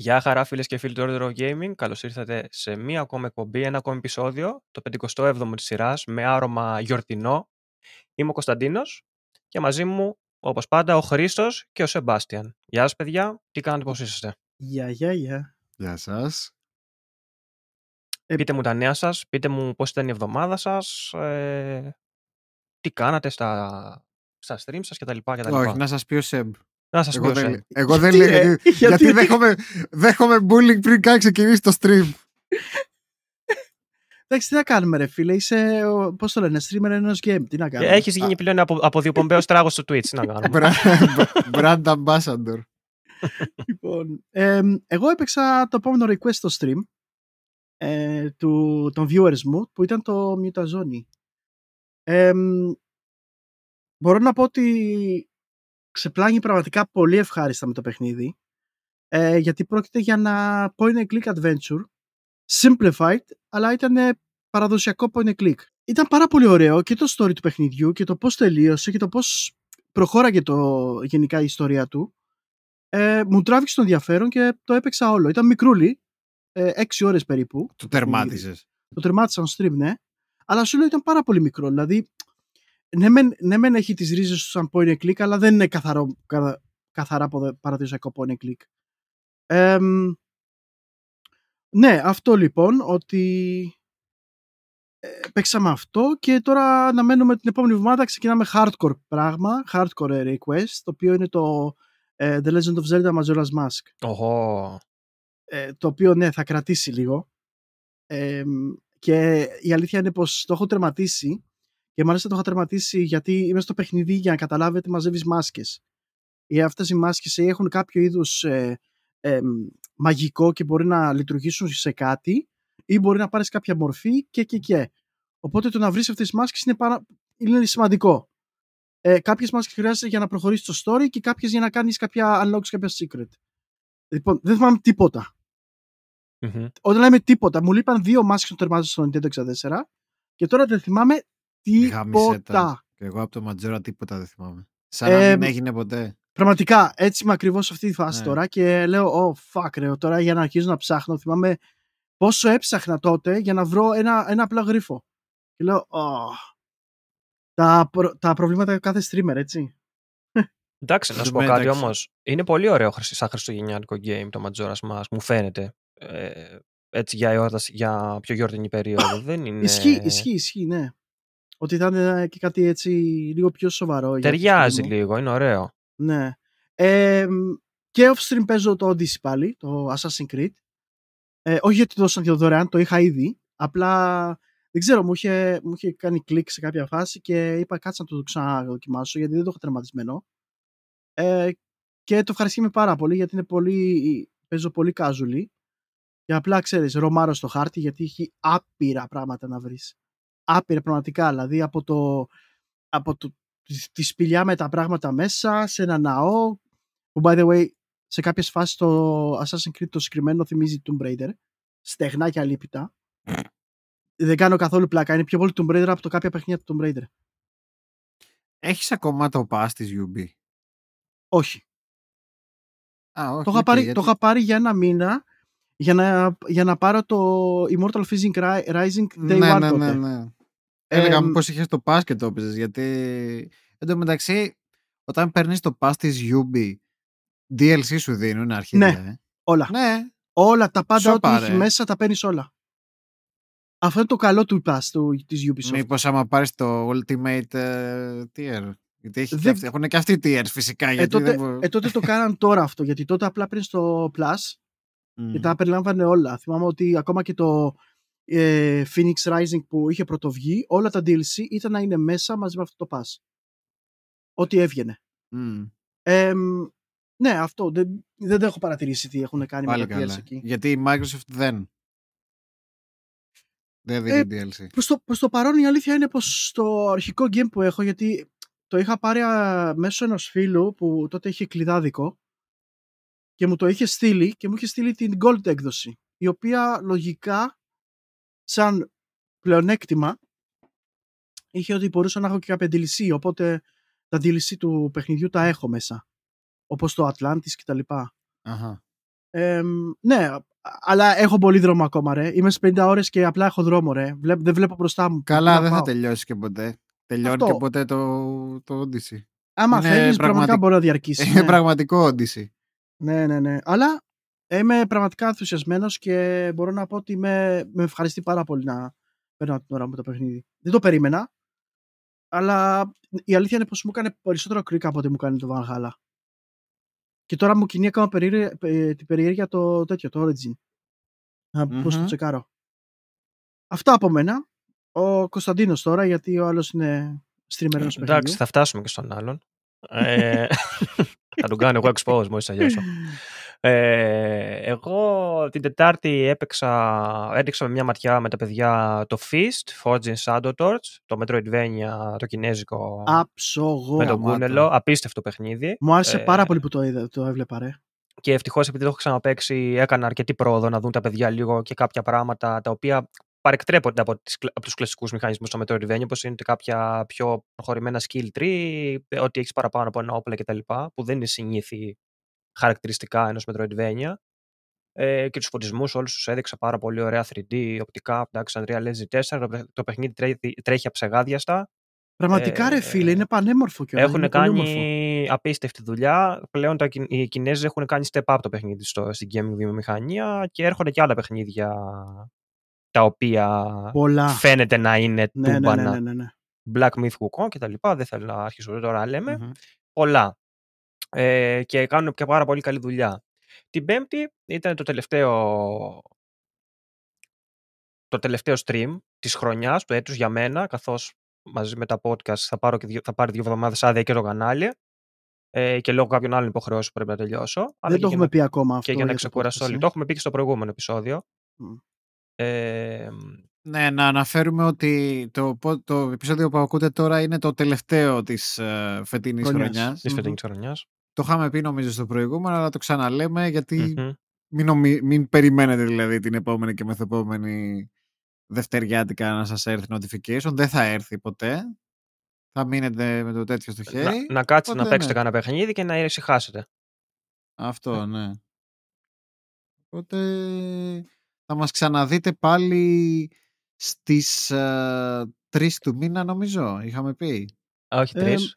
Γεια χαρά φίλες και φίλοι του Order of Gaming. Καλώς ήρθατε σε μία ακόμα εκπομπή, ένα ακόμα επεισόδιο, το 57ο της σειράς, με άρωμα γιορτινό. Είμαι ο Κωνσταντίνος και μαζί μου, όπως πάντα, ο Χρήστος και ο Σεμπάστιαν. Γεια σας παιδιά, τι κάνετε, πώς είσαστε; Γεια, γεια, γεια. Γεια σας. Ε, Πείτε μου τα νέα σας, πείτε μου πώς ήταν η εβδομάδα σας, ε, τι κάνατε στα, στα stream σας κτλ. κτλ. Όχι, να σας πει ο Σεμ. Να σας Εγώ πω, δεν, Σεμ. εγώ δεν Γιατί, λέω. ρε, Γιατί, γιατί- γιατί δέχομαι, δέχομαι bullying πριν καν ξεκινήσει το stream. Εντάξει, τι να κάνουμε, ρε φίλε. Είσαι, πώς το λένε, streamer ενός game. Τι να Ε, κάνουμε. Έχεις γίνει πλέον από, από διοπομπαίος τράγος στο Twitch, τι να κάνουμε. Bra- Brand ambassador. Λοιπόν, εμ, εγώ έπαιξα το επόμενο request στο stream ε, του, των viewers μου που ήταν το Mutazone. Εμ, μπορώ να πω ότι ξεπλάγει πραγματικά πολύ ευχάριστα με το παιχνίδι ε, γιατί πρόκειται για ένα point and click adventure simplified αλλά ήταν ε, παραδοσιακό point and click. Ήταν πάρα πολύ ωραίο και το story του παιχνιδιού και το πώς τελείωσε και το πώς προχώραγε το, γενικά η ιστορία του ε, μου τράβηξε το ενδιαφέρον και το έπαιξα όλο. Ήταν μικρούλι, ε, 6 ώρες περίπου. Το τερμάτισες. Το τερμάτισα on stream, ναι. Αλλά σου λέω ήταν πάρα πολύ μικρό. Δηλαδή, ναι μεν, ναι μεν έχει τις ρίζες του σαν point and click, αλλά δεν είναι καθαρό, καθα- καθαρά ποδε- παραδοσιακό point and click. Εμ, ναι, αυτό λοιπόν, ότι ε, παίξαμε αυτό και τώρα αναμένουμε την επόμενη εβδομάδα ξεκινάμε hardcore πράγμα, hardcore ε, request, το οποίο είναι το ε, The Legend of Zelda Majora's Mask Οχο. ε, το οποίο ναι θα κρατήσει λίγο ε, και η αλήθεια είναι πως το έχω τερματίσει και μάλιστα το έχω τερματίσει γιατί είμαι στο παιχνίδι για να καταλάβετε μαζεύεις μάσκες. Ή αυτές οι μάσκες ή έχουν κάποιο είδους ε, ε, μαγικό και μπορεί να λειτουργήσουν σε κάτι ή μπορεί να πάρεις κάποια μορφή και και και. Οπότε το να βρεις αυτές τις μάσκες είναι, πάρα, είναι σημαντικό. Ε, κάποιες μάσκες χρειάζεται για να προχωρήσεις το story και κάποιες για να κάνεις κάποια unlocks κάποια secret. Λοιπόν δεν θυμάμαι τίποτα. Μμμ. όταν λέμε τίποτα, μου λείπαν δύο μάσκες των τερμάτων στο Nintendo 64 και τώρα δεν θυμάμαι Γάμισε τίποτα. τα. Και εγώ από το Ματζόρα τίποτα δεν θυμάμαι. Σαν Ε, να μην έγινε ποτέ. Πραγματικά, έτσι είμαι ακριβώς σε αυτή τη φάση Ναι. τώρα και λέω, oh fuck ρε, τώρα για να αρχίσω να ψάχνω, θυμάμαι πόσο έψαχνα τότε για να βρω ένα, ένα απλό γρίφο. Και λέω, oh, τα, προ- τα προβλήματα κάθε streamer, έτσι. Εντάξει, να σου πω Εν τω κάτι μεταξύ. όμως. Είναι πολύ ωραίο χρυσ- σαν χριστουγεννιάτικο game το Majora's Mask, μου φαίνεται. Ε, έτσι για, εόρταση, για πιο γιορτινή περίοδο. Δεν είναι. Ισχύει, ισχύει, ισχύει, ναι. Ότι θα είναι και κάτι έτσι λίγο πιο σοβαρό. για το Ταιριάζει stream μου. λίγο, είναι ωραίο. Ναι. Ε, και off stream παίζω το Odyssey πάλι, το Assassin's Creed. Ε, όχι γιατί το δώσαν και το δωρεάν, το είχα ήδη. Απλά δεν ξέρω, μου είχε, μου είχε κάνει κλικ σε κάποια φάση και είπα κάτσε να το ξαναδοκιμάσω γιατί δεν το έχω τερματισμένο. Ε, και το ευχαριστούμε πάρα πολύ γιατί είναι πολύ, παίζω πολύ casual. Και απλά ξέρεις, ρομάρω στο χάρτη γιατί έχει άπειρα πράγματα να βρεις. Άπειρα πραγματικά, δηλαδή από το, από το, τη- τη σπηλιά με τα πράγματα μέσα, σε ένα ναό, που by the way σε κάποιες φάσεις το Assassin's Creed το συγκεκριμένο θυμίζει Tomb Raider, στεγνά και αλήπητα. Δεν κάνω καθόλου πλάκα, είναι πιο πολύ Tomb Raider από το κάποια παιχνίδια του Tomb Raider. Έχεις ακόμα το pass της UB. Όχι. Α, όχι. Το είχα, γιατί- πάρει, γιατί- το είχα πάρει για ένα μήνα για να, για να πάρω το Immortal Physics Ri- Rising Day ναι, One ναι, τότε. ναι, ναι. Έλεγα Εμ, μήπως είχες το pass και το έπαιζες, γιατί εν τω μεταξύ όταν παίρνεις το pass της UB DLC σου δίνουν αρχίδια, Ναι. ε. Όλα. Ναι, Όλα, τα πάντα, ό,τι Σοπα, έχει ρε. μέσα, τα παίρνεις όλα. Αυτό είναι το καλό του pass του, της Ubisoft. μήπως άμα πάρεις το Ultimate ε, Tier. Γιατί έχει και Δεν- αυτοί- έχουν και αυτοί tiers φυσικά. Ε, Γιατί τότε, δεν μπο- ε, τότε το κάναν τώρα αυτό, γιατί τότε απλά πριν το Plus Μμ. και τα περιλάμβανε όλα. Θυμάμαι ότι ακόμα και το ε, Phoenix Rising που είχε πρωτοβγεί, όλα τα DLC ήταν να είναι μέσα μαζί με αυτό το pass. Ό,τι έβγαινε. Μμ. Εμ, ναι, αυτό. Δεν, δεν το έχω παρατηρήσει τι έχουν κάνει Πάλι με τα DLC καλά. εκεί. Γιατί η Microsoft δεν. Δεν δίνει Ε, DLC. Προς το, προς το παρόν η αλήθεια είναι πως στο αρχικό game που έχω, γιατί το είχα πάρει α, μέσω ενός φίλου που τότε είχε κλειδάδικο και μου το είχε στείλει και μου είχε στείλει την Gold έκδοση, η οποία λογικά σαν πλεονέκτημα είχε ότι μπορούσα να έχω και κάποια DLC, οπότε τα DLC του παιχνιδιού τα έχω μέσα. Όπως το Atlantis και τα λοιπά. Αχα. Ε, ναι, α- αλλά έχω πολύ δρόμο ακόμα, ρε. Είμαι στις 50 ώρες και απλά έχω δρόμο, ρε. Βλέπ- δεν βλέπω μπροστά μου. Καλά, Πού να δεν θα πάω. τελειώσει και ποτέ. Τελειώνει Αυτό. και ποτέ το, το Odyssey. Άμα Είναι θέλεις, πραγματικά πραγματικ- μπορεί να διαρκήσει. Είναι ναι. πραγματικό Odyssey. ναι, ναι, ναι. Αλλά είμαι πραγματικά ενθουσιασμένος και μπορώ να πω ότι με, με ευχαριστεί πάρα πολύ να παίρνω την ώρα μου το παιχνίδι. Δεν το περίμενα. Αλλά η αλήθεια είναι πως μου έκανε περισσότερο κρίκ από ό,τι μου κάνει το Valhalla. Και τώρα μου κινεί ακόμα περίεργα, ε, την περιέργεια το τέτοιο, το Origin. Να πώς το Μμμ. τσεκάρω. Αυτά από μένα. Ο Κωνσταντίνος τώρα, γιατί ο άλλος είναι streamer ενός Εντάξει, παιχνιδιού. θα φτάσουμε και στον άλλον. Ε, θα τον κάνω εγώ expose μόλις τελειώσω. Ε, εγώ την Τετάρτη έπαιξα, έδειξα με μια ματιά με τα παιδιά το Fist, Forging Shadow Torch, το Metroidvania, το κινέζικο Άψογο. με τον γαμάτο. Κούνελο. Απίστευτο παιχνίδι. Μου άρεσε Ε, πάρα πολύ που το, είδα, το έβλεπα, ρε. Και ευτυχώς επειδή το έχω ξαναπέξει, έκανα αρκετή πρόοδο να δουν τα παιδιά λίγο και κάποια πράγματα τα οποία παρεκτρέπονται από, τις, κλα- από τους κλασικούς μηχανισμούς στο Metroidvania, όπως είναι κάποια πιο προχωρημένα skill tree, ότι έχεις παραπάνω από ένα όπλα κτλ. που δεν είναι συνήθι χαρακτηριστικά ενός Metroidvania. Ε, και τους φωτισμούς όλους τους έδειξα πάρα πολύ ωραία 3D, οπτικά, εντάξει, Unreal Engine 4, το, παι- το παιχνίδι τρέχει, τρέχει αψεγάδιαστα, Πραγματικά, ρε ε, φίλε, είναι πανέμορφο και έχουν είναι πολύ όμορφο. κάνει απίστευτη δουλειά. Πλέον τα, Κιν- οι Κινέζοι έχουν κάνει step up το παιχνίδι στο, στην gaming βιομηχανία και έρχονται και άλλα παιχνίδια τα οποία Πολλά. φαίνεται να είναι Ναι, ναι, ναι, τούμπανα. ναι, ναι, ναι. Black Myth Wukong και τα λοιπά. Δεν θέλω να αρχίσω τώρα να λέμε. Μμμ. Πολλά. Ε, και κάνουν και πάρα πολύ καλή δουλειά. Την Πέμπτη ήταν το τελευταίο το τελευταίο stream της χρονιάς, του έτους για μένα, καθώς μαζί με τα podcast θα, πάρω και δύο, θα πάρει δύο εβδομάδες άδεια και το κανάλι ε, και λόγω κάποιων άλλων υποχρεώσεων πρέπει να τελειώσω. Αλλά Δεν και το για έχουμε να- πει ακόμα αυτό. και για να το ξεκουραστώ podcast, λίγο. ε. Το έχουμε πει και στο προηγούμενο επεισόδιο. Μμ. Ε, Ναι, να αναφέρουμε ότι το, πο- το επεισόδιο που ακούτε τώρα είναι το τελευταίο της ε, φετινής Χρονιάς. χρονιάς. της Μμμ. φετινής χρονιάς. Το είχαμε πει νομίζω στο προηγούμενο, αλλά το ξαναλέμε γιατί Μμμ. μην, νομι- μην περιμένετε δηλαδή την επόμενη και μεθεπόμενη Δευτεριάτικα να σας έρθει notification. Δεν θα έρθει ποτέ. Θα μείνετε με το τέτοιο στο Να, χέρι. να κάτσετε να Οπότε, παίξετε ναι. κανένα παιχνίδι και να ησυχάσετε. Αυτό, ναι. Οπότε θα μας ξαναδείτε πάλι στις ε, 3 του μήνα νομίζω, είχαμε πει. Α, όχι Ε, τρεις,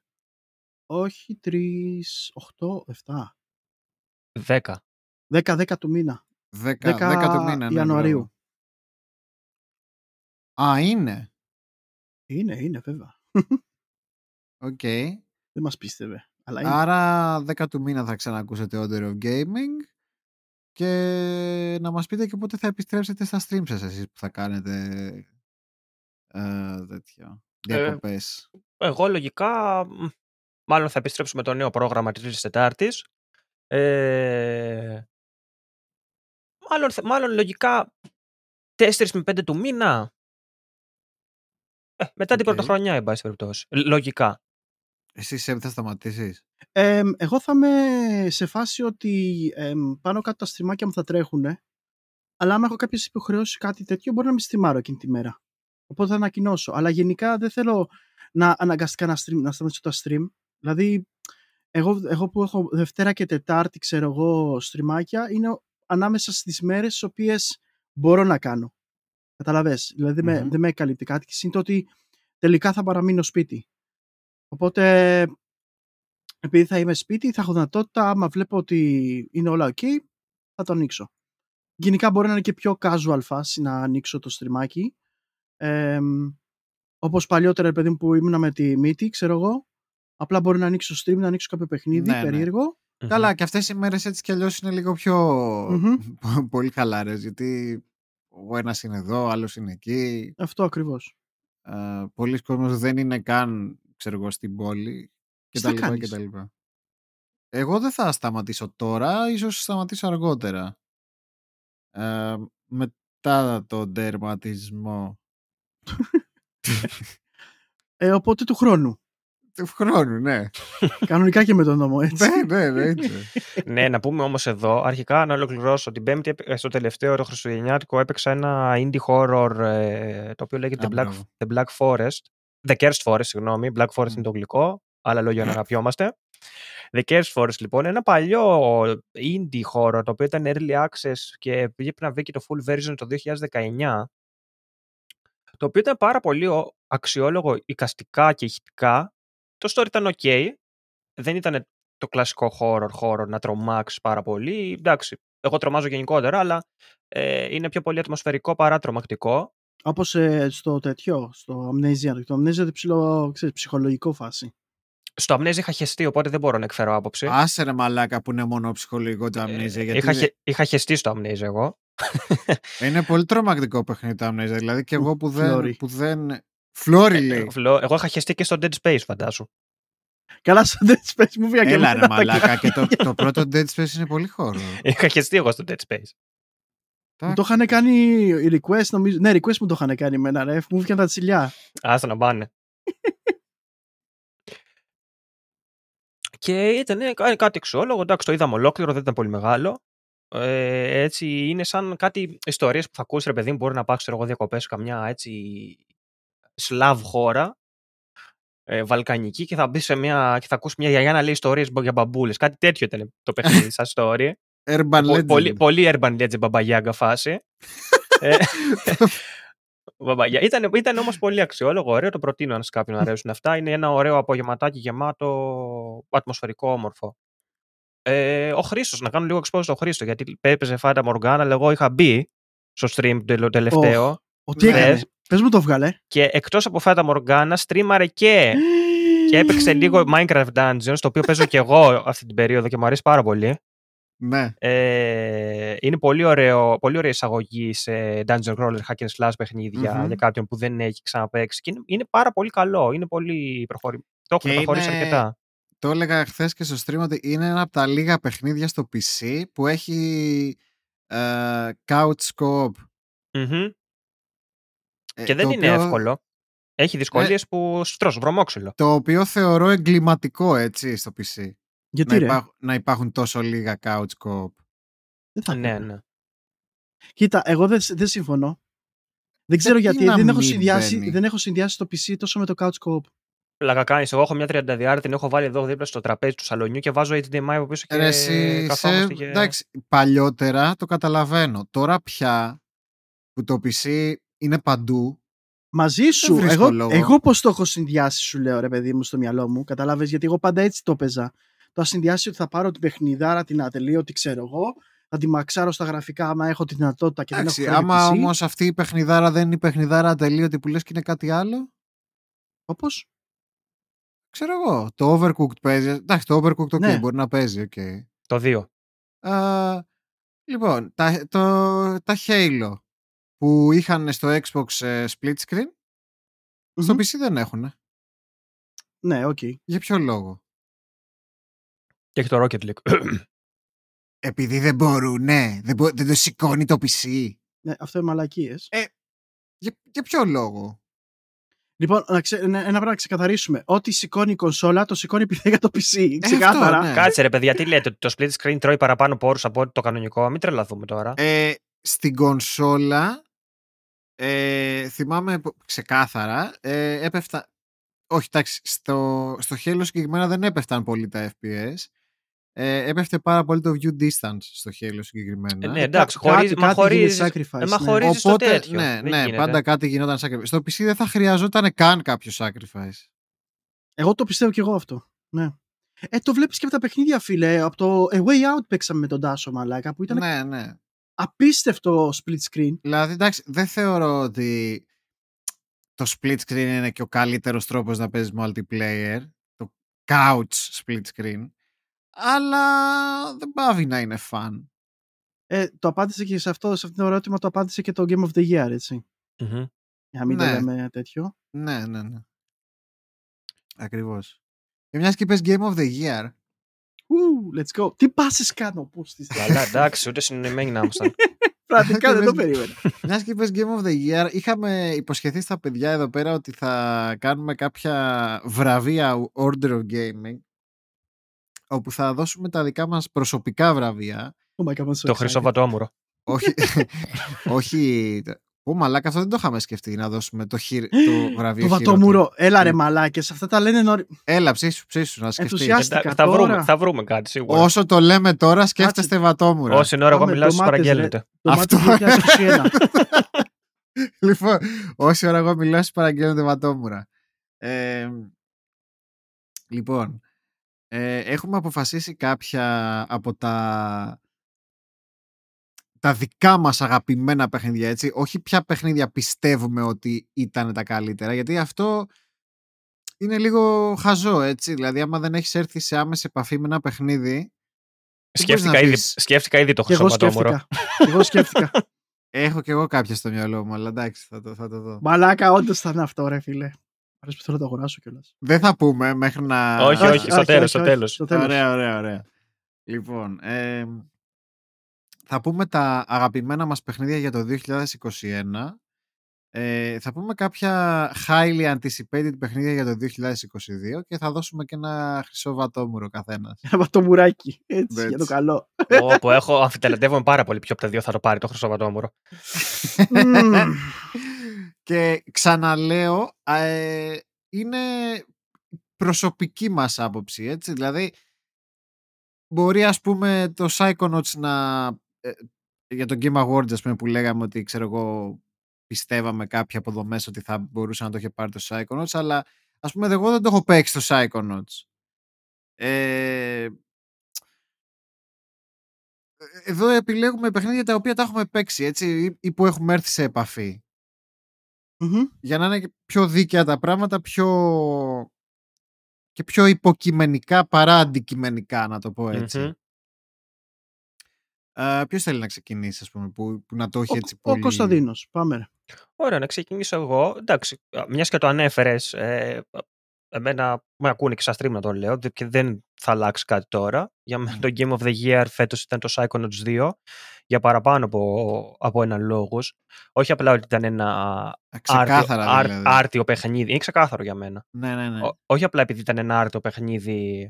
Όχι, 3, 8, 7. δέκα. 10, 10 του μήνα. 10, 10 10 του μήνα. ναι, Ιανουαρίου. μπράβο. Α, είναι. Είναι, είναι βέβαια. Οκ. Δεν μας πίστευε. Αλλά είναι. Άρα 10 του μήνα θα ξανακούσετε Order of Gaming και να μας πείτε και πότε θα επιστρέψετε στα streams σας εσείς που θα κάνετε ε, τέτοιο, διακοπές. Εγώ λογικά, μ, μάλλον θα επιστρέψουμε το νέο πρόγραμμα της Τρίτης Τετάρτης. Ε, μάλλον, θε- μάλλον λογικά 4 με 5 του μήνα. Ε, μετά την Οκ. πρωτοχρονιά, εν πάση περιπτώσει. Ε, Λογικά. Εσύ Σέμ θα σταματήσεις; Ε, εγώ θα είμαι σε φάση ότι ε, πάνω κάτω τα στριμάκια μου θα τρέχουν. Αλλά άμα έχω κάποιες υποχρεώσεις κάτι τέτοιο, μπορεί να μην στριμάρω εκείνη τη μέρα. Οπότε θα ανακοινώσω. Αλλά γενικά δεν θέλω να αναγκαστικά να, stream, να σταματήσω τα stream. Δηλαδή, εγώ, εγώ που έχω Δευτέρα και Τετάρτη, ξέρω εγώ, στριμάκια, είναι ανάμεσα στις μέρες τις οποίες μπορώ να κάνω. Καταλαβες; Δηλαδή δεν με- Μμμ. δεν με καλύπτει κάτι και είναι ότι τελικά θα παραμείνω σπίτι. Οπότε επειδή θα είμαι σπίτι, θα έχω δυνατότητα, άμα βλέπω ότι είναι όλα ok, θα το ανοίξω. Γενικά μπορεί να είναι και πιο casual φάση να ανοίξω το στριμάκι. Ε, όπως παλιότερα, ρε παιδί μου, που ήμουν με τη μύτη, ξέρω εγώ, απλά μπορεί να ανοίξω stream, να ανοίξω κάποιο παιχνίδι Ναι, ναι. περίεργο. Καλά, και αυτές οι μέρες έτσι κι αλλιώς είναι λίγο πιο Μμμ. πολύ χαλάρες, γιατί ο ένας είναι εδώ, ο άλλος είναι εκεί. Αυτό ακριβώς. Ε, πολλοί κόσμος δεν είναι καν, ξέρω εγώ, στην πόλη και Τι τα θα λοιπά και κάνεις; τα λοιπά. Εγώ δεν θα σταματήσω τώρα, ίσως σταματήσω αργότερα. Ε, μετά τον τερματισμό Ε, οπότε του χρόνου. Του χρόνου, ναι. Κανονικά και με τον νόμο, έτσι. ναι, ναι, ναι. ναι, να πούμε όμως εδώ, αρχικά να ολοκληρώσω. Την Πέμπτη, έπαι- στο τελευταίο το Χριστουγεννιάτικο, έπαιξα ένα indie horror ε, το οποίο λέγεται Α, The Black, μπράβο. The Black Forest. The Cursed Forest, συγγνώμη. Black Forest Μμ. είναι το γλυκό. Άλλα λόγια να αγαπιόμαστε. The Curse Forest λοιπόν, ένα παλιό indie χώρο το οποίο ήταν early access και πήγε να βγει και το full version το 2019 το οποίο ήταν πάρα πολύ ο- αξιόλογο οικαστικά και ηχητικά. Το story ήταν ok, δεν ήταν το κλασικό horror χώρο να τρομάξεις πάρα πολύ. Εντάξει, εγώ τρομάζω γενικότερα, αλλά ε, είναι πιο πολύ ατμοσφαιρικό παρά τρομακτικό. Όπως ε, στο τέτοιο, στο Amnesia. Το Amnesia είναι ψηλό, ξέρεις, ψυχολογικό φάση. Στο Amnesia είχα χεστεί, οπότε δεν μπορώ να εκφέρω άποψη. Άσε ρε μαλάκα που είναι μόνο ψυχολογικό το Amnesia. γιατί Ε, είχα, δεν- χε- είχα χεστεί στο Amnesia εγώ. Είναι πολύ τρομακτικό παιχνίδι το Amnesia. Δηλαδή και εγώ που δεν. Φλόρι. Που δεν... Φλόρι Ε, λέει. φλο- εγώ είχα χεστεί και στο Dead Space, φαντάσου. Καλά, στο Dead Space μου βγήκε Έλα ρε μαλάκα. και το, το πρώτο Dead Space είναι πολύ χώρο. είχα χεστεί εγώ στο Dead Space. Μου το είχαν κάνει request, νομίζω. Ναι, request μου το είχαν κάνει εμένα, ρε. Μου βγήκαν τα τσιλιά. Άστα να πάνε. και ήταν ε, κα- κάτι αξιόλογο. Εντάξει, το είδαμε ολόκληρο, δεν ήταν πολύ μεγάλο. Ε, έτσι είναι σαν κάτι ιστορίες που θα ακούσεις ρε παιδί μου μπορεί να πάω ξέρω εγώ διακοπές σε καμιά έτσι σλαβ χώρα ε, βαλκανική και θα μπεις σε μια και θα ακούσει μια γιαγιά να λέει ιστορίες για μπαμπούλες κάτι τέτοιο ήταν το παιχνίδι σαν story Urban Πο- Legend. πολύ, πολύ urban legend μπαμπαγιάγκα φάση. ε, μπαμπαγιά. Ήταν, ήταν όμως πολύ αξιόλογο, ωραίο, το προτείνω αν σε κάποιον αρέσουν αυτά. Είναι ένα ωραίο απογευματάκι γεμάτο ατμοσφαιρικό όμορφο. Ε, ο Χρήστος, να κάνω λίγο expose στο Χρήστο, γιατί έπαιζε Φάντα Μοργάν, αλλά εγώ είχα μπει στο stream το τελε- τελευταίο Ο τι Ναι. έκανε; Πες μου το βγάλε. και εκτός από Φάντα Μοργάνα στρίμαρε και, και έπαιξε λίγο Minecraft Dungeons, το οποίο παίζω και εγώ αυτή την περίοδο και μου αρέσει πάρα πολύ. Ναι. Ε, είναι πολύ, ωραίο, πολύ ωραία εισαγωγή σε Dungeon Crawler Hack and Slash παιχνιδια Μμμ. για κάποιον που δεν έχει ξαναπαίξει. Και είναι, είναι πάρα πολύ καλό. Είναι πολύ προχωρη... Το έχουν Και προχωρήσει είναι- αρκετά. Το έλεγα χθες και στο stream ότι είναι ένα από τα λίγα παιχνίδια στο PC που έχει ε, couch co-op. Μμμ. Ε, Και δεν το είναι οποίο- εύκολο. Έχει δυσκολίες που στρως, βρωμόξυλο. Το οποίο θεωρώ εγκληματικό έτσι στο PC. Γιατί Να, ρε; υπάρχ- να υπάρχουν τόσο λίγα couch co-op. Δεν θα Ναι, έπρεπε. ναι. Κοίτα, εγώ δεν, δεν συμφωνώ. Δεν ξέρω Γιατί γιατί. να Δεν έχω, μην συνδυάσει, μπαίνει; δεν έχω συνδυάσει το PC τόσο με το couch co-op. Πλάκα κάνεις. Εγώ έχω μια 30 την έχω βάλει εδώ δίπλα στο τραπέζι του σαλονιού και βάζω HDMI από πίσω και Ρε, εσύ, καθόμαστε σε- και... εντάξει, παλιότερα το καταλαβαίνω. Τώρα πια που το PC είναι παντού, Μαζί σου, βρίσκω εγώ, λόγο. εγώ πώς το έχω συνδυάσει, σου λέω ρε παιδί μου στο μυαλό μου. Κατάλαβε, γιατί εγώ πάντα έτσι το έπαιζα. Το έχω συνδυάσει ότι θα πάρω την παιχνιδάρα, την ατελείωτη, ξέρω εγώ, θα τη μαξάρω στα γραφικά άμα έχω τη δυνατότητα και εντάξει, δεν έχω άμα χρόνο PC. όμως αυτή η παιχνιδάρα δεν είναι η παιχνιδάρα ατελείωτη που λες και είναι κάτι άλλο, Όπως, ξέρω εγώ, το Overcooked παίζει, εντάξει το Overcooked okay, Ναι. μπορεί να παίζει, ok. Το 2. Α, λοιπόν, τα, το, τα Halo που είχαν στο Xbox ε, split screen, στο Μμμ. PC δεν έχουν. ναι, οκ. Για ποιο λόγο; Και έχει το Rocket League. Επειδή δεν μπορούν, ναι. Δεν, μπο- δεν το σηκώνει το PC. Ναι, αυτό είναι μαλακίες. Για, για ποιο λόγο; Λοιπόν, να ξε... ναι, ένα πράγμα να ξεκαθαρίσουμε. Ό,τι σηκώνει η κονσόλα, το σηκώνει επειδή για το PC. Ε, Ξεκάθαρα. αυτό, ναι. Κάτσε ρε παιδιά, τι λέτε, ότι το split screen τρώει παραπάνω πόρους από ό,τι το κανονικό; Μην τρελαθούμε τώρα. Ε, στην κονσόλα, ε, θυμάμαι πο- ξεκάθαρα, ε, έπεφτα... Όχι, εντάξει, στο, στο Halo συγκεκριμένα δεν έπεφταν πολύ τα FPS. Ε, έπεφτε πάρα πολύ το view distance στο Halo συγκεκριμένα. Ε, ναι, εντάξει, Κάτι- χωρίζει, μα κάτι γίνεται χωρίζει. sacrifice, ε, μα ναι. χωρίζει στο Οπότε, τέτοιο. ναι, Δεν ναι γίνεται. πάντα κάτι γινόταν sacrifice. Στο PC δεν θα χρειαζόταν καν κάποιο sacrifice. Εγώ το πιστεύω κι εγώ αυτό. Ναι. Ε, το βλέπεις και από τα παιχνίδια, φίλε. Από το A Way Out παίξαμε με τον Τάσο Μαλάκα που ήταν Ναι, ναι. Απίστευτο split screen. Δηλαδή, εντάξει, δεν θεωρώ ότι το split screen είναι και ο καλύτερος τρόπος να παίζεις multiplayer. Το couch split screen. Αλλά δεν πάβει να είναι fun. Ε, το απάντησε και σε αυτό, σε αυτό το ερώτημα το απάντησε και το Game of the Year, έτσι. Μμμ. Για να μην Ναι. το λέμε τέτοιο. Ναι, ναι, ναι. Ακριβώς. Και μιας και είπες Game of the Year, Ου, let's go. Τι πάσες κάνω, πώς τις Καλά, εντάξει, ούτε συνεννοημένοι να ήμασταν. Πραγματικά δεν το Και περίμενα. Μιας και είπες Game of the Year, είχαμε υποσχεθεί στα παιδιά εδώ πέρα ότι θα κάνουμε κάποια βραβεία Order of Gaming όπου θα δώσουμε τα δικά μας προσωπικά βραβεία Oh my God, I'm so το χρυσό excited. βατόμουρο. όχι, όχι Ω, μαλάκα, αυτό δεν το είχαμε σκεφτεί να δώσουμε το, χειρ... το βραβείο. Το χειρότερο. βατόμουρο. Έλα ρε Τι- μαλάκες, αυτά τα λένε νωρί... Έλα, ψήσου, ψήσου, να σκεφτείς. Ενθουσιάστηκα. Εντάξει, θα, τώρα. βρούμε, θα βρούμε κάτι σίγουρα. Όσο το λέμε τώρα, σκέφτεστε βατόμουρα. Όση ώρα εγώ Πάμε, μιλάω, σας ντομάτες, παραγγέλνετε. Το Αυτό. Μάρτιο 2021. λοιπόν, όση ώρα εγώ μιλάω, σας παραγγέλνετε βατόμουρα. Ε, λοιπόν, ε, έχουμε αποφασίσει κάποια από τα τα δικά μας αγαπημένα παιχνίδια, έτσι. Όχι ποια παιχνίδια πιστεύουμε ότι ήταν τα καλύτερα, γιατί αυτό είναι λίγο χαζό, έτσι. Δηλαδή, άμα δεν έχεις έρθει σε άμεση επαφή με ένα παιχνίδι, δεν μπορείς Σκέφτηκα να ήδη, πεις, σκέφτηκα ήδη το Και εγώ χρυσό βατόμουρο. σκέφτηκα. Και εγώ σκέφτηκα. έχω κι εγώ κάποια στο μυαλό μου, αλλά εντάξει, θα το, θα το δω. Μαλάκα, όντως θα είναι αυτό, ρε φίλε. Αρέσει που θέλω να το αγοράσω κιόλας. Δεν θα πούμε μέχρι να... Όχι, όχι, στο τέλος, στο τέλος. Στο τέλος. Ωραία, ωραία, ωραία. Λοιπόν, ε, θα πούμε τα αγαπημένα μας παιχνίδια για το 2021. Ε, θα πούμε κάποια highly anticipated παιχνίδια για το 2022 και θα δώσουμε και ένα χρυσό βατόμουρο καθένας. Ένα βατομουράκι. Έτσι, Έτσι. για το καλό. Όπου έχω αμφιτελετεύομαι πάρα πολύ ποιο από τα δύο θα το πάρει το χρυσό βατόμουρο; Μμμ. και ξαναλέω, ε, είναι προσωπική μας άποψη, έτσι. Δηλαδή, μπορεί ας πούμε το Psychonauts να... ε, για το Game Awards, ας πούμε, που λέγαμε ότι, ξέρω εγώ, πιστεύαμε κάποιοι αποδομές ότι θα μπορούσε να το είχε πάρει το Psychonauts, αλλά ας πούμε εγώ δεν το έχω παίξει το Psychonauts. Ε, εδώ επιλέγουμε παιχνίδια τα οποία τα έχουμε παίξει, έτσι, ή- ή που έχουμε έρθει σε επαφή Μμμ. για να είναι και πιο δίκαια τα πράγματα, πιο και πιο υποκειμενικά παρά αντικειμενικά, να το πω έτσι. Μμμ. Ε, Ποιος θέλει να ξεκινήσει, ας πούμε, που, που να το έχει Ο, έτσι ο πολύ. Κωνσταντίνος. Πάμε. ρε. Ωραία, να ξεκινήσω εγώ. Εντάξει, μιας και το ανέφερες, ε, εμένα με ακούνε και στα stream να το λέω δε- και δεν θα αλλάξει κάτι τώρα. Για μένα Μμ. το Game of the Year φέτος ήταν το Psychonauts 2 για παραπάνω από, από έναν λόγος. Όχι απλά ότι ήταν ένα Ε, άρτιο, Ξεκάθαρα άρ- δηλαδή. άρτιο παιχνίδι. Είναι ξεκάθαρο για μένα. Ναι, ναι, ναι. Ό- όχι απλά επειδή ήταν ένα άρτιο παιχνίδι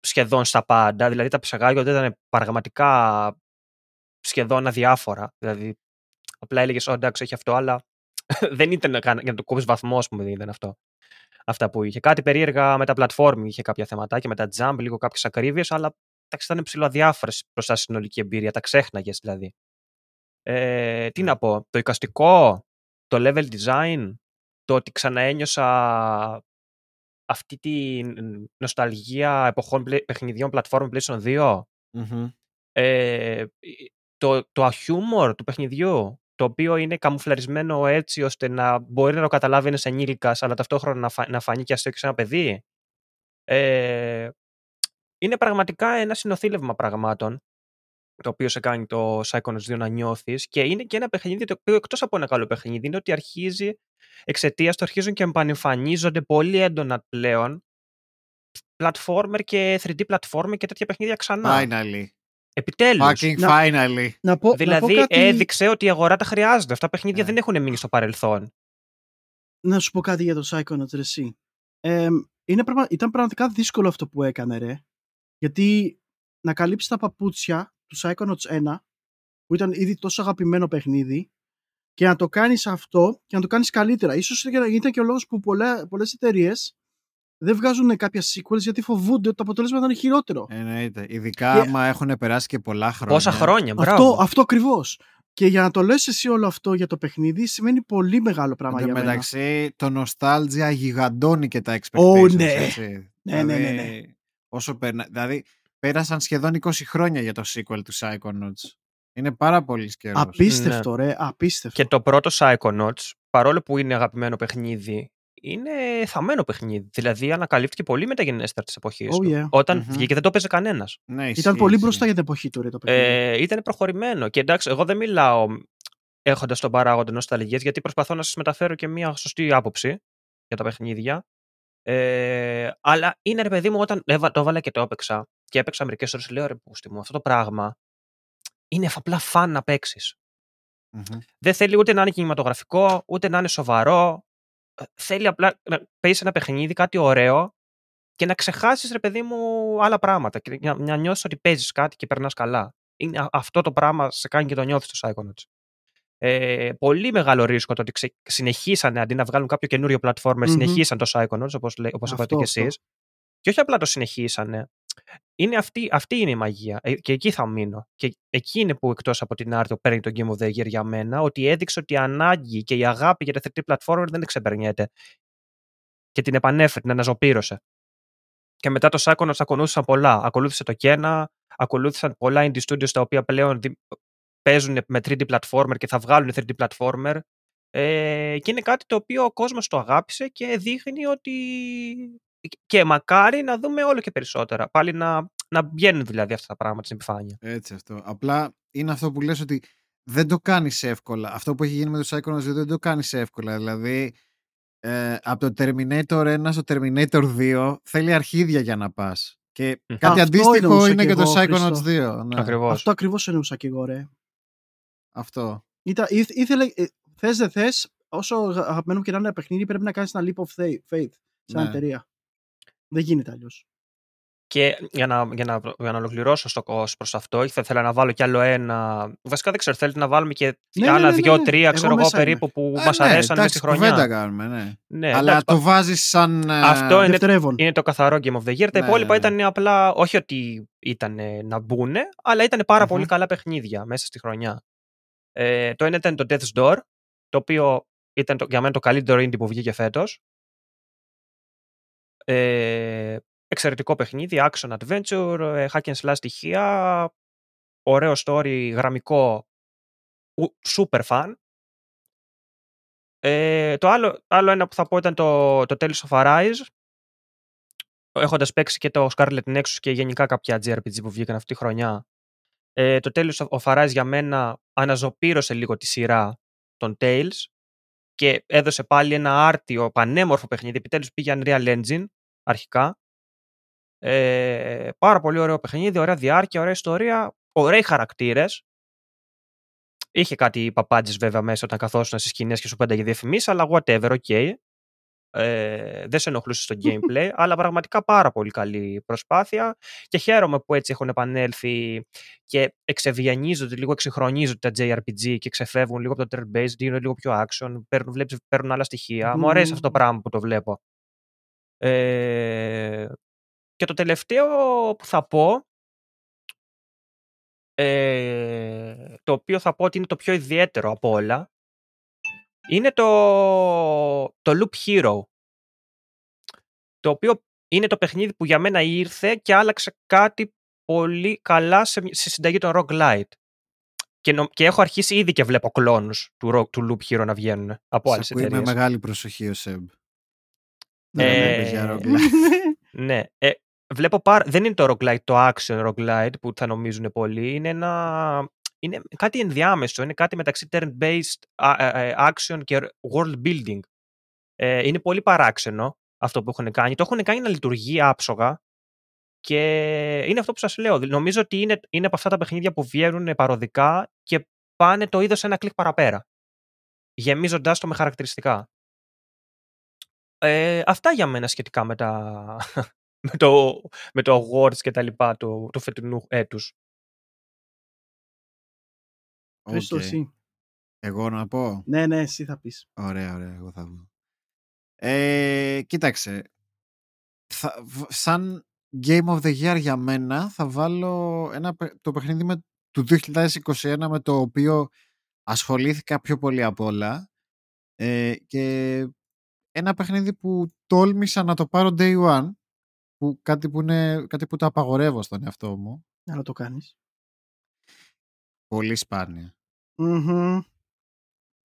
σχεδόν στα πάντα. Δηλαδή τα ψεγάδια ήταν πραγματικά σχεδόν αδιάφορα. Δηλαδή απλά έλεγες: Ω εντάξει, έχει αυτό, αλλά δεν ήταν καν- για να το κόβει βαθμό, ας πούμε, δεν ήταν αυτό. Αυτά που είχε. Κάτι περίεργα με τα platform είχε κάποια θεματάκια, με τα jump, λίγο κάποιες ακρίβειες, αλλά εντάξει, ήταν ψηλό αδιάφορε μπροστά στη συνολική εμπειρία. Τα ξέχναγες δηλαδή. Ε, τι Ναι. να πω, το εικαστικό, το level design, το ότι ξαναένιωσα αυτή τη νοσταλγία εποχών πλε- παιχνιδιών platform PlayStation 2, Μμμ. ε, το, το humor του παιχνιδιού, το οποίο είναι καμουφλαρισμένο έτσι ώστε να μπορεί να το καταλάβει ένας ενήλικας, αλλά ταυτόχρονα να, φα- να φανεί και αστείο και σε ένα παιδί. Ε, είναι πραγματικά ένα συνοθήλευμα πραγμάτων το οποίο σε κάνει το Psychonauts 2 να νιώθεις και είναι και ένα παιχνίδι το οποίο εκτός από ένα καλό παιχνίδι είναι ότι αρχίζει εξαιτίας του αρχίζουν και εμφανίζονται πολύ έντονα πλέον platformer και 3D platformer και τέτοια παιχνίδια ξανά. Finally. Επιτέλους. Fucking Να- finally. Να πω, να πω Δηλαδή κάτι, έδειξε ότι η αγορά τα χρειάζεται. Αυτά τα παιχνίδια Ε. δεν έχουν μείνει στο παρελθόν. να σου πω κάτι για το Psychonauts, ρε εσύ. Ε, είναι πραγμα... Ήταν πραγματικά δύσκολο αυτό που έκανε, ρε. Γιατί να καλύψεις τα παπούτσια του Psychonauts 1, που ήταν ήδη τόσο αγαπημένο παιχνίδι, και να το κάνεις αυτό και να το κάνεις καλύτερα. Ίσως ήταν ήταν και ο λόγος που πολλέ, πολλές εταιρείες δεν βγάζουν κάποια sequels γιατί φοβούνται ότι το αποτέλεσμα θα είναι χειρότερο. Εννοείται. Ειδικά Και- άμα έχουν περάσει και πολλά χρόνια. Πόσα χρόνια, μπράβο. αυτό, αυτό ακριβώς. Και για να το λες εσύ όλο αυτό για το παιχνίδι σημαίνει πολύ μεγάλο πράγμα Εν τω για μένα. μεταξύ, το nostalgia γιγαντώνει και τα expectations. ναι. έτσι. Ναι, ναι, ναι, ναι. Δηλαδή, Όσο περνα... δηλαδή, πέρασαν σχεδόν 20 χρόνια για το sequel του Psychonauts. Είναι πάρα πολύ καιρός. Απίστευτο, Ναι. ρε. Απίστευτο. Και το πρώτο Psychonauts, παρόλο που είναι αγαπημένο παιχνίδι, είναι θαμμένο παιχνίδι. Δηλαδή ανακαλύφθηκε πολύ μεταγενέστερα της εποχής Oh, του. yeah. Όταν Μμμ. βγήκε δεν το παίζει κανένας. Ναι, Ήταν ισχύει, πολύ ισχύει. μπροστά για την εποχή του, ρε, το παιχνίδι. Ε, ήταν προχωρημένο. Και εντάξει, εγώ δεν μιλάω έχοντας τον παράγοντα νοσταλγίας, γιατί προσπαθώ να σας μεταφέρω και μια σωστή άποψη για τα παιχνίδια. Ε, αλλά είναι ρε παιδί μου, όταν έβα- το έβαλα και το έπαιξα και έπαιξα μερικές ώρες, λέω ρε πούστη μου, αυτό το πράγμα είναι απλά φαν να παίξεις. Μμμ. Δεν θέλει ούτε να είναι κινηματογραφικό, ούτε να είναι σοβαρό. Ε, Θέλει απλά να παίζεις ένα παιχνίδι, κάτι ωραίο και να ξεχάσεις, ρε παιδί μου, άλλα πράγματα. Και να, να νιώσεις ότι παίζεις κάτι και περνάς καλά. Είναι, α- αυτό το πράγμα σε κάνει και το νιώθεις στο Psychonauts. Ε, πολύ μεγάλο ρίσκο το ότι ξε- συνεχίσανε αντί να βγάλουν κάποιο καινούριο platformer, Μμμ. συνεχίσαν το Psychonauts, όπως, λέ- όπως είπατε Αυτό, και αυτό. εσείς. Και όχι απλά το συνεχίσανε. Είναι αυτή, αυτή είναι η μαγεία. Ε, και εκεί θα μείνω. Και εκεί είναι που εκτός από την άρτη παίρνει το Game of the Year για μένα, ότι έδειξε ότι η ανάγκη και η αγάπη για τα 3D platformer δεν ξεπερνιέται. Και την επανέφερε, την αναζωπήρωσε. Και μετά το Psychonauts ακολούθησαν πολλά. Ακολούθησε το Kena, ακολούθησαν πολλά indie studios τα οποία πλέον δι- παίζουν με 3D platformer και θα βγάλουν 3D platformer. Ε, και είναι κάτι το οποίο ο κόσμος το αγάπησε και δείχνει ότι και μακάρι να δούμε όλο και περισσότερα. Πάλι να, να βγαίνουν δηλαδή αυτά τα πράγματα στην επιφάνεια. Έτσι αυτό. Απλά είναι αυτό που λες ότι δεν το κάνεις εύκολα. Αυτό που έχει γίνει με το Psychonauts 2 δεν το κάνεις εύκολα. Δηλαδή, ε, από το Terminator 1 στο Terminator 2 θέλει αρχίδια για να πας. Και Μμ. κάτι Αυτό αντίστοιχο εννοούσα είναι κι και το εγώ, Psychonauts Χριστό. 2. Ναι. Ακριβώς. Αυτό ακριβώς εννοούσα και εγώ, ρε. Αυτό. Ήταν, ήθε- ήθελε, ε, θες δεν θες, όσο αγαπημένο και να είναι ένα παιχνίδι, πρέπει να κάνεις ένα leap of faith, faith σε μια Ναι. εταιρεία. Δεν γίνεται αλλιώς. Και για να, για να, για να ολοκληρώσω στο ως προς αυτό, θα ήθελα να βάλω κι άλλο ένα. Βασικά δεν ξέρω, θέλετε να βάλουμε και Ναι, ναι, άλλα ναι, ναι, δύο, ναι. τρία, Εγώ ξέρω εγώ μέσα περίπου που Ε, μας ναι, αρέσαν μέσα εντάξει, στη χρονιά. κουβέντα κάνουμε, ναι. Ναι, Αλλά εντάξει, το βάζεις σαν... ε, Αυτό είναι- Δευτερεύον. είναι το καθαρό Game of the Year. Τα Ναι, υπόλοιπα ναι, ναι. ήταν απλά, όχι ότι ήταν να μπουν, αλλά ήταν πάρα Μμμ. πολύ καλά παιχνίδια μέσα στη χρονιά. Ε, το ένα ήταν το Death's Door, το οποίο ήταν το, για μένα το καλύτερο indie που βγήκε φέτος. Ε, εξαιρετικό παιχνίδι, action adventure, ε, hack and slash στοιχεία, ωραίο story, γραμμικό, ου- super fun. Ε, το άλλο, άλλο ένα που θα πω ήταν το, το Tales of Arise, έχοντας παίξει και το Scarlet Nexus και γενικά κάποια JRPG που βγήκαν αυτή τη χρονιά. Ε, το Tales of Arise για μένα αναζωπήρωσε λίγο τη σειρά των Tales και έδωσε πάλι ένα άρτιο, πανέμορφο παιχνίδι. Επιτέλους πήγε Unreal Engine αρχικά. Ε, πάρα πολύ ωραίο παιχνίδι, ωραία διάρκεια, ωραία ιστορία, ωραίοι χαρακτήρες. Είχε κάτι παπάντζες βέβαια μέσα όταν καθόσουν στις σκηνές και σου πένταγε διαφημίσεις, αλλά whatever, ok. Ε, δεν σε ενοχλούσε στο gameplay, αλλά πραγματικά πάρα πολύ καλή προσπάθεια και χαίρομαι που έτσι έχουν επανέλθει και εξευγενίζονται λίγο, εξυγχρονίζονται τα JRPG και ξεφεύγουν λίγο από το turn-based, γίνονται λίγο πιο action, παίρνουν, βλέπεις, παίρνουν άλλα στοιχεία. Μου αρέσει αυτό το πράγμα που το βλέπω. Ε, και το τελευταίο που θα πω, ε, το οποίο θα πω ότι είναι το πιο ιδιαίτερο από όλα, είναι το, το Loop Hero. Το οποίο είναι το παιχνίδι που για μένα ήρθε και άλλαξε κάτι πολύ καλά σε, στη συνταγή των roguelite. Και, νο- και έχω αρχίσει ήδη και βλέπω κλόνους του, ro- του Loop Hero να βγαίνουν από Σε άλλες ακούει με εταιρείες. μεγάλη προσοχή ο Σεμ. Ε, Δεν έπαιζε για roguelite. Ναι. Ε, βλέπω πάρα... Δεν είναι το roguelite, το action roguelite που θα νομίζουν πολλοί. Είναι ένα... Είναι κάτι ενδιάμεσο. Είναι κάτι μεταξύ turn-based α- ε, ε, action και world building. Ε, είναι πολύ παράξενο αυτό που έχουν κάνει. Το έχουν κάνει να λειτουργεί άψογα και είναι αυτό που σας λέω. Νομίζω ότι είναι, είναι από αυτά τα παιχνίδια που βγαίνουν παροδικά και πάνε το είδος ένα κλικ παραπέρα. Γεμίζοντάς το με χαρακτηριστικά. Ε, αυτά για μένα σχετικά με, τα, με, το, με το awards και τα λοιπά του, του φετινού έτους. Χρήστο, Οκ. εσύ. Εγώ να πω; Ναι, ναι, εσύ θα πεις. Ωραία, ωραία, εγώ θα δω. Ε, κοίταξε. Θα, β- σαν Game of the Year για μένα θα βάλω ένα, παι- το παιχνίδι με, του 2021 με το οποίο ασχολήθηκα πιο πολύ απ' όλα ε, και ένα παιχνίδι που τόλμησα να το πάρω day one που κάτι που, είναι, κάτι που το απαγορεύω στον εαυτό μου Να το κάνεις. πολύ σπάνια Μμμ.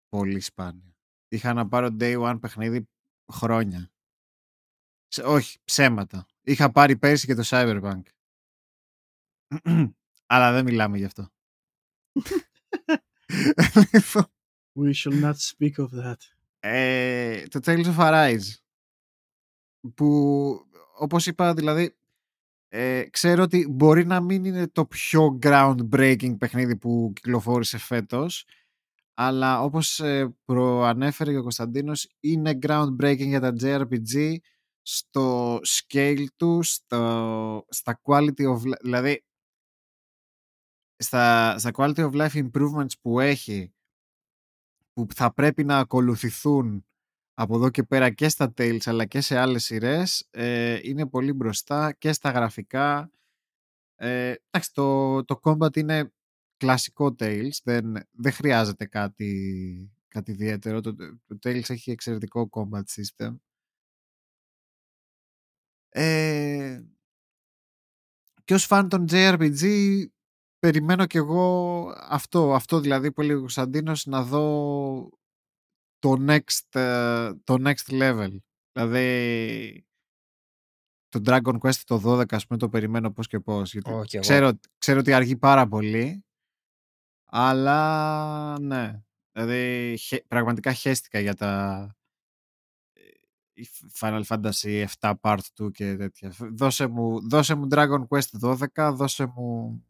πολύ σπάνια. Είχα να πάρω day one παιχνίδι χρόνια. Ψ- όχι ψέματα. Είχα πάρει πέρσι και το Cyberpunk. Αλλά δεν μιλάμε γι' αυτό. Λοιπόν, We shall not speak of that. ε, το Tales of Arise που όπως είπα δηλαδή ε, ξέρω ότι μπορεί να μην είναι το πιο groundbreaking παιχνίδι που κυκλοφόρησε φέτος αλλά όπως ε, προανέφερε και ο Κωνσταντίνος είναι groundbreaking για τα JRPG στο scale του, στο, στα quality of li- δηλαδή στα, στα quality of life improvements που έχει που θα πρέπει να ακολουθηθούν από εδώ και πέρα και στα Tales αλλά και σε άλλες σειρές ε, είναι πολύ μπροστά και στα γραφικά. Ε, εντάξει, το, το combat είναι κλασικό Tales δεν, δεν χρειάζεται κάτι, κάτι ιδιαίτερο. Το, το Tales έχει εξαιρετικό combat system. Ε, και ως φαν των JRPG περιμένω κι εγώ αυτό, αυτό δηλαδή που έλεγε ο Κωνσταντίνος να δω το next, ε, το next level. Δηλαδή το Dragon Quest το 12 ας πούμε το περιμένω πώς και πώς. Γιατί ξέρω, ξέρω ότι αργεί πάρα πολύ. Αλλά ναι. Δηλαδή πραγματικά χέστηκα για τα Final Fantasy 7 Part 2 και τέτοια. Δώσε μου, δώσε μου Dragon Quest 12, δώσε μου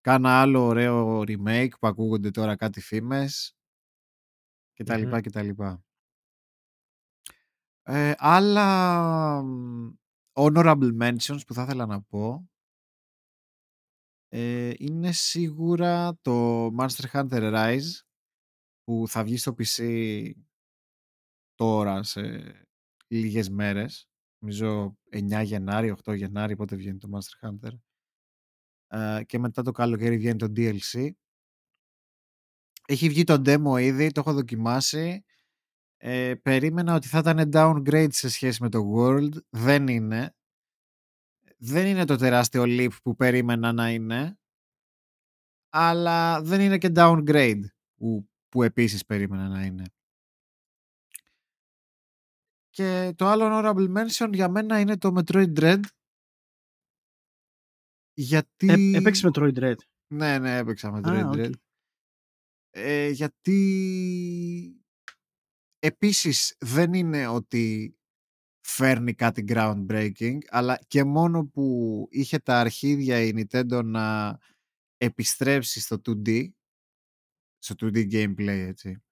κάνα άλλο ωραίο remake που ακούγονται τώρα κάτι φήμες και τα λοιπά και τα λοιπά. Ε, άλλα honorable mentions που θα ήθελα να πω. Ε, είναι σίγουρα το Monster Hunter Rise που θα βγει στο PC τώρα σε λίγες μέρες. Νομίζω 9 Γενάρη, 8 Γενάρη πότε βγαίνει το Monster Hunter. Ε, και μετά το καλοκαίρι βγαίνει το DLC έχει βγει το demo ήδη, το έχω δοκιμάσει ε, περίμενα ότι θα ήταν downgrade σε σχέση με το World δεν είναι δεν είναι το τεράστιο leap που περίμενα να είναι αλλά δεν είναι και downgrade που, που επίσης περίμενα να είναι και το άλλο honorable mention για μένα είναι το Metroid Dread. Γιατί... Ε, έπαιξε Metroid Dread. Ναι, ναι, έπαιξα Metroid Dread. Ε, γιατί επίσης δεν είναι ότι φέρνει κάτι groundbreaking, αλλά και μόνο που είχε τα αρχίδια η Nintendo να επιστρέψει στο 2D, στο 2D gameplay έτσι,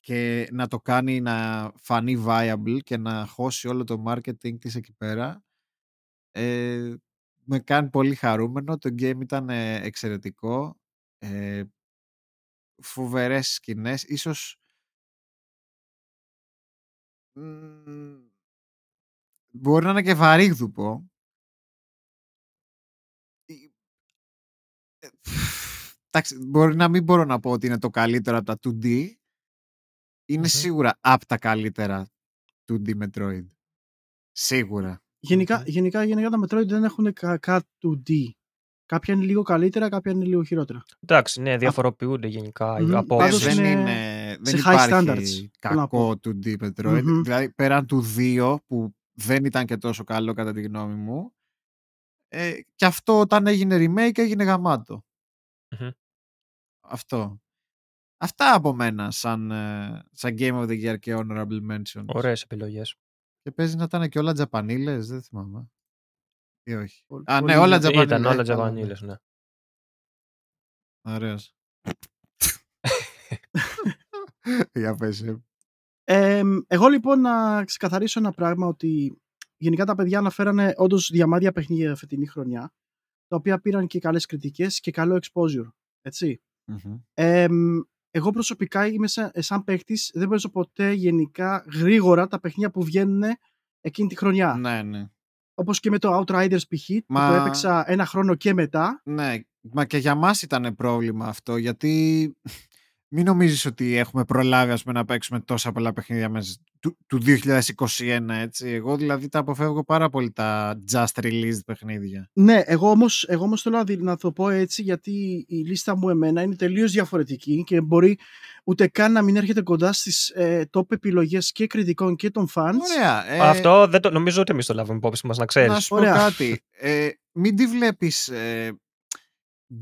και να το κάνει να φανεί viable και να χώσει όλο το marketing της εκεί πέρα ε, με κάνει πολύ χαρούμενο. Το game ήταν ε, εξαιρετικό. Ε, φοβερές σκηνές ίσως μπορεί να είναι και βαρύγδουπο ε, εντάξει, μπορεί να μην μπορώ να πω ότι είναι το καλύτερο από τα 2D ειναι σίγουρα από τα καλύτερα του D Metroid. Σίγουρα. Γενικά, γενικά, γενικά τα Metroid δεν έχουν κάτι του D. Κάποια είναι λίγο καλύτερα, κάποια είναι λίγο χειρότερα. Εντάξει, ναι, διαφοροποιούνται γενικά mm-hmm. από δεν, είναι, είναι, δεν υπάρχει standards, κακό του D Metroid. Mm-hmm. Δηλαδή, πέραν του 2 που δεν ήταν και τόσο καλό κατά τη γνώμη μου, ε, και αυτό όταν έγινε remake έγινε γαμάτο. Mm-hmm. Αυτό. Αυτά από μένα σαν, ε, σαν Game of the Year και Honorable Mentions. Ωραίες επιλογές. Και παίζει να ήταν και όλα τζαπανίλες, δεν θυμάμαι. Ή όχι. Α, ναι, όλα τζαπανίλες. Ήταν όλα τζαπανίλες, ναι. Ωραίος. Για πες. Ε, εγώ λοιπόν να ξεκαθαρίσω ένα πράγμα ότι γενικά τα παιδιά αναφέρανε όντως διαμάδια παιχνίδια φετινή χρονιά τα οποία πήραν και καλές κριτικές και καλό exposure. Έτσι. Mm-hmm. Ε, εγώ προσωπικά είμαι σαν, ε, σαν παίχτη, δεν παίζω ποτέ γενικά γρήγορα τα παιχνίδια που βγαίνουν εκείνη τη χρονιά. Ναι, ναι. Όπως και με το Outriders π.χ. Μα... που έπαιξα ένα χρόνο και μετά. Ναι, μα και για μας ήταν πρόβλημα αυτό γιατί μην νομίζεις ότι έχουμε προλάβει ας πούμε, να παίξουμε τόσα πολλά παιχνίδια μέσα του, του 2021, έτσι. Εγώ δηλαδή τα αποφεύγω πάρα πολύ τα just released παιχνίδια. Ναι, εγώ όμως, εγώ όμως θέλω να το πω έτσι γιατί η λίστα μου εμένα είναι τελείως διαφορετική και μπορεί ούτε καν να μην έρχεται κοντά στις ε, top επιλογές και κριτικών και των fans. Ωραία. Ε... Αυτό δεν το, νομίζω ότι εμείς το λάβουμε υπόψη μας, να ξέρεις. Να σου πω κάτι. Ε, μην τη βλέπεις ε,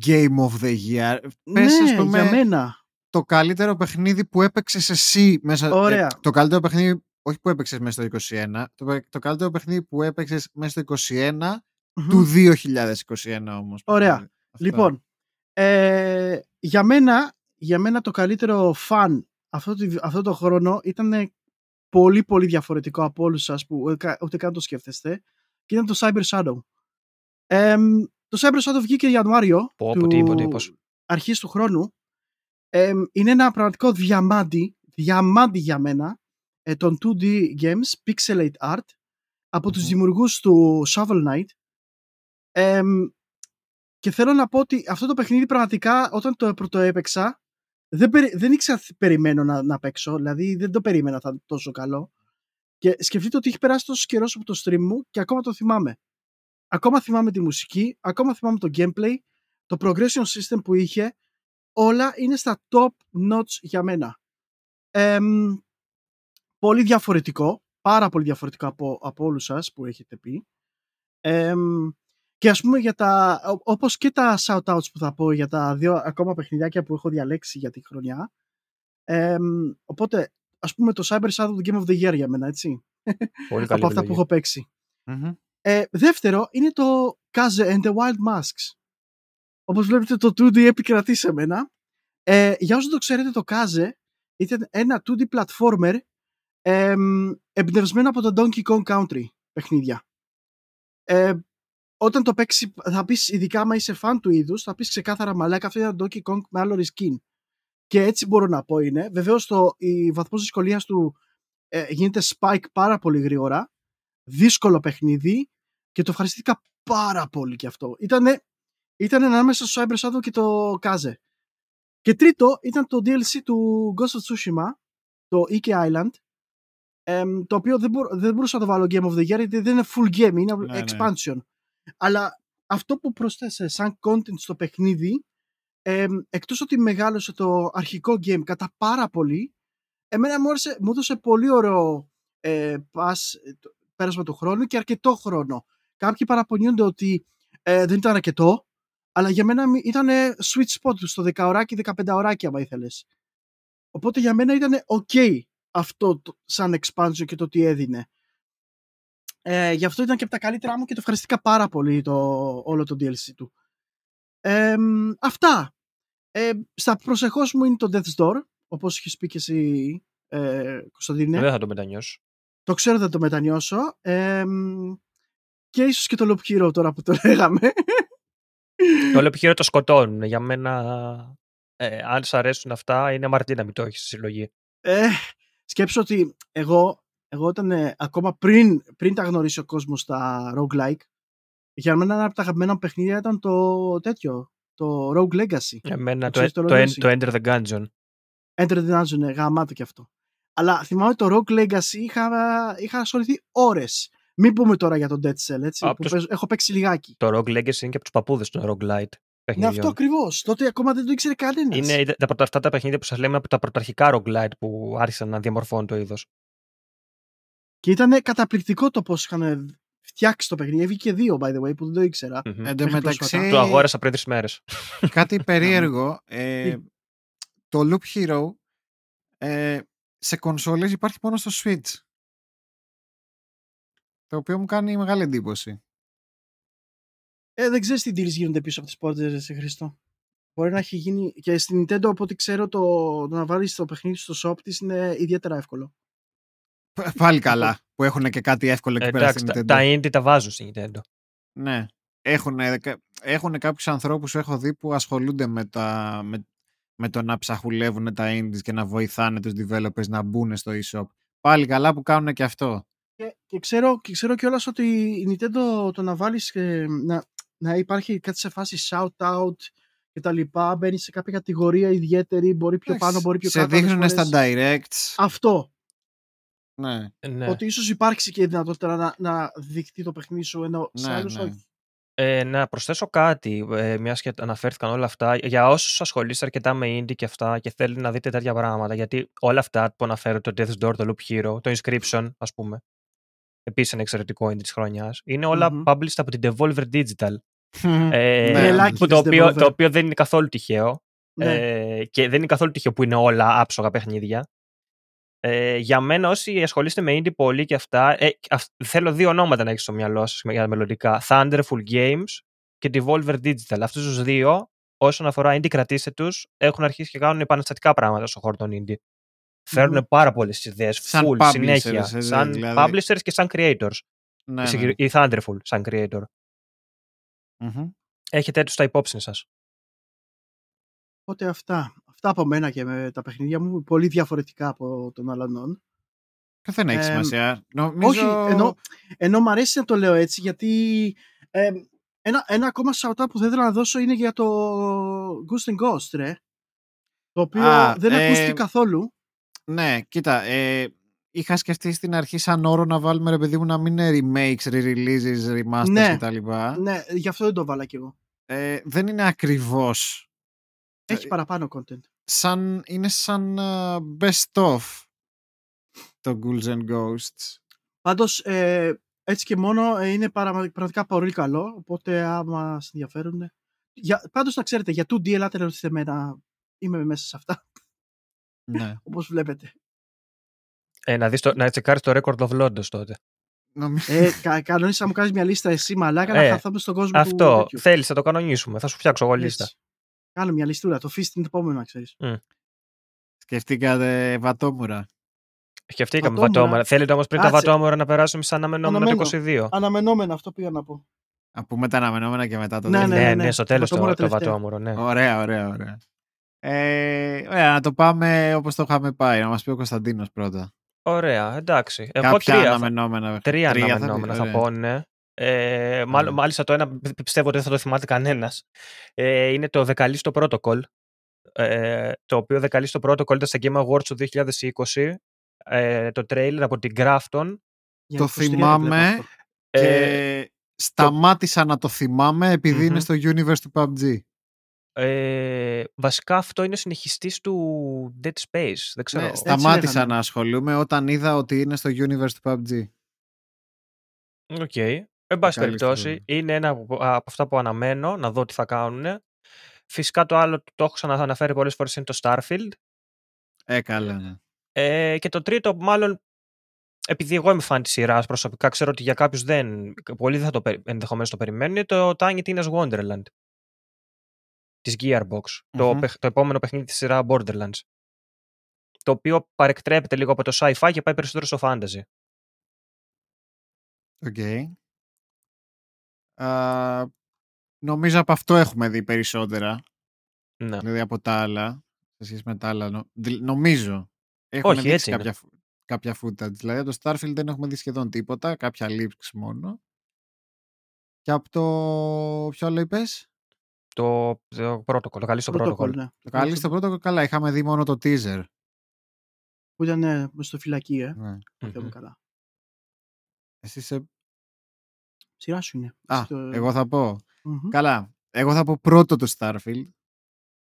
Game of the Year. Πες, ναι, πούμε, για μένα το καλύτερο παιχνίδι που έπαιξες εσύ μέσα. Ε, Ωραία. το καλύτερο παιχνίδι, όχι που έπαιξες μέσα στο 21, το, το καλύτερο παιχνίδι που έπαιξες μέσα στο 21 του 2021 όμως. Ωραία. Λοιπόν, ε, για, μένα, για μένα το καλύτερο φαν αυτό, αυτό το χρόνο ήταν πολύ πολύ διαφορετικό από όλους σας που ούτε καν το σκέφτεστε και ήταν το Cyber Shadow. Ε, το Cyber Shadow βγήκε Ιανουάριο πω, του... αρχής του χρόνου Ε, είναι ένα πραγματικό διαμάντι, διαμάντι για μένα, ε, των 2D games, Pixelate Art, από τους Μμμ. δημιουργούς του Shovel Knight. Ε, και θέλω να πω ότι αυτό το παιχνίδι πραγματικά όταν το πρωτοέπαιξα δεν, περι, δεν ήξερα τι περιμένω να, να παίξω, δηλαδή δεν το περίμενα θα είναι τόσο καλό. Και σκεφτείτε ότι έχει περάσει τόσος καιρός από το stream μου και ακόμα το θυμάμαι. Ακόμα θυμάμαι τη μουσική, ακόμα θυμάμαι το gameplay, το progression system που είχε, όλα είναι στα top notch για μένα. Εμ, πολύ διαφορετικό, πάρα πολύ διαφορετικό από, από όλους σας που έχετε πει. Εμ, και ας πούμε για τα, ό- όπως και τα shoutouts που θα πω για τα δύο ακόμα παιχνιδάκια που έχω διαλέξει για τη χρονιά. Εμ, οπότε, ας πούμε το Cyber Shadow του Game of the Year για μένα, έτσι. Πολύ καλή από αυτά που επιλογή. έχω παίξει. Μμμ. Ε, δεύτερο είναι το Kaze and the Wild Masks. Όπως βλέπετε το 2D επικρατεί σε μένα. Ε, για όσοι το ξέρετε το Kaze ήταν ένα 2D platformer εμ, εμπνευσμένο από το Donkey Kong Country παιχνίδια. Ε, όταν το παίξεις θα πεις ειδικά άμα είσαι φαν του είδους θα πεις ξεκάθαρα μαλάκα αυτό είναι ένα Donkey Kong με άλλο reskin. Και έτσι μπορώ να πω είναι. Βεβαίως το, η βαθμός δυσκολίας του ε, γίνεται spike πάρα πολύ γρήγορα. Δύσκολο παιχνίδι και το ευχαριστήθηκα πάρα πολύ κι αυτό. Ήτανε, ήταν ανάμεσα στο Cyber Shadow και το Kaze. Και τρίτο ήταν το DLC του Ghost of Tsushima, το Ike Island, εμ, το οποίο δεν, μπορώ, δεν μπορούσα να το βάλω Game of the Year γιατί δεν είναι full game, είναι Ναι, ναι. Expansion. Αλλά αυτό που πρόσθεσε σαν content στο παιχνίδι, εμ, εκτός ότι μεγάλωσε το αρχικό game κατά πάρα πολύ, εμένα μου, άρεσε, μου έδωσε πολύ ωραίο ε, pass, ε, το- πέρασμα του χρόνου και αρκετό χρόνο. Κάποιοι παραπονιούνται ότι ε, δεν ήταν αρκετό, αλλά για μένα ήταν sweet spot στο 10 ωράκι, 15 ωράκι άμα ήθελες. Οπότε για μένα ήταν ok αυτό το, σαν expansion και το τι έδινε. Ε, γι' αυτό ήταν και από τα καλύτερά μου και το ευχαριστήκα πάρα πολύ το, όλο το DLC του. Ε, μ, αυτά. Ε, στα προσεχώς μου είναι το Death's Door, όπως έχεις πει και εσύ ε, Κωνσταντίνε. Δεν θα το μετανιώσω. Το ξέρω δεν το μετανιώσω. Ε, μ, και ίσως και το Loop Hero τώρα που το λέγαμε. Το λέω επιχείρημα το σκοτώνουν. Για μένα, ε, αν σ' αρέσουν αυτά, είναι αμαρτία να μην το έχεις στη συλλογή. Ε, σκέψω ότι εγώ, εγώ όταν ε, ακόμα πριν, πριν τα γνωρίσει ο κόσμος τα roguelike, για μένα ένα από τα αγαπημένα μου παιχνίδια ήταν το τέτοιο, το Rogue Legacy. Εμένα Το το, ξέρεις το το, Legacy? το Enter the Gungeon. Enter the Dungeon, ε, γαμάτο κι αυτό. Αλλά θυμάμαι το Rogue Legacy είχα, είχα ασχοληθεί ώρες. Μην πούμε τώρα για το Dead Cell, έτσι, Α, που τους- παίζω- έχω παίξει λιγάκι. Το Rogue Legacy είναι και από τους παππούδες των Roguelite Ναι, παιχνιδιών. αυτό ακριβώς. Τότε ακόμα δεν το ήξερε κανένας. Είναι τα πρώτα, αυτά τα παιχνίδια που σας λέμε από τα πρωταρχικά Roguelite που άρχισαν να διαμορφώνουν το είδος. Και ήταν καταπληκτικό το πώς είχαν φτιάξει το παιχνίδι. Έβγαινε και δύο, by the way, που δεν το ήξερα. Εν τω Μέχρι μεταξύ, πρόσφατα. Το αγόρασα πριν τρεις μέρες. κάτι περίεργο. ε, Τι; το Loop Hero ε, σε κονσόλες υπάρχει μόνο στο Switch. Το οποίο μου κάνει μεγάλη εντύπωση. Ε, δεν ξέρεις τι deals γίνονται πίσω από τις πόρτες, σε Χριστό. Μπορεί να έχει γίνει. Και στην Nintendo, από ό,τι ξέρω, το, το να βάλεις το παιχνίδι στο shop της είναι ιδιαίτερα εύκολο. Π- Πάλι καλά που έχουν και κάτι εύκολο εκεί πέρα Εντάξει, στην τα, Nintendo. τα indie τα βάζουν στην Nintendo. Ναι. Έχουν, έχουν κάποιους ανθρώπους που έχω δει που ασχολούνται με, τα, με, με το να ψαχουλεύουν τα indies και να βοηθάνε τους developers να μπουν στο e-shop. Πάλι καλά που κάνουν και αυτό. Και, και ξέρω, και ξέρω κιόλας ότι η Nintendo το να βάλεις και να, να υπάρχει κάτι σε φάση shout-out και τα λοιπά, μπαίνει σε κάποια κατηγορία ιδιαίτερη, μπορεί πιο πάνω, μπορεί πιο σε κάτω. άλλες δείχνουν φορές. στα directs. Αυτό. Ναι. Ναι. Ότι ίσως υπάρξει και η δυνατότητα να, να δειχτεί το παιχνίδι σου, ενώ σε Ναι, άλλους ναι. όχι. Ε, να προσθέσω κάτι, ε, μιας και αναφέρθηκαν όλα αυτά. Για όσους ασχολείστε αρκετά με indie και αυτά και θέλετε να δείτε τέτοια πράγματα, γιατί όλα αυτά που αναφέρω, το Death's Door, το Loop Hero, το Inscription, ας πούμε, επίσης ένα εξαιρετικό indie της χρονιάς, είναι όλα Μμμ. published από την Devolver Digital. Ε, Ναι. Τρελάκι που το, της οποίο, Devolver. το οποίο δεν είναι καθόλου τυχαίο. Ναι. Ε, και δεν είναι καθόλου τυχαίο που είναι όλα άψογα παιχνίδια. Ε, για μένα, όσοι ασχολείστε με indie πολύ και αυτά, ε, αυ- θέλω δύο ονόματα να έχεις στο μυαλό σας για τα μελλοντικά. Thunderful Games και Devolver Digital. Αυτούς τους δύο, όσον αφορά indie, κρατήστε τους, έχουν αρχίσει και κάνουν επαναστατικά πράγματα στον χώρο των indie. Φέρνουν πάρα πολλές ιδέες, Σαν full, publishers, συνέχεια. ε, σαν δηλαδή. publishers και σαν creators. ναι, Η ναι. συγκεκρι- Η Thunderful, σαν creator. Μμμ. Έχετε του στα υπόψη σας. Οπότε αυτά. Αυτά από μένα και με τα παιχνίδια μου, πολύ διαφορετικά από των αλλανών. Και δεν έχει Ε, σημασία. Νομίζω... Όχι, ενώ, ενώ μου αρέσει να το λέω έτσι, γιατί ε, ένα, ένα ακόμα shout που θα ήθελα να δώσω είναι για το Ghost and Ghost, ρε. Το οποίο Α, δεν ε, ακούστηκε καθόλου. Ναι, κοίτα, ε, είχα σκεφτεί στην αρχή σαν όρο να βάλουμε ρε παιδί μου να μην είναι remakes, re-releases, remasters Ναι. κτλ. Ναι, γι' αυτό δεν το βάλα κι εγώ. Ε, δεν είναι ακριβώς. Έχει Ε, παραπάνω content. Σαν, είναι σαν ε, best of το Ghouls and Ghosts. Πάντως, ε, έτσι και μόνο ε, είναι παρα- πραγματικά πολύ καλό, οπότε άμα σας ενδιαφέρουν... Για, πάντως να ξέρετε, για 2D ελάτε να ρωτήσετε εμένα, είμαι μέσα σε αυτά, ναι. όπως βλέπετε. Ε, να, δεις το, να τσεκάρεις το record of Londos τότε. Νομίζω- ε, κα, κανόνισα να μου κάνεις μια λίστα εσύ μαλάκα να Ε, χαθούμε στον κόσμο του Αυτό τέτοιου. θέλεις, θα το κανονίσουμε. Θα σου φτιάξω εγώ λίστα. Έτσι. Κάνω μια λιστούρα, το φύση την επόμενο να ξέρεις. Σκεφτήκατε βατόμουρα. Σκεφτήκαμε Βατόμουρα. βατόμορα. Θέλετε όμως πριν τα Κάτσε. βατόμορα να περάσουμε σαν αναμενόμενο το Αναμένω. 22. Αναμενόμενο αυτό πήγα να πω. Να πούμε τα αναμενόμενα και μετά το Ναι, δεύτερο. Ναι, ναι, ναι, ναι. στο τέλος το, Βατόμουρα το τελευταία. βατόμορο, ναι. Ωραία, ωραία, ωραία. Ε, ωραία, να το πάμε όπως το είχαμε πάει. Να μας πει ο Κωνσταντίνος πρώτα. Ωραία, εντάξει. Εγώ Κάποια τρία, θα- αναμενόμενα. τρία θα πει, αναμενόμενα θα ωραία. πω, ναι. Ε, μάλλον, Ωραία. μάλιστα το ένα πι- πιστεύω ότι δεν θα το θυμάται κανένας. Ε, είναι το Δεκαλίστο Protocol. Ε, το οποίο Δεκαλίστο Protocol ήταν στα Game Awards του 2020. Ε, το trailer από την Grafton. Για Το 23 βλέπω θυμάμαι. αυτό. Και Ε, σταμάτησα να το θυμάμαι επειδή είναι Μμμ. στο universe του PUBG. ες, βασικά αυτό είναι συνεχιστής του Dead Space. Δεν ξέρω. Ναι, σταμάτησα λέγανε. να ασχολούμαι όταν είδα ότι είναι στο universe του PUBG. Οκ. Εν πάση Καλή περιπτώσει, ιστορία. είναι ένα από, από αυτά που αναμένω να δω τι θα κάνουν. Φυσικά το άλλο το έχω ξανααναφέρει πολλές φορές είναι το Starfield. Ε, καλά, ναι. Ε, και το τρίτο, μάλλον, επειδή εγώ είμαι φαν της σειράς προσωπικά, ξέρω ότι για κάποιους δεν. Πολλοί δεν θα το περι- ενδεχομένως το περιμένουν, είναι το Tiny Tina's Wonderland. Της Gearbox. το, Μμμ. παιχ- το επόμενο παιχνίδι της σειράς Borderlands. Το οποίο παρεκτρέπεται λίγο από το sci-fi και πάει περισσότερο στο fantasy. Οκ. Α, νομίζω από αυτό έχουμε δει περισσότερα. Ναι. Δηλαδή από τα άλλα. Σε σχέση με τα άλλα. νο- δη- νομίζω. Έχουν Όχι, δείξει έτσι είναι. κάποια, φου- κάποια footage. Δηλαδή από το Starfield δεν έχουμε δει σχεδόν τίποτα. Κάποια leaks μόνο. Και από το. Ποιο άλλο είπες; Το, το protocol, το καλή στο Protocol, protocol. ναι. Το καλή στο πρώτο καλά. Είχαμε δει μόνο το teaser. Που ήταν ναι, μες στο φυλακή, ε. Ναι. αν θυμάμαι Μμμ. καλά. Εσύ είσαι... Σειρά σου είναι. Α, Στο- εγώ θα πω. Μμμ. Καλά. Εγώ θα πω πρώτο το Starfield.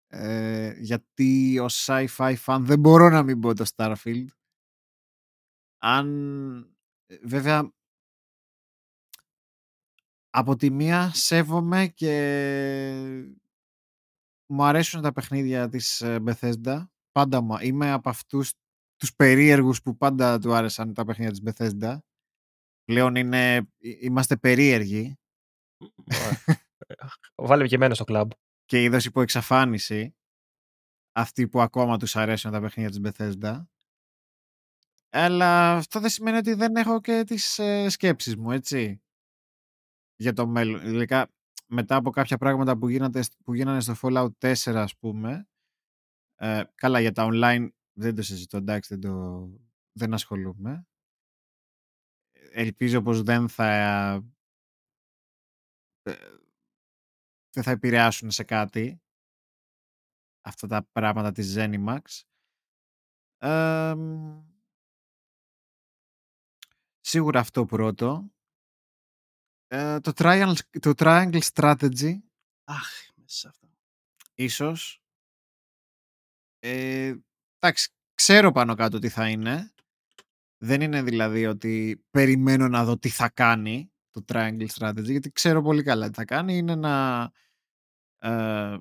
Ε, γιατί ως sci-fi fan δεν μπορώ να μην πω το Starfield. Αν... ε, Βέβαια, από τη μία σέβομαι και μου αρέσουν τα παιχνίδια της ε, Bethesda. Πάντα μου. Είμαι από αυτούς τους περίεργους που πάντα του άρεσαν τα παιχνίδια της Bethesda. Πλέον είναι, ε- είμαστε περίεργοι Βάλε και εμένα στο κλαμπ. και είδος υπό εξαφάνιση αυτοί που ακόμα τους αρέσουν τα παιχνίδια της Bethesda. Αλλά αυτό δεν σημαίνει ότι δεν έχω και τις ε, σκέψεις μου, έτσι. Για το μέλλον. Ειδικά μετά από κάποια πράγματα που, γίνατε, που γίνανε στο Fallout 4, ας πούμε. Ε, καλά, για τα online δεν το συζητώ, εντάξει, δεν, το, δεν ασχολούμαι. Ελπίζω πως δεν θα ε, δεν θα επηρεάσουν σε κάτι αυτά τα πράγματα της Zenimax. Εμ, σίγουρα αυτό πρώτο. Ε, το, triangle, το Triangle Strategy, Αχ, μέσα σε αυτά. ίσως. Ε, εντάξει, ξέρω πάνω κάτω τι θα είναι. Δεν είναι δηλαδή ότι περιμένω να δω τι θα κάνει το Triangle Strategy, γιατί ξέρω πολύ καλά τι θα κάνει. Είναι ένα ε,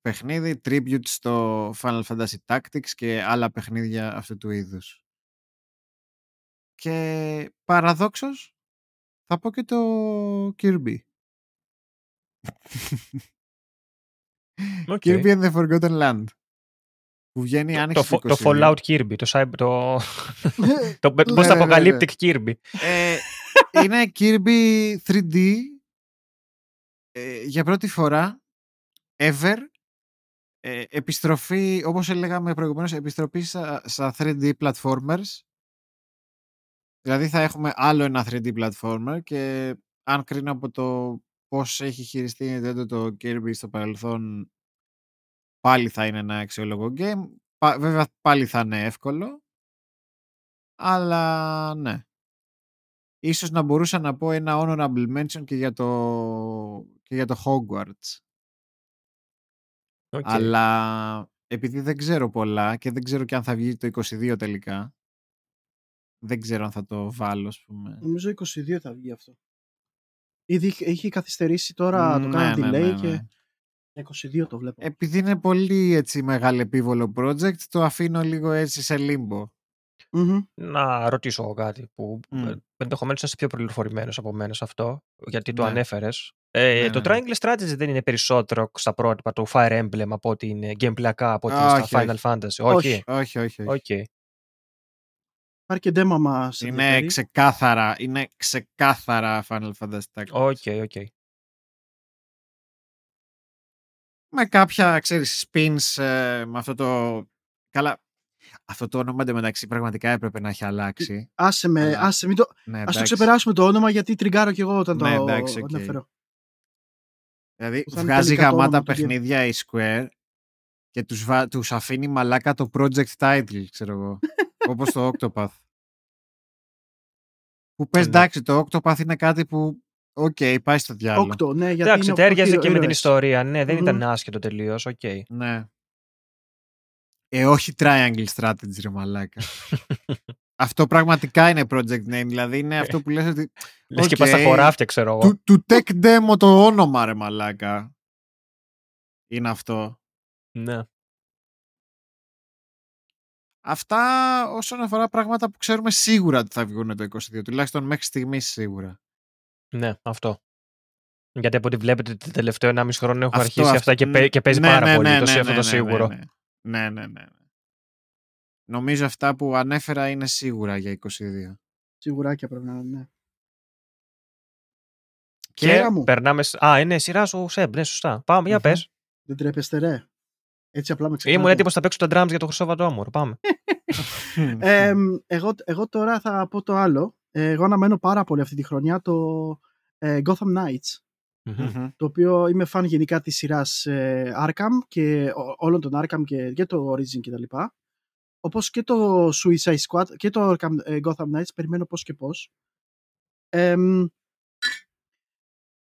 παιχνίδι tribute στο Final Fantasy Tactics και άλλα παιχνίδια αυτού του είδους. Και παραδόξως θα πω και το Kirby. Οκ. Kirby and the Forgotten Land. Που βγαίνει Το, άνοιξης φο- του το 22. Fallout Kirby, το, cyber- το, το Ναι, ναι, post-apocalyptic Kirby. Ε, είναι Kirby 3D ε, για πρώτη φορά ever ε, επιστροφή, όπως έλεγαμε προηγουμένως, επιστροφή στα, στα 3D platformers. Δηλαδή θα έχουμε άλλο ένα 3D platformer και αν κρίνω από το πώς έχει χειριστεί η Nintendo το Kirby στο παρελθόν πάλι θα είναι ένα αξιόλογο game. Πα- βέβαια πάλι θα είναι εύκολο. Αλλά ναι. Ίσως να μπορούσα να πω ένα honorable mention και για το, και για το Hogwarts. Οκ. Αλλά επειδή δεν ξέρω πολλά και δεν ξέρω και αν θα βγει το 22 τελικά, δεν ξέρω αν θα το βάλω, ας πούμε. Νομίζω 22 θα βγει αυτό. Ήδη είχε- είχε καθυστερήσει τώρα, το Ναι, κάνανε ναι, delay ναι, και ναι. 22 το βλέπω. Ενδεχομένως είναι πολύ έτσι μεγάλο επίδοξο project, το αφήνω λίγο έτσι σε limbo. Μμμ. Να ρωτήσω εγώ κάτι που Μμ. mm. ενδεχομένως είσαι πιο πληροφορημένος από μένα σε αυτό, γιατί το Ναι. ανέφερες. Ε, Ναι, το ναι, ναι. Triangle Strategy δεν είναι περισσότερο στα πρότυπα του Fire Emblem από ότι είναι gameplay-ακά από ότι είναι Όχι, στα Final όχι. Fantasy. Όχι. Όχι, όχι, όχι. Οκ. Υπάρχει και demo μας Είναι ενδιαφέρει. ξεκάθαρα, είναι ξεκάθαρα Final Fantasy Tactics. Οκ, οκ. Με κάποια, ξέρεις, spins ε, με αυτό το... Καλά, αυτό το όνομα εντωμεταξύ πραγματικά έπρεπε να έχει αλλάξει. Άσε με, Αλλά- άσε, μην το, Ναι, ας το εντάξει. ξεπεράσουμε το όνομα γιατί trigger-άρω κι εγώ όταν Ναι, το εντάξει, οκ. αναφέρω. Δηλαδή που θα είναι βγάζει τελικά το γαμάτα όνομα του game. παιχνίδια η Square και τους, βα... τους αφήνει μαλάκα το project title, ξέρω εγώ. όπως το Octopath. Που πες Ναι. εντάξει, το Octopath είναι κάτι που οκ, πάει στο διάολο. Octo, ναι, γιατί Εντάξει, είναι ταίριαζε οκτώ και με την ήρωες. ιστορία. Ναι, δεν Μμμ. ήταν άσχετο τελείως. Οκ. Ναι. Ε, όχι triangle strategy, ρε μαλάκα. αυτό πραγματικά είναι project name, δηλαδή είναι αυτό που λες ότι Λες και Οκ. πας στα χωράφια, ξέρω εγώ. του, του tech demo το όνομα, ρε μαλάκα. Είναι αυτό. Ναι. Αυτά όσον αφορά πράγματα που ξέρουμε σίγουρα ότι θα βγουν το 22, τουλάχιστον μέχρι στιγμής σίγουρα. Ναι, αυτό. Γιατί από ό,τι βλέπετε το τελευταίο 1,5 χρόνο έχουν Αυτό, αρχίσει αυτό. αυτά και, παί- και παίζει Ναι, πάρα ναι, πολύ. ναι, το ναι, sé αυτό ναι, το ναι, σίγουρο. Ναι, ναι, ναι, ναι. ναι. Νομίζω αυτά που ανέφερα είναι σίγουρα για 22. Σιγουράκια πρέπει να είναι. ναι. Και Σειρά μου. περνάμε. σ- Α, είναι σειρά σου, Σεμπ, ναι, σωστά. Πάμε, για Μμμ. πες. Δεν τρέπεστε ρε. Έτσι απλά με ξεκινάτε. Ήμουν έτοιμος να παίξω τα drums για το Χρυσό Βατόμουρο. Πάμε. Ε, εγώ, εγώ τώρα θα πω το άλλο. Ε, Εγώ αναμένω πάρα πολύ αυτή τη χρονιά το ε, Gotham Knights. Μμμ. Μμμ. Το οποίο είμαι φαν γενικά της σειράς ε, Arkham και ό- όλων των Arkham και, και το Origin και τα λοιπά. Όπως και το Suicide Squad και το Arkham, ε, Gotham Knights περιμένω πώς και πώς. Εμ,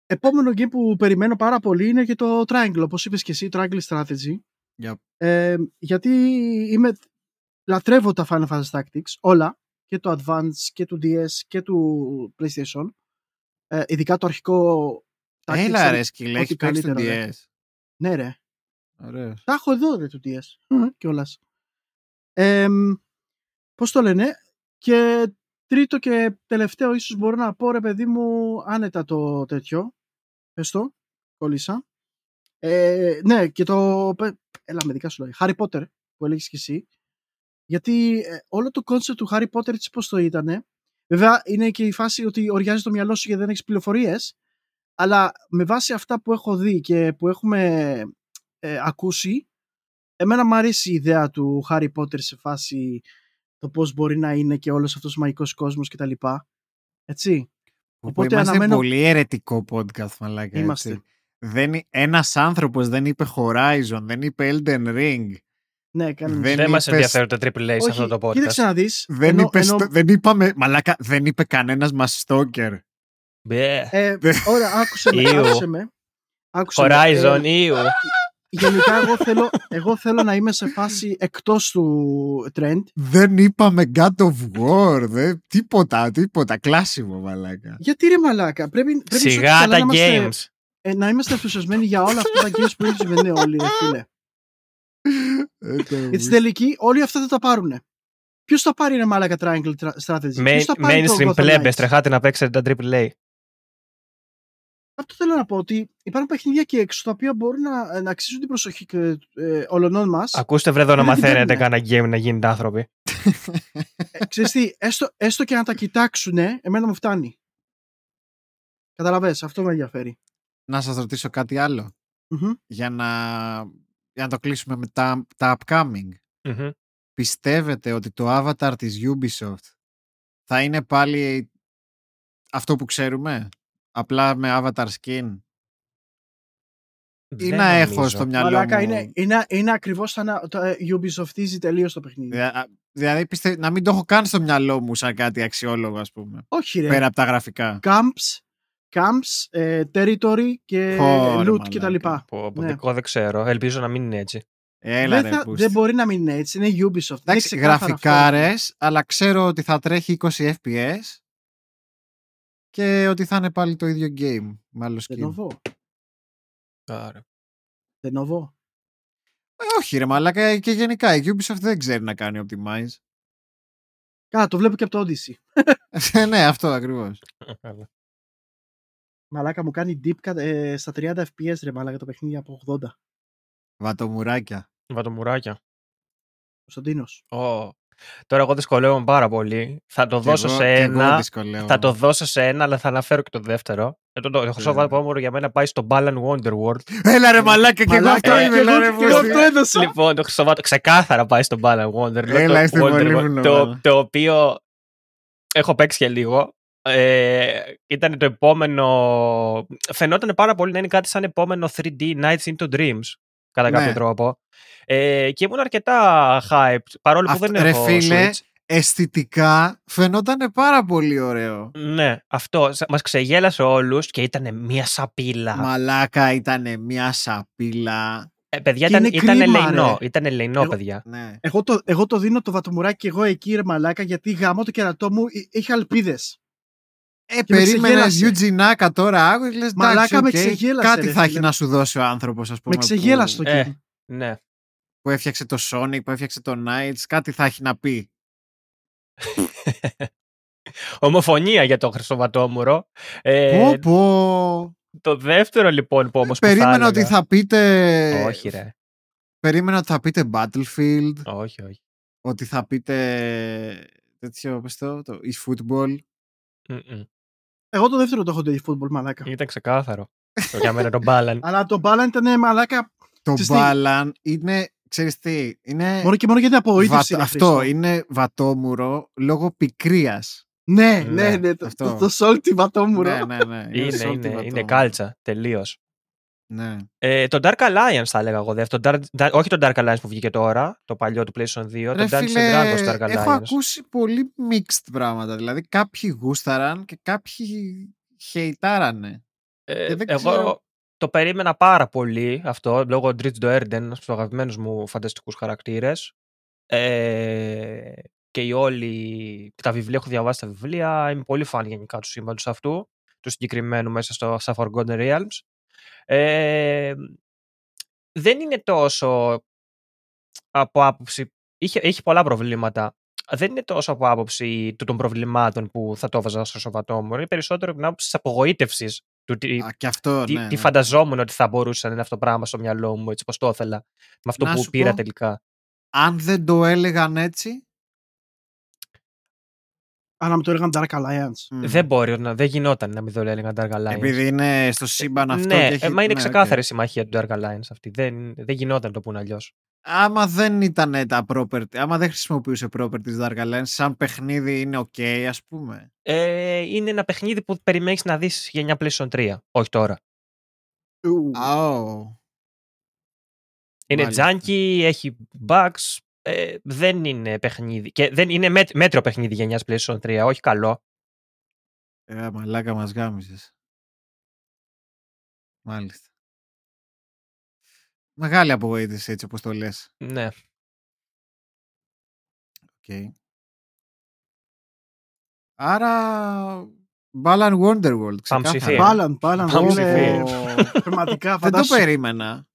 επόμενο game που περιμένω πάρα πολύ είναι και το Triangle, όπως είπες και εσύ, Triangle Strategy. Yep. Ε, γιατί είμαι, λατρεύω τα Final Fantasy Tactics, όλα, και το Advance και του DS και του PlayStation. Ε, ειδικά το αρχικό Tactics Έλα είναι ρε σκύλε, ό,τι έχεις παίξει το καλύτερο, ρε. DS. Ναι, ρε. Ωραίος. Τα έχω εδώ, ρε, του DS. Κιόλας. Ε, Πώς το λένε. Και τρίτο και τελευταίο, ίσως μπορώ να πω, ρε παιδί μου, άνετα το τέτοιο. Πες το. Κόλλησα. Ε, ναι, και το. πε- Έλα, με δικά σου λόγια. Harry Potter, που έλεγες και εσύ. Γιατί ε, όλο το concept του Harry Potter, έτσι πώς το ήτανε. Βέβαια, είναι και η φάση ότι οργιάζει το μυαλό σου γιατί δεν έχεις πληροφορίες. Αλλά με βάση αυτά που έχω δει και που έχουμε ε, ακούσει, εμένα μου αρέσει η ιδέα του Harry Potter σε φάση το πώς μπορεί να είναι και όλος αυτός ο μαγικός κόσμος κτλ. Έτσι. Που Οπότε είμαστε αναμένω- πολύ αιρετικό podcast, μαλάκα. Είμαστε. Έτσι. Δεν, εί- ένας άνθρωπος δεν είπε Horizon, δεν είπε Elden Ring. Ναι, κάνουμε. Δεν Δεν μας είπες- ενδιαφέρουν τα AAA σε αυτό το podcast. κοίταξε να δεις. Δεν, ενώ- είπε, ενώ- στο- δεν είπαμε, μαλάκα, δεν είπε κανένας μας Stalker. Μπε. ε, ωραία, άκουσε με. Ήου. άκουσε με. Άκουσε με. Horizon, Ε, Ήου. γενικά εγώ θέλω, εγώ θέλω να είμαι σε φάση εκτός του trend. Δεν είπαμε God of War, δεν, τίποτα, τίποτα, κλάσιμο μαλάκα. Γιατί ρε μαλάκα, πρέπει, πρέπει σε ό,τι Σιγά καλά τα να είμαστε, games. ε, να είμαστε ενθουσιασμένοι για όλα αυτά τα games που είναι όλοι, ρε φίλε. Ε, το Γιατί στην τελική όλοι αυτά θα τα πάρουν. Ποιος θα πάρει ρε μάλακα Triangle tra- Strategy; Main- Ποιος θα πάρει το Mainstream Gotham πλέμπε, Knights? τρεχάτε να παίξετε τα AAA. Αυτό θέλω να πω ότι υπάρχουν παιχνίδια και έξω τα οποία μπορούν να, να αξίζουν την προσοχή και, ε, όλων μας. Ακούστε βρε εδώ να Δεν την μαθαίνετε παίρνουνε. κάνα game να γίνετε άνθρωποι. Ε, ξέρεις τι, έστω, έστω και να τα κοιτάξουν, εμένα μου φτάνει. Καταλαβες, αυτό με ενδιαφέρει. Να σας ρωτήσω κάτι άλλο. Μμμ. Για να... για να το κλείσουμε με τα, τα upcoming. Μμμ. Πιστεύετε ότι το avatar της Ubisoft θα είναι πάλι αυτό που ξέρουμε, απλά με avatar skin; Ή Δεν να έχω νομίζω. στο μυαλό Μαλάκα, μου... είναι, είναι, είναι ακριβώς σαν να το, ε, Ubisoftiζει τελείως το παιχνίδι. Δια- Δηλαδή πιστε... να μην το έχω καν στο μυαλό μου σαν κάτι αξιόλογο ας πούμε. Όχι ρε. Πέρα από τα γραφικά. Camps, camps ε, territory και Πω, ρε, loot μαλάκα. κτλ. Πω, από Ναι. δικό δεν ξέρω. Ελπίζω να μην είναι έτσι. Έλα Δεν, ρε θα- πούστη. δεν μπορεί να μην είναι έτσι. Είναι Ubisoft. Είναι Εντάξει, ξεκάθαρο αυτό. γραφικάρες, αλλά ξέρω ότι θα τρέχει 20 FPS και ότι θα είναι πάλι το ίδιο game. Με άλλο skin. Λενοβό. Άρα. Λενοβό. Ε, όχι ρε μαλάκα και γενικά η Ubisoft δεν ξέρει να κάνει optimize. Καλά, το βλέπω και από το Odyssey. Ε, ναι, αυτό ακριβώς. Καλά. Μαλάκα μου κάνει deep cut, ε, στα 30 FPS ρε μαλάκα το παιχνίδι από 80. Βατομουράκια. Βατομουράκια. Κωνσταντίνος. Ω. Τώρα εγώ δυσκολεύομαι πάρα πολύ. Θα το Κι δώσω εγώ- σε κι εγώ ένα. δυσκολεύομαι. Θα το δώσω σε ένα, αλλά θα αναφέρω και το δεύτερο. Ε, το, το, το χρυσό Ε. βατόμουρο για μένα πάει στο Balan Wonderworld. Έλα ρε μαλάκα και εγώ Μαλάκα, αυτό ε, είμαι. και έλα, εγώ- ρε, και εγώ πούστη. αυτό έδωσα. Λοιπόν, το χρυσό βάτο ξεκάθαρα πάει στο Balan Wonderworld. Έλα, το, είστε πολύ Wonderworld, βουλωμένα. το, το οποίο έχω παίξει και λίγο. Ε, ήταν το επόμενο. Φαινόταν πάρα πολύ να είναι κάτι σαν επόμενο 3D Nights into Dreams. Κατά Ναι. κάποιο τρόπο. Ε, και ήμουν αρκετά hyped. Παρόλο που Αυτό- δεν ρε έχω φίλε, Switch. Αισθητικά φαινόταν πάρα πολύ ωραίο. Ναι, αυτό. Μας ξεγέλασε όλους και ήταν μια σαπίλα. Μαλάκα ήταν μια σαπίλα. Ε, παιδιά, Και ήταν, είναι ήταν κρίμα, ελεεινό. ρε. Ήταν ελεεινό, Εγώ- παιδιά. Ναι. Εγώ το, εγώ το δίνω το βατομουράκι και εγώ εκεί ρε μαλάκα γιατί γάμο το κερατό μου εί- είχε ελπίδες. Ε, με περίμενες ξεγέλασε. Yuji Naka τώρα, άκου και λες Μαλάκα, εντάξει, με οκ, ξεγέλασε, κάτι ρε θα έχει φίλε. να σου δώσει ο άνθρωπος, ας πούμε, Με ξεγέλασε που, το Ε. game. Ναι. που έφτιαξε το Sonic, που έφτιαξε το Nights, κάτι θα έχει να πει. Ομοφωνία για το Χρυσοβατόμουρο. Ε, πω, πω. Το δεύτερο λοιπόν που όμως Περίμενα που θα ότι έλεγα- θα πείτε... Όχι ρε. Περίμενα ότι θα πείτε Battlefield, Όχι, όχι. ότι θα πείτε τέτοιο, πες το, το eFootball. Μμμ. Εγώ το δεύτερο το έχω το football μαλάκα. Ήταν ξεκάθαρο. Το για μένα το Balan. Αλλά το Balan ήταν μαλάκα Το Ξέρεις τι; Balan είναι, ξέρεις τι, είναι... μόνο και μόνο γιατί απογοήτευση. βατ- ρε αυτό Χρήστο. είναι βατόμουρο λόγω πικρίας. Ναι, Ναι, ναι, ναι. Το, αυτό. το, το salty βατόμουρο. ναι, ναι, ναι. είναι, salty είναι, είναι βατόμουρο. κάλτσα. Τελείως. Ναι. Ε, το Dark Alliance θα έλεγα εγώ δεύτερο. Το Dark- όχι το Dark Alliance που βγήκε τώρα, το παλιό του PlayStation 2, Ρε το Dungeons φίλε, and Dragons Dark Alliance. έχω ακούσει πολύ mixed πράγματα. Δηλαδή κάποιοι γούσταραν και κάποιοι χεϊτάρανε. Ε, και δεν εγώ ξέρω- το περίμενα πάρα πολύ αυτό, λόγω Dritz Doerden, ένας από τους αγαπημένους μου φανταστικούς χαρακτήρες. Ε, και οι όλοι, τα βιβλία, έχω διαβάσει τα βιβλία, είμαι πολύ φαν γενικά του σύμπαντος αυτού, του συγκεκριμένου μέσα στο, στα Forgotten Realms. Ε, δεν είναι τόσο από άποψη, είχε, είχε πολλά προβλήματα. Δεν είναι τόσο από άποψη του- των προβλημάτων που θα το έβαζα στο σοβατόμορο, είναι περισσότερο από την άποψη της απογοήτευσης του τι, Α, και αυτό, τι, ναι. τι ναι. φανταζόμουν ότι θα μπορούσε να είναι αυτό το πράγμα στο μυαλό μου, έτσι πως το ήθελα. Με αυτό Να που σου πήρα πω, τελικά. Αν δεν το έλεγαν έτσι... Αν μου το έλεγαν Dark Alliance. μ, Δεν μπορεί, να, δεν γινόταν να μην το έλεγαν Dark Alliance. Επειδή είναι στο σύμπαν αυτό ναι, και έχει... ε, μα είναι ναι, οκ. ξεκάθαρη η συμμαχία του Dark Alliance αυτή. Δεν, δεν γινόταν να το πούνε αλλιώς. Άμα δεν ήταν τα property, άμα δεν χρησιμοποιούσε properties Dark Alliance, σαν παιχνίδι είναι οκ, ας πούμε. Ε, είναι ένα παιχνίδι που περιμένεις να δεις για μια PlayStation 3. Όχι τώρα. Ου. Oh. Είναι Μάλιστα. junky, έχει bugs. Ε, δεν είναι παιχνίδι. Και δεν είναι μέτ- μέτριο παιχνίδι γενιάς PlayStation 3, όχι καλό. Ε, μαλάκα μας γάμισες. Μάλιστα. Μεγάλη απογοήτευση έτσι όπως το λες. Ναι. Okay. Άρα Balan Wonderworld Παμψηφί. ξεκάθαρα. Balan, Balan. Παμψηφί. είναι Πραγματικά Δεν το φαντάσου. περίμενα.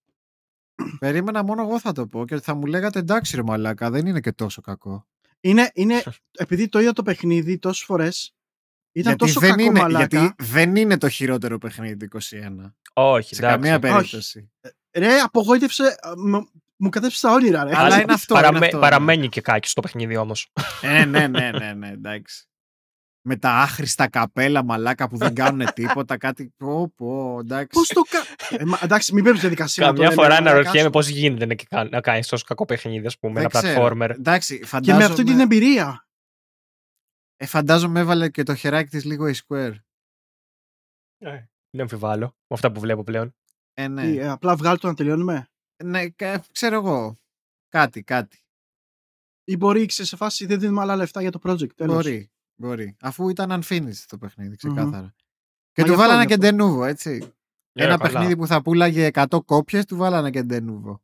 Περίμενα μόνο εγώ θα το πω και θα μου λέγατε εντάξει ρε μαλάκα δεν είναι και τόσο κακό. Είναι, είναι, επειδή το είδα το παιχνίδι τόσες φορές, ήταν γιατί τόσο δεν κακό είναι, μαλάκα. Γιατί δεν είναι το χειρότερο παιχνίδι του 21. Όχι, Σε εντάξει. καμία Όχι. περίπτωση. Ρε, απογοήτευσε, α, μου, μου κατέψει τα όνειρα, ρε. Αλλά είναι αυτό. Παραμέ- είναι αυτό, ναι. παραμένει και κάκι στο παιχνίδι όμως. Ε, ναι, ναι, ναι, ναι, εντάξει. Με τα άχρηστα καπέλα μαλάκα που δεν κάνουν τίποτα, κάτι. Πω, πω, εντάξει. Πώς το κα... ε, μα, εντάξει, μην παίρνεις διαδικασία. να το Καμιά λέμε, φορά μαλάκα αναρωτιέμαι σου. πώς γίνεται να, κα- να κάνεις τόσο κακό παιχνίδι, ας πούμε, Δεν ένα ξέρω. platformer. Εντάξει, Και φαντάζομαι, με αυτή την εμπειρία. ε, φαντάζομαι έβαλε και το χεράκι της λίγο η Square. Ε, Δεν αμφιβάλλω με αυτά που βλέπω πλέον. Ε, ναι. Τι, ε, απλά βγάλει το να τελειώνουμε; ναι, κα- ξέρω εγώ. Κάτι, κάτι. Ή μπορεί ξέρεις, σε φάση δεν δίνουμε άλλα λεφτά για το project. Τέλος. Μπορεί, μπορεί. Αφού ήταν unfinished το παιχνίδι, ξεκάθαρα. Και Μα του γι' αυτό, βάλανε γι' και αυτό. Denuvo, έτσι. Ε, Ένα καλά. παιχνίδι που θα πουλάγε 100 κόπιες, του βάλανε και Denuvo.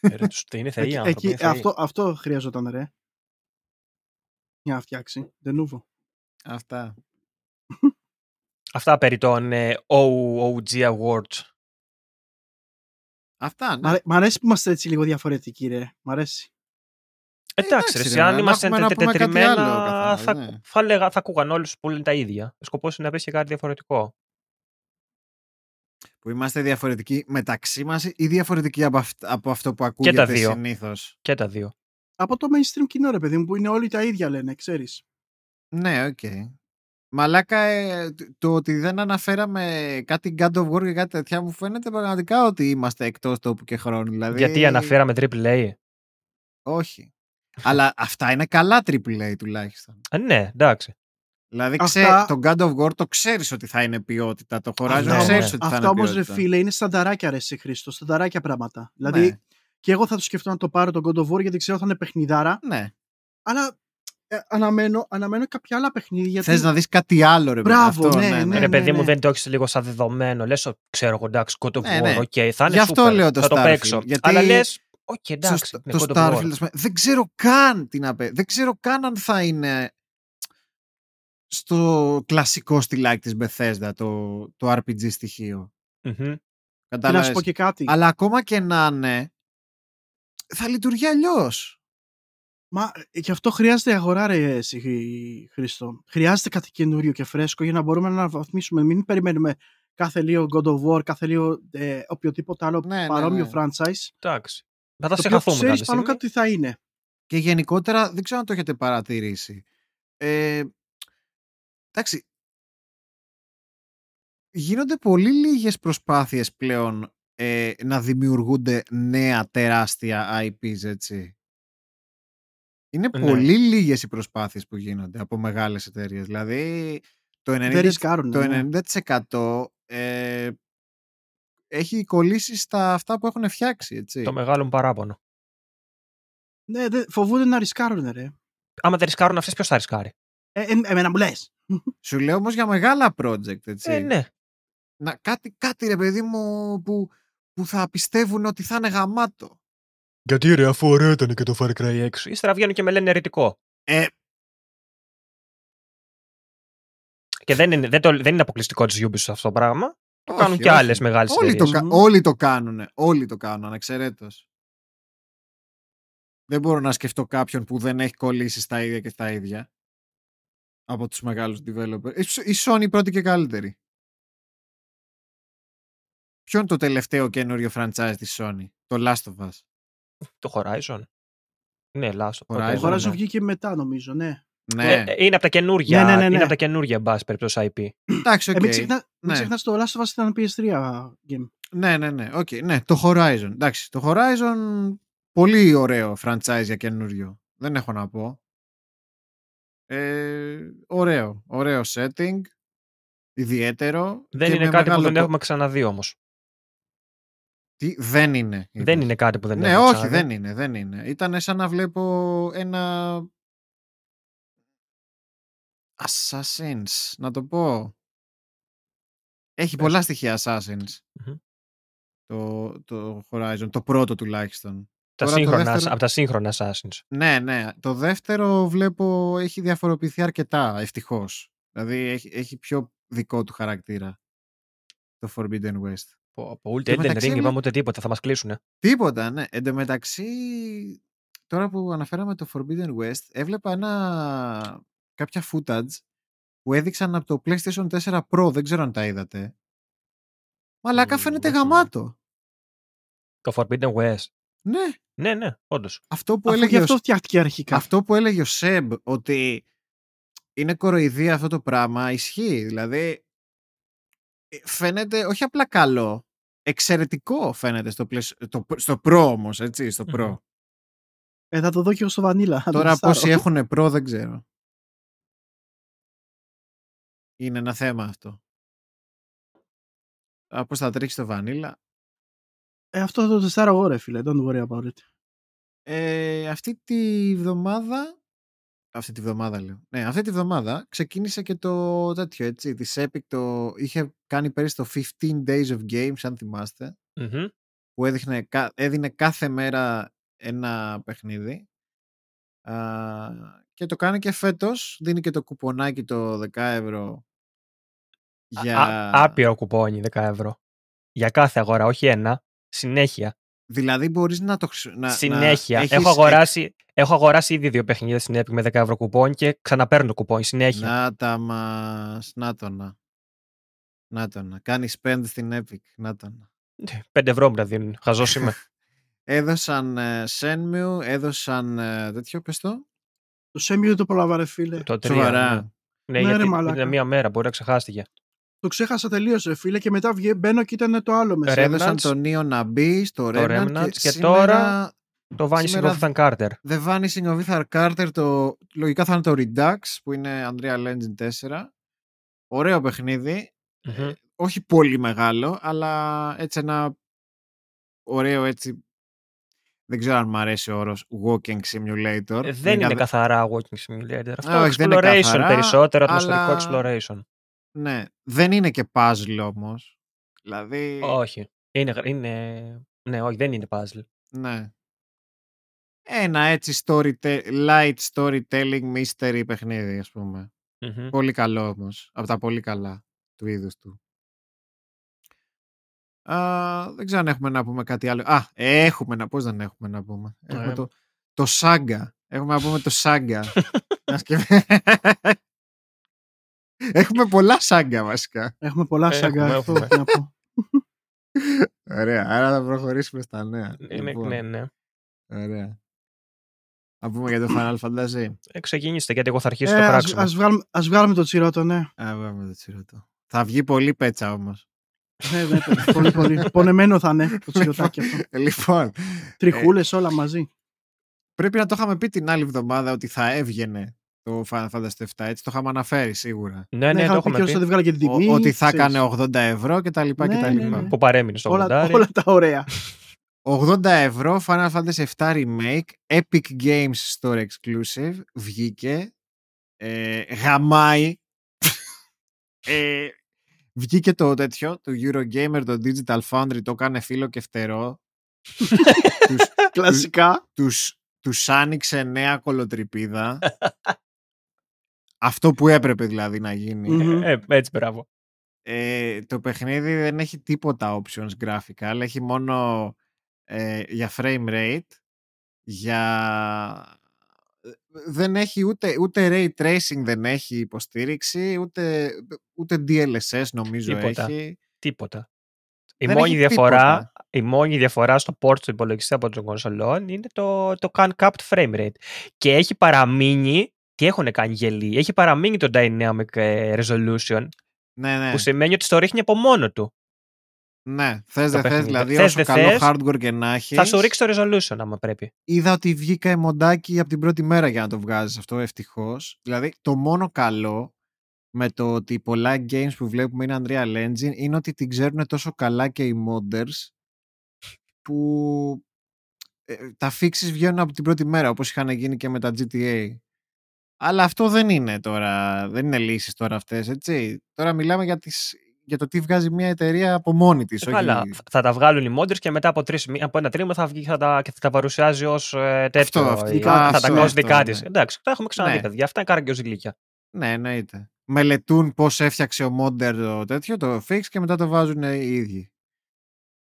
Ε, ρε, τους- Είναι θεοί Εκεί, άνθρωποι. εκεί, είναι θεοί. αυτό, αυτό χρειαζόταν, ρε. Για να φτιάξει. De novo. Αυτά. Αυτά περί των ε, OOG Awards. Αυτά, Μ' ναι. αρέ- Μ' αρέσει που είμαστε έτσι λίγο διαφορετικοί, ρε. Μ' αρέσει. Εντάξει, εντάξει, ρε, ρε, εσύ, αν να είμαστε έχουμε να πούμε κάτι τετριμένα, άλλο ο καθένας, θα, ναι. θα, λέγα, θα ακούγαν όλοι που λένε τα ίδια. Ο σκοπός είναι να πέσει και κάτι διαφορετικό. Που είμαστε διαφορετικοί μεταξύ μας ή διαφορετικοί από, αυτ- από αυτό που ακούγεται τα δύο. συνήθως; Και τα δύο. Από το mainstream κοινό, ρε παιδί μου, που είναι όλοι τα ίδια, λένε, ξέρεις. Ναι, οκ. Μαλάκα, ε, τ- το ότι δεν αναφέραμε κάτι God of War και κάτι τέτοια μου φαίνεται πραγματικά ότι είμαστε εκτός τόπου και χρόνου. Δηλαδή, Γιατί αναφέραμε AAA. Όχι. Αλλά αυτά είναι καλά AAA τουλάχιστον. Α, ναι, εντάξει. Δηλαδή, Αυτά- ξέ, το God of War το ξέρεις ότι θα είναι ποιότητα. Το Horizon ναι, ξέρεις ναι. ότι θα Αυτά είναι όμως, ρε ποιότητα. φίλε, είναι στανταράκια, ρε, σε Χρήστο. Στανταράκια πράγματα. Δηλαδή, Ναι, και εγώ θα το σκεφτώ να το πάρω τον God of War γιατί ξέρω ότι θα είναι παιχνιδάρα. ναι. Αλλά ε, αναμένω, αναμένω κάποια άλλα παιχνίδια. Γιατί... Θες να δεις κάτι άλλο, ρε παιδί. Μπράβο, αυτό, ναι, ναι, ναι. ναι. ρε παιδί ναι. μου, δεν το έχεις λίγο σαν δεδομένο. Λες, ξέρω εγώ, εντάξει, God of Ναι, War, ναι. οκ, θα είναι Γι' αυτό super, λέω το θα το Starfield, παίξω. γιατί Αλλά λες, οκ, Στο- εντάξει, είναι το God of War. Starfield, ας πούμε, δεν ξέρω καν τι να πει. Δεν ξέρω καν αν θα είναι στο κλασικό στυλάκι της Bethesda το, το RPG στοιχείο. Μμμ. Και να Κατάλαβες; σου πω και κάτι. Αλλά ακόμα και να είναι, θα λειτουργεί αλλιώς. Μα ε, και αυτό χρειάζεται αγορά, ρε εσύ, Χρήστο. Χρειάζεται κάτι καινούριο και φρέσκο για να μπορούμε να αναβαθμίσουμε. Μην περιμένουμε κάθε λίγο God of War, κάθε λίγο ε, οποιοδήποτε άλλο Ναι, ναι, παρόμοιο ναι. franchise. Εντάξει. Θα τα Το οποίο συγχαθούμε ξέρεις κάποια πάνω στιγμή. κάτω τι θα είναι. Και γενικότερα δεν ξέρω αν το έχετε παρατηρήσει. Ε, εντάξει. Γίνονται πολύ λίγες προσπάθειες πλέον ε, να δημιουργούνται νέα τεράστια IPs, έτσι. Είναι Ναι. πολύ λίγες οι προσπάθειες που γίνονται από μεγάλες εταιρείες. Δηλαδή, το 90%, Δεν ρισκάρουν. το ναι. 90% ε, έχει κολλήσει στα αυτά που έχουν φτιάξει, έτσι. Το μεγάλο μου παράπονο. Ναι, δεν- φοβούνται να ρισκάρουν, ρε. Άμα δεν ρισκάρουν αυτές, ποιος θα ρισκάρει; Ε, ε, εμένα μου λες. Σου λέω όμως για μεγάλα project, έτσι. Ε, ναι. να, κάτι, κάτι ρε παιδί μου που, που θα πιστεύουν ότι θα είναι γαμάτο. Γιατί ρε, αφού ωραίο ήταν και το Far Cry 6. Ύστερα βγαίνουν και με λένε ερετικό. Ε, Και δεν είναι, δεν, το, δεν είναι αποκλειστικό της Ubisoft αυτό το πράγμα. Το όχι, κάνουν και όχι. άλλες μεγάλες Όλοι το, εταιρείες. κα- όλοι το κάνουν. Όλοι το κάνουν, ανεξαιρέτως. Δεν μπορώ να σκεφτώ κάποιον που δεν έχει κολλήσει στα ίδια και στα ίδια. Από τους μεγάλους developers. Η Sony- Η Sony πρώτη και καλύτερη. Ποιο είναι το τελευταίο καινούριο franchise της Sony? Το Last of Us. Το Horizon. Ναι, Last of. Horizon, Ο ναι. Horizon βγήκε μετά, νομίζω, ναι. Ναι, είναι από τα καινούργια. Ναι, ναι, ναι, ναι. Είναι από τα καινούργια, εν πάση περιπτώσει, IP. εντάξει, οκ. Ε, μην ξεχνά, μην Ναι. ξεχνάς το Last of Us ήταν PS3 game. Ναι, ναι, ναι. Οκ, ναι, το Horizon. Εντάξει, το Horizon πολύ ωραίο franchise για καινούριο. Δεν έχω να πω. Ε, ωραίο. Ωραίο setting. Ιδιαίτερο. Δεν και είναι με κάτι που μεγάλο δεν το- έχουμε ξαναδεί όμως. Τι, δεν είναι. Δεν είπες. είναι κάτι που δεν Ναι, έχουμε όχι, ξαναδεί. δεν είναι, δεν είναι. Ήταν σαν να βλέπω ένα Assassins, να το πω. Έχει Πες. πολλά στοιχεία Assassins. Μμμ. Το, το Horizon, το πρώτο τουλάχιστον. Τα Τώρα το σύγχρονα, δεύτερο- Από τα σύγχρονα Assassins. Ναι, ναι. Το δεύτερο βλέπω έχει διαφοροποιηθεί αρκετά, ευτυχώς. Δηλαδή έχει, έχει πιο δικό του χαρακτήρα. Το Forbidden West. Από ούτε Και Elden μεταξύ Ring βλέ- είπαμε ούτε τίποτα, θα μας κλείσουνε. Τίποτα, ναι. Εν τω μεταξύ, τώρα που αναφέραμε το Forbidden West, έβλεπα ένα... κάποια footage που έδειξαν από το PlayStation 4 Pro. Δεν ξέρω αν τα είδατε. Μαλάκα Μμ, φαίνεται δεν θυμάμαι. γαμάτο. Το Forbidden West. Ναι, Ναι, ναι, όντως. αυτό που, Αφού γι' έλεγε ο, αυτό φτιάχτηκε αρχικά. αυτό που έλεγε ο Σεμ ότι είναι κοροϊδία αυτό το πράγμα, ισχύει. Δηλαδή, ε, φαίνεται όχι απλά καλό, εξαιρετικό φαίνεται στο, πλαίσιο, το, στο Pro όμως, έτσι, στο Pro. Μμμ. Ε, θα το δω και εγώ στο Vanilla. θα το Τώρα τεστάρω. πόσοι έχουν Pro δεν ξέρω. Είναι ένα θέμα αυτό. Α, πώς θα τρέξει το Vanilla. Ε, αυτό θα το τεστάρω εγώ ρε φίλε. Don't worry about it. Ε, αυτή τη βδομάδα αυτή τη βδομάδα λέω. Ναι, αυτή τη βδομάδα ξεκίνησε και το τέτοιο έτσι, της Epic το είχε κάνει πέρυσι το 15 Days of Games αν θυμάστε Μμμ. που έδειχνε, κα- έδινε κάθε μέρα ένα παιχνίδι Α, και το κάνει και φέτος δίνει και το κουπονάκι το 10 ευρώ για... Α- άπειρο κουπόνι 10 ευρώ. Για κάθε αγορά, όχι ένα. Συνέχεια. Δηλαδή μπορείς να το χρησι- να, συνέχεια. Να έχω, έχεις αγοράσει, έχω αγοράσει ήδη δύο παιχνίδια στην Epic με 10 ευρώ κουπόνι και ξαναπαίρνω το κουπόνι συνέχεια. Να τα μας, να το να. Να το να. Κάνεις spend στην Epic. Να το να. 5 ευρώ μου τα δίνουν. Χαζός είμαι. Έδωσαν ε, Shenmue, έδωσαν ε, τέτοιο πες το. Το Semi δεν το πρόλαβα ρε φίλε. το 3. Σοβαρά. Ναι, ναι Ναι, γιατί ρε, μαλάκα. είναι μία μέρα, μπορεί να ξεχάστηκε. Το ξέχασα τελείω ρε φίλε και μετά βγε, μπαίνω και ήταν το άλλο μέσα. Ρε, Έδωσαν Remnants, το Neo να μπει στο το Remnant, Remnants και σήμερα τώρα Το Vanishing Σήμερα- of Ethan Carter. The Vanishing of Ethan Carter το, λογικά θα είναι το Redux που είναι Unreal Engine 4. Ωραίο παιχνίδι. Μμμ. όχι πολύ μεγάλο, αλλά έτσι ένα ωραίο έτσι δεν ξέρω αν μου αρέσει ο όρος walking simulator. Ε, δεν είναι Γενικά καθαρά walking simulator. Αυτό όχι, δεν είναι exploration καθαρά, περισσότερο, ατμοσφαιρικό αλλά- exploration. Ναι, δεν είναι και puzzle όμως. Δηλαδή, Όχι. Είναι, γρα- είναι... Ναι, όχι, δεν είναι puzzle. ναι. Ένα έτσι storyte- light storytelling mystery παιχνίδι, ας πούμε. Μμμ. Πολύ καλό όμως. Από τα πολύ καλά του είδους του. Α, δεν ξέρω αν έχουμε να πούμε κάτι άλλο. Α, έχουμε να πώς δεν έχουμε να πούμε. Έχουμε Ε. το, το Saga. Έχουμε να πούμε το Saga. Να σκεφ- έχουμε πολλά Saga βασικά. Έχουμε πολλά Έχουμε, σαγκά. Αυτό έχουμε. έχω να πω. Ωραία, άρα θα προχωρήσουμε στα νέα. Είναι, Λοιπόν, ναι, ναι. Ωραία. Να πούμε για το Final Fantasy. Ε, ξεκινήστε γιατί εγώ θα αρχίσω Ε, το ας, πράξιμο. ας, βγάλουμε, ας βγάλουμε το τσιρότο, ναι. Α, πάμε το τσιρωτό. Θα βγει πολύ πέτσα όμως. ναι, ναι πολύ, πολύ. Πονεμένο θα είναι το τσιροτάκι αυτό. λοιπόν, Τριχούλες όλα μαζί. πρέπει να το είχαμε πει την άλλη εβδομάδα ότι θα έβγαινε το Final Fantasy 7, έτσι το είχαμε αναφέρει σίγουρα. Ναι, ναι, το είχαμε πει έχουμε και όσο πει. δεν βγάλε και την Ο- τιμή. ότι θα ξέρεις. έκανε 80 ευρώ και τα λοιπά Ναι, και τα ναι, λοιπά. ναι. Που παρέμεινε στο όλα, 80. όλα τα ωραία. 80 ευρώ Final Fantasy 7 Remake Epic Games Store Exclusive βγήκε ε, γαμάει ε, βγήκε το τέτοιο το Eurogamer το Digital Foundry το έκανε φίλο και φτερό τους, Κλασικά. τους, τους άνοιξε νέα κολοτρυπίδα αυτό που έπρεπε δηλαδή να γίνει Μμμ. Ε, έτσι, μπράβο. ε, το παιχνίδι δεν έχει τίποτα options γράφικα, αλλά έχει μόνο ε, για frame rate, για... Δεν έχει ούτε, ούτε ray tracing δεν έχει υποστήριξη, ούτε, ούτε DLSS νομίζω Τίποτα. έχει. Τίποτα. Η Δεν μόνη, έχει διαφορά, τίποτα. η μόνη διαφορά στο port του υπολογιστή από των κονσολών είναι το, το uncapped frame rate. Και έχει παραμείνει, τι έχουν κάνει γελοί, έχει παραμείνει το dynamic ε, resolution, Ναι, ναι. που σημαίνει ότι στο ρίχνει από μόνο του. ναι. Θες το δεν θες, παιχνίδι. δηλαδή Θες, όσο δεν καλό θες, hardware και να έχεις, Θα σου ρίξει το resolution άμα πρέπει. είδα ότι βγήκα μοντάκι από την πρώτη μέρα για να το βγάζεις αυτό, ευτυχώς. Δηλαδή, το μόνο καλό με το ότι πολλά games που βλέπουμε είναι Unreal Engine είναι ότι την ξέρουν τόσο καλά και οι modders που ε, τα fixes βγαίνουν από την πρώτη μέρα όπως είχαν γίνει και με τα GTA. Αλλά αυτό δεν είναι τώρα, δεν είναι λύσεις τώρα αυτές, έτσι. Τώρα μιλάμε για, τις, για το τι βγάζει μια εταιρεία από μόνη της. Ε, Καλά, θα τα βγάλουν οι modders και μετά από, τρεις, μη- από ένα τρίμηνο θα βγει θα τα, και θα τα παρουσιάζει ως ε, τέτοιο. Αυτό, η- δικά θα της, τα ναι, κάνει αυτό, δικά ναι. της. Εντάξει, τα έχουμε ξαναδεί Ναι. παιδιά. Αυτά είναι καραγκιόζηλίκια. Ναι, εννοείται. Μελετούν πώς έφτιαξε ο modder το τέτοιο, το fix και μετά το βάζουν οι ίδιοι.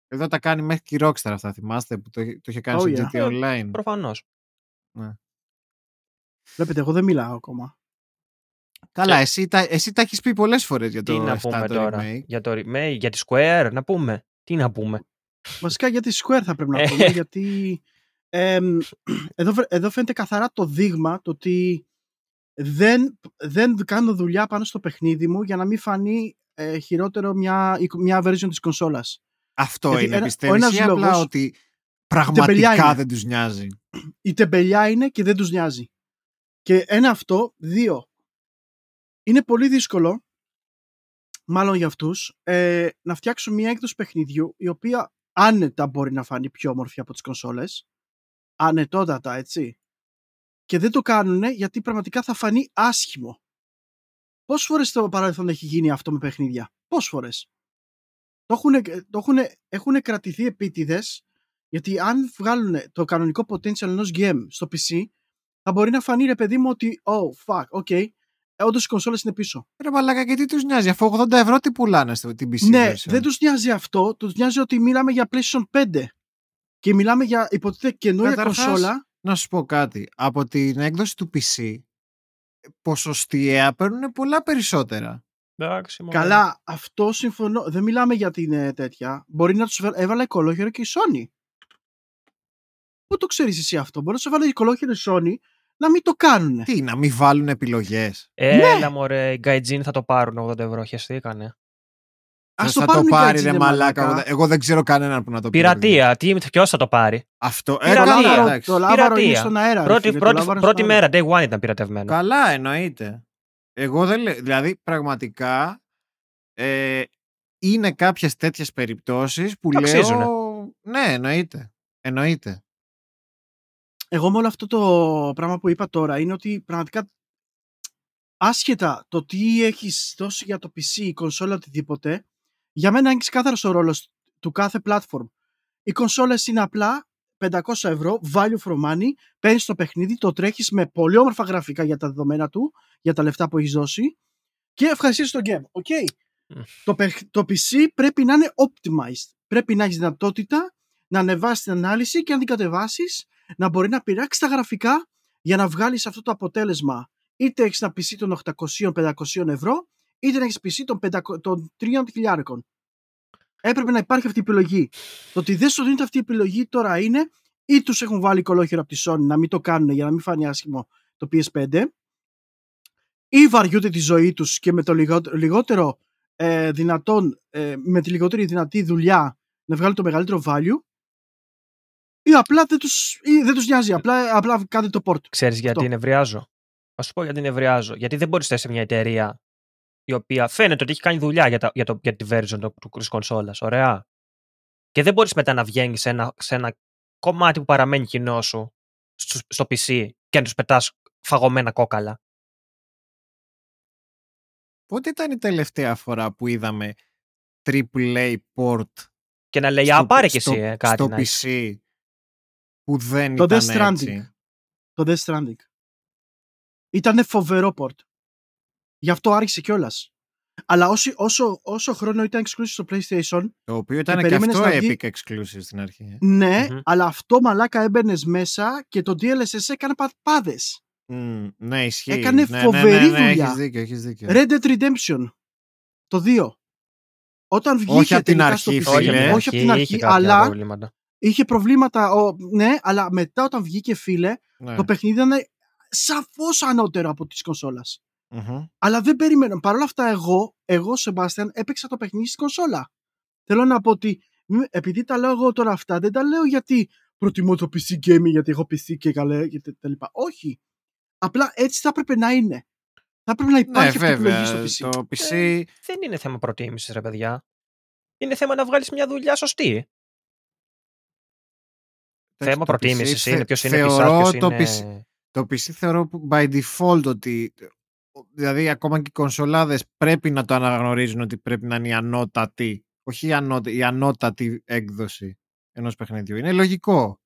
Εδώ τα κάνει μέχρι και η Rockstar αυτά, θυμάστε που το, το είχε κάνει Oh, στο yeah. GTA Online. Προφανώς. Βλέπετε, εγώ δεν μιλάω ακόμα. Καλά, Και- εσύ τα, εσύ τα έχεις πει πολλές φορές για Τι το να 7 πούμε το τώρα; remake. Για το remake, για τη Square, να πούμε. Τι να πούμε; Βασικά για τη Square θα πρέπει να Ε. πούμε, γιατί εμ, εδώ, βρε- εδώ φαίνεται καθαρά το δείγμα το ότι δεν, δεν κάνω δουλειά πάνω στο παιχνίδι μου για να μην φανεί ε, χειρότερο μια, μια version της κονσόλας. Αυτό Γιατί είναι, ένα- ο πιστεύεις, ένας ή απλά λόγος- ότι τεμπελιά πραγματικά είναι. δεν τους νοιάζει; η τεμπελιά είναι και δεν τους νοιάζει. Και ένα αυτό, δύο. Είναι πολύ δύσκολο, μάλλον για αυτούς, ε, να φτιάξουν μια έκδοση παιχνιδιού η οποία άνετα μπορεί να φανεί πιο όμορφη από τις κονσόλες. Ανετότατα, έτσι. Και δεν το κάνουν γιατί πραγματικά θα φανεί άσχημο. Πόσες φορές στο παρελθόν έχει γίνει αυτό με παιχνίδια; Πόσες φορές; Το έχουν, το έχουν, έχουν κρατηθεί επίτηδες γιατί αν βγάλουν το κανονικό potential ενός game στο PC, θα μπορεί να φανεί ρε παιδί μου ότι oh fuck, ok, όντως οι κονσόλες είναι πίσω. Ρε μαλάκα, και τι τους νοιάζει, αφού 80 ευρώ τι πουλάνε στην PC ναι, version; δεν τους νοιάζει αυτό, τους νοιάζει ότι μιλάμε για PlayStation 5 και μιλάμε για υποτίθεται καινούργια Καταρχάς, κονσόλα. Να σου πω κάτι. Από την έκδοση του PC, ποσοστιαία παίρνουν πολλά περισσότερα. Εντάξει, μόνο. Καλά, αυτό συμφωνώ. Δεν μιλάμε για την ε, τέτοια. Μπορεί να τους έβα- έβαλε κολόγερο και η Sony. Πού το ξέρεις εσύ αυτό. Μπορεί να σου έβαλε κολόγερο η Sony να μην το κάνουν. Τι, να μην βάλουν επιλογές. Έλα Ναι. μωρέ, οι Gaijin θα το πάρουν 80 ευρώ, χεστήκανε. Ας θα το πάρουν οι πάρει Gaijin, ρε ρε μαλάκα. μαλάκα. Εγώ δεν ξέρω κανέναν που να το πει. Πειρατεία, τι, ποιος θα το πάρει; Αυτό. Ε, Πειρατεία. καλά, Το, εντάξει. το λάβαρο είναι Πειρατεία. στον αέρα. ρε Πρώτη, φίλε, το πρώτη, λάβαρο πρώτη στον αέρα. μέρα, day one ήταν πειρατευμένο. Καλά, εννοείται. Εγώ δεν λέω. Δηλαδή, πραγματικά ε, είναι κάποιες τέτοιες περιπτώσεις που Το αξίζουνε. λέω. Ναι, εννοείται. Εννοείται. Εγώ με όλο αυτό το πράγμα που είπα τώρα είναι ότι πραγματικά άσχετα το τι έχεις δώσει για το PC, η κονσόλα, οτιδήποτε, για μένα είναι ξεκάθαρος ο ρόλος του κάθε platform. Οι κονσόλες είναι απλά 500 ευρώ, value for money, παίρνεις το παιχνίδι, το τρέχεις με πολύ όμορφα γραφικά για τα δεδομένα του, για τα λεφτά που έχεις δώσει και ευχαριστήσεις το game. Okay. Μμ. Το, παιχ- το PC πρέπει να είναι optimized. Πρέπει να έχεις δυνατότητα να ανεβάσεις την ανάλυση και αν την κατεβάσεις να μπορεί να πειράξει τα γραφικά για να βγάλεις αυτό το αποτέλεσμα. Είτε έχεις ένα PC των 800-500 ευρώ, είτε να έχεις PC των, 500 των 3 χιλιάρικων. Έπρεπε να υπάρχει αυτή η επιλογή. Το ότι δεν σου δίνεται αυτή η επιλογή τώρα είναι ή τους έχουν βάλει κολόχερο από τη Sony να μην το κάνουν για να μην φανεί άσχημο το PS5 ή βαριούνται τη ζωή τους και με το λιγότερο, λιγότερο ε, δυνατόν, ε, με τη λιγότερη δυνατή δουλειά να βγάλουν το μεγαλύτερο value ή απλά δεν τους, ή δεν τους νοιάζει, απλά, απλά κάντε το port. Ξέρεις γιατί Αυτό. νευριάζω. Α σου πω γιατί νευριάζω. Γιατί δεν μπορείς να είσαι σε μια εταιρεία η οποία φαίνεται ότι έχει κάνει δουλειά για, τα, για, το, για τη version του, του, της κονσόλας. Ωραία. Και δεν μπορείς μετά να βγαίνεις σε ένα, σε ένα κομμάτι που παραμένει κοινό σου στο, στο PC και να τους πετάς φαγωμένα κόκαλα. Πότε ήταν η τελευταία φορά που είδαμε AAA port Και να λέει, στο- Α, πάρε και στο- εσύ ε, κάτι. στο να έχεις». PC που δεν Το ήταν Death Stranding. έτσι. Το Death Stranding. Ήταν φοβερό port. Γι' αυτό άρχισε κιόλας. Αλλά όσο, όσο, όσο χρόνο ήταν exclusive στο PlayStation, Το οποίο ήταν και, περίμενες αυτό να βγει- Epic Exclusive στην αρχή. ε. ναι, Μμμ. αλλά αυτό μαλάκα έμπαινες μέσα και το DLSS έκανε παπάδε. Μμ, ναι, ισχύει. Έκανε ναι, φοβερή ναι, ναι, ναι, δουλειά. Έχεις δίκιο, έχεις δίκιο. Red Dead Redemption. Το 2. Όταν βγήκε Όχι απ' την τελικά αρχή, στο PC, φίλε. από όχι από την αρχή, είχε κάποια αλλά προβλήματα. Είχε προβλήματα. Ο, ναι, αλλά μετά όταν βγήκε, φίλε, Ναι. το παιχνίδι ήταν σαφώς ανώτερο από της κονσόλας. Μμμ. Αλλά δεν περίμενα. Παρ' όλα αυτά, εγώ, εγώ Σεμπάστιαν, έπαιξα το παιχνίδι στην κονσόλα. Θέλω να πω ότι, μη- επειδή τα λέω εγώ τώρα αυτά, δεν τα λέω γιατί προτιμώ το PC gaming, γιατί έχω PC και καλέ και τε- τα λοιπά. Όχι. Απλά έτσι θα έπρεπε να είναι. Θα έπρεπε να Ναι, υπάρχει αυτή η βέβαια. επιλογή στο PC. Το PC. Ε, δεν είναι θέμα προτίμησης, ρε παιδιά. Είναι θέμα να βγάλεις μια δουλειά σωστή. Θέμα το PC προτίμησης είναι θε- ποιος είναι θεωρώ πισάς, ποιος το είναι... PC Το PC θεωρώ που by default ότι δηλαδή ακόμα και οι κονσολάδες πρέπει να το αναγνωρίζουν ότι πρέπει να είναι η ανώτατη όχι η, ανώτα, η ανώτατη έκδοση ενός παιχνιδιού. Είναι λογικό.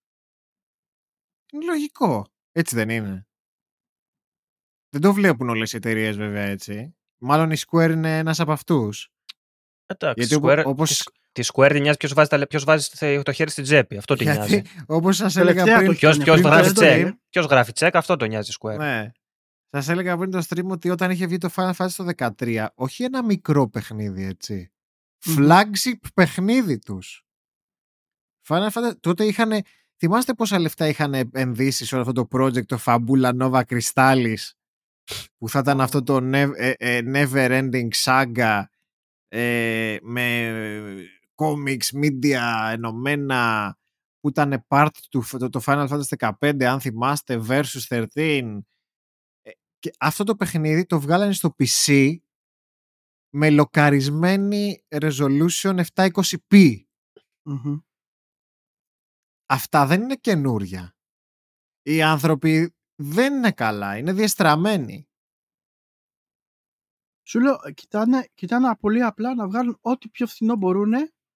Είναι λογικό. Έτσι δεν είναι. Δεν το βλέπουν όλες οι εταιρείες βέβαια έτσι. Μάλλον η Square είναι ένας από αυτούς. Εντάξει, Γιατί Square, όπως- της- Τη Square δεν νοιάζει ποιος βάζει, τα λε- ποιος βάζει θε- το χέρι στην τσέπη. Αυτό τη νοιάζει. Γιατί όπως σας έλεγα Τελευταία πριν... το Ποιο Ήταν ποιος πριν γράφει το τσεκ. έντονο, Ποιος γράφει τσεκ, αυτό το νοιάζει η Square. Ναι. Σας έλεγα πριν το stream ότι όταν είχε βγει το Final Fantasy το 13, όχι ένα μικρό παιχνίδι, έτσι. Μμμ. Flagship παιχνίδι τους. Final Fantasy, τότε είχαν. Θυμάστε πόσα λεφτά είχαν επενδύσει σε όλο αυτό το project, το Fabula Nova Crystallis. που θα ήταν αυτό το nev- ε, ε, never ending saga ε, με comics, media ενωμένα που ήταν part του το, το Final Fantasy 15 αν θυμάστε versus 13 Ε, και αυτό το παιχνίδι το βγάλανε στο PC με λοκαρισμένη resolution 720p Μμμ. αυτά δεν είναι καινούρια. Οι άνθρωποι δεν είναι καλά είναι διεστραμμένοι Σου λέω, ε, κοιτάνε, κοιτάνε πολύ απλά να βγάλουν ό,τι πιο φθηνό μπορούν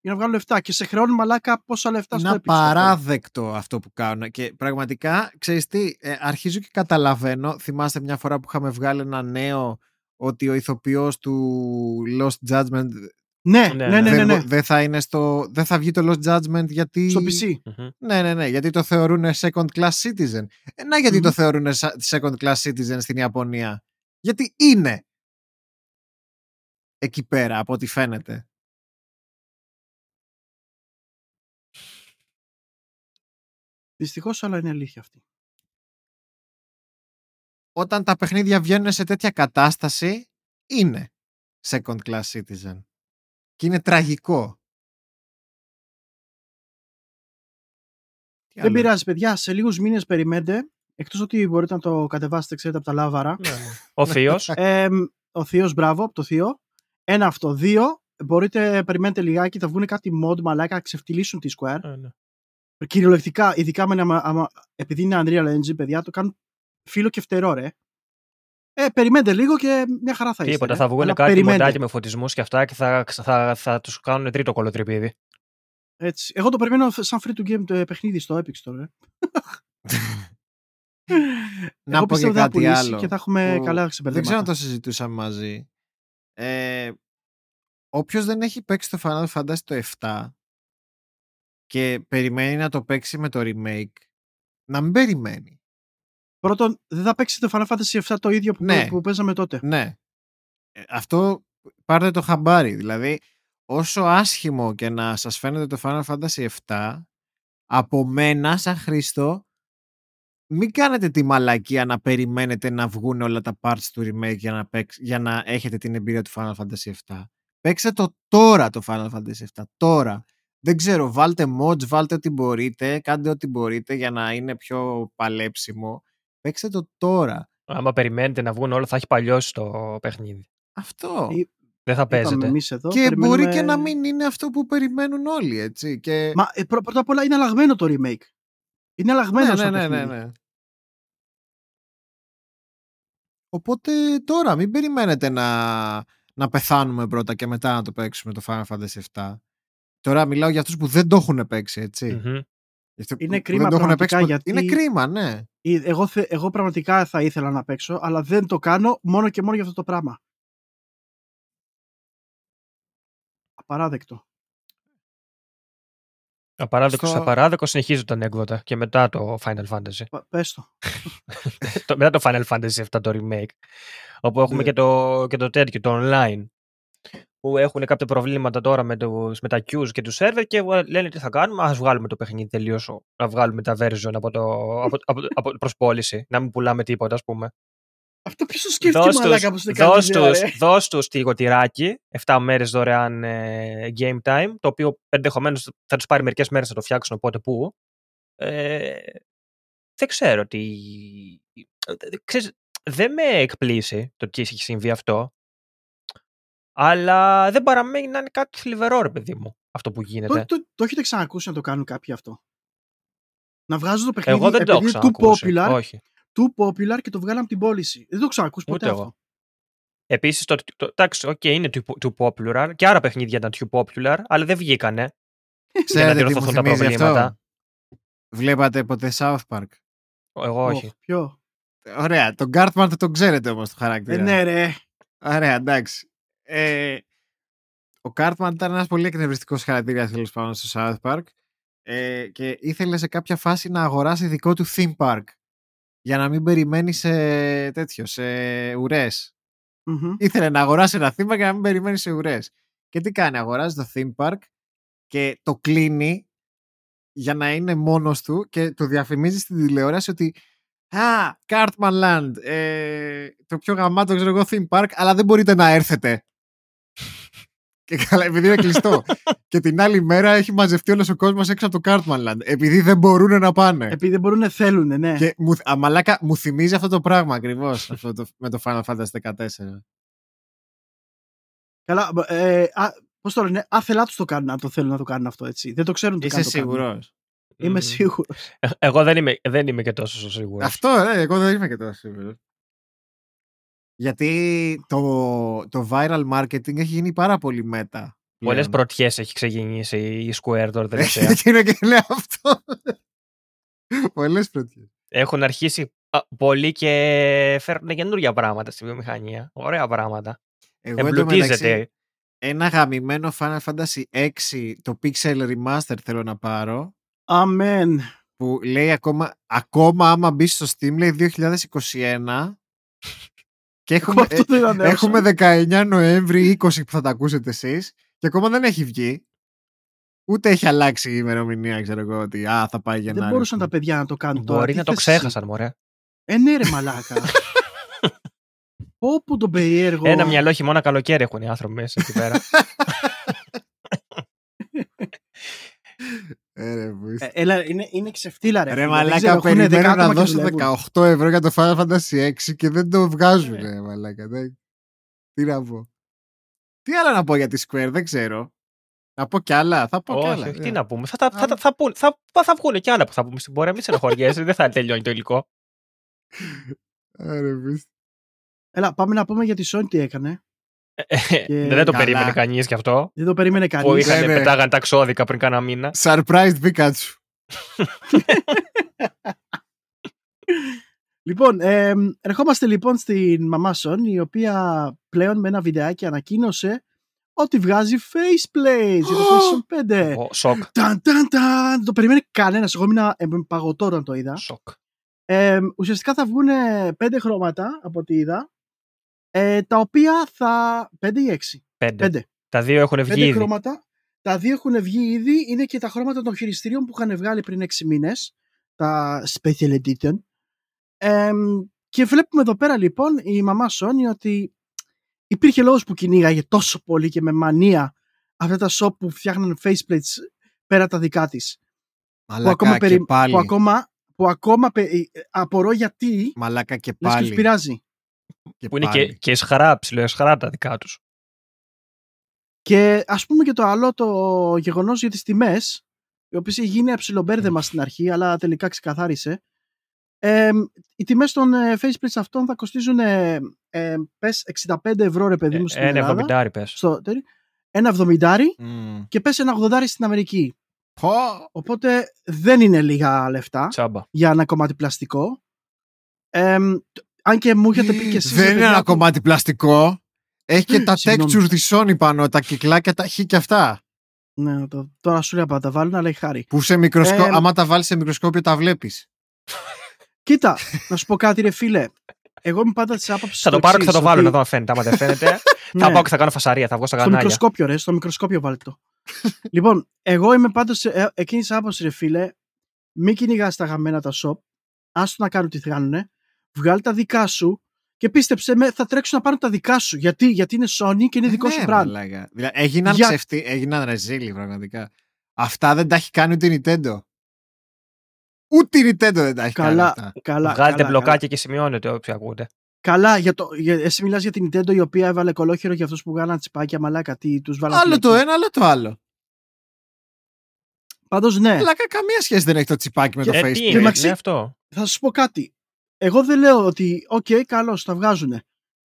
για να βγάλουν λεφτά. Και σε χρεώνουν μαλάκα πόσα λεφτά στο είναι Epic Store. απαράδεκτο αυτό που κάνουν και πραγματικά ξέρεις τι ε, αρχίζω και καταλαβαίνω θυμάστε μια φορά που είχαμε βγάλει ένα νέο ότι ο ηθοποιός του Lost Judgment Ναι, Ναι, ναι, ναι, ναι, δεν, ναι. δεν θα είναι στο δεν θα βγει το Lost Judgment γιατί Στο PC. Μμμ. ναι ναι ναι γιατί το θεωρούν second class citizen ε, να γιατί το Μμμ. θεωρούν second class citizen στην Ιαπωνία γιατί είναι εκεί πέρα από ό,τι φαίνεται Δυστυχώς, αλλά είναι αλήθεια αυτή. όταν τα παιχνίδια βγαίνουν σε τέτοια κατάσταση είναι second class citizen και είναι τραγικό Τι Δεν άλλο; πειράζει, παιδιά. Σε λίγους μήνες περιμένετε. Εκτός ότι μπορείτε να το κατεβάσετε, ξέρετε, από τα λάβαρα. Ναι, ναι. Ο θείος. Ε, ο Θείος, μπράβο, από το Θείο. Ένα αυτό. Δύο, μπορείτε, περιμένετε λιγάκι, θα βγουν κάτι mod μαλάκα να ξεφτυλίσουν τη Square. ναι. Κυριολεκτικά, ειδικά με ένα, άμα- άμα- επειδή είναι Unreal Engine, παιδιά, το κάνουν φίλο και φτερό, ρε. Ε, περιμένετε λίγο και μια χαρά θα είστε. Τίποτα. ρε. Θα βγουν Αλλά κάτι περιμένετε. μοντάκι με φωτισμούς και αυτά και θα, θα, θα, τους κάνουν τρίτο κολοτρυπίδι. Έτσι. Εγώ το περιμένω σαν free to game το παιχνίδι στο Epic Store. Ρε. να Εγώ πω και πιστεύω θα κάτι πουλήσει άλλο και θα έχουμε που καλά δεν ξεπερδέματα. ξέρω αν το συζητούσαμε μαζί ε, όποιος δεν έχει παίξει το Final Fantasy το 7 και περιμένει να το παίξει με το remake να μην περιμένει Πρώτον, δεν θα παίξει το Final Fantasy 7 το ίδιο που, Ναι. που παίζαμε τότε. Ναι. Ε, Αυτό πάρτε το χαμπάρι. Δηλαδή, όσο άσχημο και να σας φαίνεται το Final Fantasy 7, από μένα, σαν Χρήστο, μην κάνετε τη μαλακία να περιμένετε να βγουν όλα τα parts του remake για να, παίξ- για να έχετε την εμπειρία του Final Fantasy 7. Παίξτε το τώρα το Final Fantasy 7. Τώρα. Δεν ξέρω, βάλτε mods, βάλτε ό,τι μπορείτε, κάντε ό,τι μπορείτε για να είναι πιο παλέψιμο. Παίξτε το τώρα. Άμα περιμένετε να βγουν όλα, θα έχει παλιώσει το παιχνίδι. Αυτό. Ή- Δεν θα Είπαμε παίζετε. εμείς εδώ. Και περιμένουμε- μπορεί και να μην είναι αυτό που περιμένουν όλοι, έτσι. Και... Μα ε, πρω- πρώτα απ' όλα είναι αλλαγμένο το remake. Είναι αλλαγμένο ναι, σαν ναι, ναι, ναι, παιχνίδι. ναι. Οπότε τώρα μην περιμένετε να, να πεθάνουμε πρώτα και μετά να το παίξουμε το Final Fantasy 7. Τώρα μιλάω για αυτούς που δεν το έχουν παίξει, έτσι. Μμμ. Για αυτούς Είναι που κρίμα δεν το έχουν πραγματικά, παίξει ποτέ. γιατί- Είναι κρίμα, ναι. Ε, Εγώ, θε- εγώ πραγματικά θα ήθελα να παίξω, αλλά δεν το κάνω μόνο και μόνο για αυτό το πράγμα. Απαράδεκτο. Απαράδεκτος, Στο- απαράδεκτος συνεχίζει την ανέκδοτα και μετά το Final Fantasy. Πα- Πες το. το, μετά το Final Fantasy 7 το remake. Όπου έχουμε Ναι. και, το, και το τέτοιο, το online. Που έχουν κάποια προβλήματα τώρα με, τους, με τα queues και τους server και λένε τι θα κάνουμε. Α βγάλουμε το παιχνίδι τελείως. Να βγάλουμε τα version από, το, από, από, από προς πώληση. Να μην πουλάμε τίποτα, ας πούμε. Αυτό ποιος το σκέφτηκε Δώσ' μαλάκα τους, που στην δώσ' κάνει τους, δώσ' τους τυράκι, 7 μέρες δωρεάν ε, game time, το οποίο ενδεχομένως θα τους πάρει μερικές μέρες να το φτιάξουν, οπότε πού. Ε, δεν ξέρω τι... ε, Ξέρεις, δεν με εκπλήσσει το τι έχει συμβεί αυτό, αλλά δεν παραμένει να είναι κάτι θλιβερό, ρε παιδί μου, αυτό που γίνεται. Το, το, το έχετε ξανακούσει να το κάνουν κάποιοι αυτό; Να βγάζουν το παιχνίδι Εγώ δεν το έχω επειδή είναι too ξανακούσει. popular, Όχι. too popular και το βγάλαν από την πώληση. Δεν το έχω ξανακούσει ποτέ Ούτε αυτό. εγώ. Επίσης, το, το, εντάξει, οκ, είναι too, too popular και άρα παιχνίδια ήταν too popular, αλλά δεν βγήκανε. για να Ξέρετε τι μου διορθωθούν τα θυμίζει προβλήματα. αυτό; Βλέπατε ποτέ South Park; Εγώ όχι. Οχ, ποιο; Ωραία. Τον Cartman τον ξέρετε όμως το χαρακτήρα. Ε, ναι, ρε. Ωραία, εντάξει. Ε, ο Κάρτμαν ήταν ένας πολύ εκνευριστικός χαρακτήρας τέλος πάντων στο South Park ε, και ήθελε σε κάποια φάση να αγοράσει δικό του theme park για να μην περιμένει σε τέτοιο, σε ουρές. Μμμ. Ήθελε να αγοράσει ένα theme park για να μην περιμένει σε ουρές. Και τι κάνει, αγοράζει το theme park και το κλείνει για να είναι μόνος του και το διαφημίζει στην τηλεόραση ότι Α, Cartman Land. Ε, το πιο γαμάτο, ξέρω εγώ, theme park, αλλά δεν μπορείτε να έρθετε. Και καλά, επειδή είναι κλειστό. και την άλλη μέρα έχει μαζευτεί όλος ο κόσμος έξω από το Cartman Land. Επειδή δεν μπορούν να πάνε. Επειδή δεν μπορούν να θέλουν, ναι. Και μου, α, μαλάκα, μου θυμίζει αυτό το πράγμα ακριβώς με το Final Fantasy 14. Καλά, ε, α, πώς το λένε, άθελά τους το κάνουν αν το θέλουν να το κάνουν αυτό έτσι. Δεν το ξέρουν τι Είσαι κάνουν. σίγουρος. Είμαι Μμμ. σίγουρος. Ε, Εγώ δεν είμαι, δεν είμαι και τόσο σίγουρος. Αυτό, ναι, εγώ δεν είμαι και τόσο σίγουρος. Γιατί το, το viral marketing έχει γίνει πάρα πολύ μέτα. Πολλές πρωτιές έχει ξεκινήσει η Square τώρα τελευταία. Και είναι και λέω αυτό. Πολλές πρωτιές. Έχουν αρχίσει α, πολλοί και φέρνουν καινούργια πράγματα στη βιομηχανία. Ωραία πράγματα. Εγώ εντωμεταξύ, Εμπλουτίζεται. ένα γαμημένο Final Fantasy 6 το Pixel Remaster θέλω να πάρω Αμέν. που λέει ακόμα, ακόμα άμα μπει στο Steam λέει 2021 και έχουμε, Εγώ αυτό το είδα ε, νέος. έχουμε 19 Νοέμβρη 20 που θα τα ακούσετε εσείς και ακόμα δεν έχει βγει ούτε έχει αλλάξει η ημερομηνία ξέρω εγώ ότι α, θα πάει Γενάρη. Δεν μπορούσαν τα παιδιά να το κάνουν τώρα. Μπορεί Τι να το θες εσύ? ξέχασαν, μωρέ. Ε, ναι, ρε μαλάκα. Όπου τον περίεργο. Ένα μυαλό χειμώνα καλοκαίρι έχουν οι άνθρωποι μέσα εκεί πέρα. Ε, ρε, που είστε. Ε, έλα, είναι, είναι ξεφτύλα, ρε. Ρε φίλε. Δεν μαλάκα, ξέρω, έχουνε περιμένω δέκα να άτομα και δώσω δουλεύουν. 18 ευρώ για το Final Fantasy 6 και δεν το βγάζουν, Ε. ρε μαλάκα. δεν- Τι να πω. Τι άλλο να πω για τη Square, δεν ξέρω. Να πω κι άλλα, θα πω κι όχι, άλλα. όχι, ε. τι να πούμε. Θα, τα- θα, τα- θα, πούν- θα, θα, θα βγουν και άλλα που θα πούμε στην πορεία. Μην στενοχωριέσαι, δεν θα τελειώνει το υλικό. Ε, ρε, που είστε. Έλα, πάμε να πούμε για τη Sony τι έκανε. Ε, δεν το Καλά. περίμενε κανείς γι' αυτό. Δεν το περίμενε Που κανείς. είχαν, Ναι, ναι. πετάγαν τα ξόδικα πριν κάνα μήνα. Surprised Pikachu. Λοιπόν, ε, ερχόμαστε λοιπόν στην μαμά Sony, η οποία πλέον με ένα βιντεάκι ανακοίνωσε ότι βγάζει faceplates για το PlayStation 5. Ο, σοκ. Ταν, ταν, ταν. Δεν το περίμενε κανένας. Εγώ ήμουν ε, παγωτό όταν το είδα. σοκ. Ε, ουσιαστικά θα βγουν πέντε χρώματα από ό,τι είδα. Ε, τα οποία θα. πέντε ή έξι. Πέντε. Πέντε. Τα δύο έχουν βγει Πέντε ήδη. χρώματα. Τα δύο έχουν βγει ήδη. Είναι και τα χρώματα των χειριστηρίων που είχαν βγάλει πριν έξι μήνες. Τα Special Edition. Ε, και βλέπουμε εδώ πέρα λοιπόν η μαμά Sony ότι υπήρχε λόγος που κυνήγαγε τόσο πολύ και με μανία αυτά τα shop που φτιάχναν faceplates πέρα τα δικά της. Μαλάκα που ακόμα, και περι- πάλι. που ακόμα, που ακόμα πε- ε, απορώ γιατί Μαλάκα και λες και πάλι. τους πειράζει. Και Που είναι πάλι. και, και εσχαρά, ψηλό εσχαρά τα δικά τους. Και ας πούμε και το άλλο το γεγονός για τις τιμές, οι οποίες είχε γίνει αψιλομπέρδεμα στην αρχή, αλλά τελικά ξεκαθάρισε. Ε, οι τιμές των ε, faceplates αυτών θα κοστίζουν ε, ε, πες 65 ευρώ ρε παιδί μου στην Ένα Ελλάδα. εβδομηντάρι πες. Στο, τέλει, ένα 70 Μμμ. και πες ένα 80 στην Αμερική. Πω. Οπότε δεν είναι λίγα λεφτά Τσάμπα. για ένα κομμάτι πλαστικό. Ε, τ- αν και μου είχατε πει και εσείς... Δεν ρε είναι παιδιά, ένα που- κομμάτι πλαστικό. Έχει και τα Συγγνώμη. textures της Sony πάνω, τα κυκλάκια, τα χ και αυτά. Ναι, το, τώρα σου λέω να τα βάλουν, αλλά έχει χάρη. Που σε μικροσκό... Ε, άμα τα βάλεις σε μικροσκόπιο τα βλέπεις. Κοίτα, να σου πω κάτι, ρε φίλε. Εγώ είμαι πάντα της άποψης. Θα το πάρω και θα το βάλω να δω αν φαίνεται. Άμα δεν φαίνεται, θα πάω και θα κάνω φασαρία. Θα βγω στα Ναι. Στο κανάλια. μικροσκόπιο, ρε. Στο μικροσκόπιο βάλτε το. λοιπόν, εγώ είμαι πάντως εκείνης τη άποψης, ρε φίλε. Μην κυνηγάς τα γαμμένα τα shop. Άστο να κάνουν τι θα κάνουν. Βγάλει τα δικά σου και πίστεψε με, θα τρέξουν να πάρουν τα δικά σου. Γιατί, Γιατί είναι Sony και είναι δικό Ε, σου ναι, brand. μαλάκα. Δηλαδή, έγιναν, Για- ξεφτύ, έγιναν ρεζίλοι πραγματικά. Αυτά δεν τα έχει κάνει ούτε η Nintendo. Ούτε η Nintendo δεν τα έχει κάνει Καλά, αυτά. καλά. Βγάλετε καλά, μπλοκάκια και σημειώνετε όποιοι ακούτε. Καλά, για το, για, εσύ μιλάς για την Nintendo η οποία έβαλε κωλόχερο για αυτούς που βγάλαν τσιπάκια μαλάκα. Τι τους βάλαν Άλλο το φυλακή. ένα, άλλο το άλλο. Πάντως ναι. Αλλά κα- καμία σχέση δεν έχει το τσιπάκι με το Ε, τι Facebook. είναι, Μεταξύ- είναι αυτό. θα σου πω κάτι. Εγώ δεν λέω ότι, οκ, καλώς, τα βγάζουνε.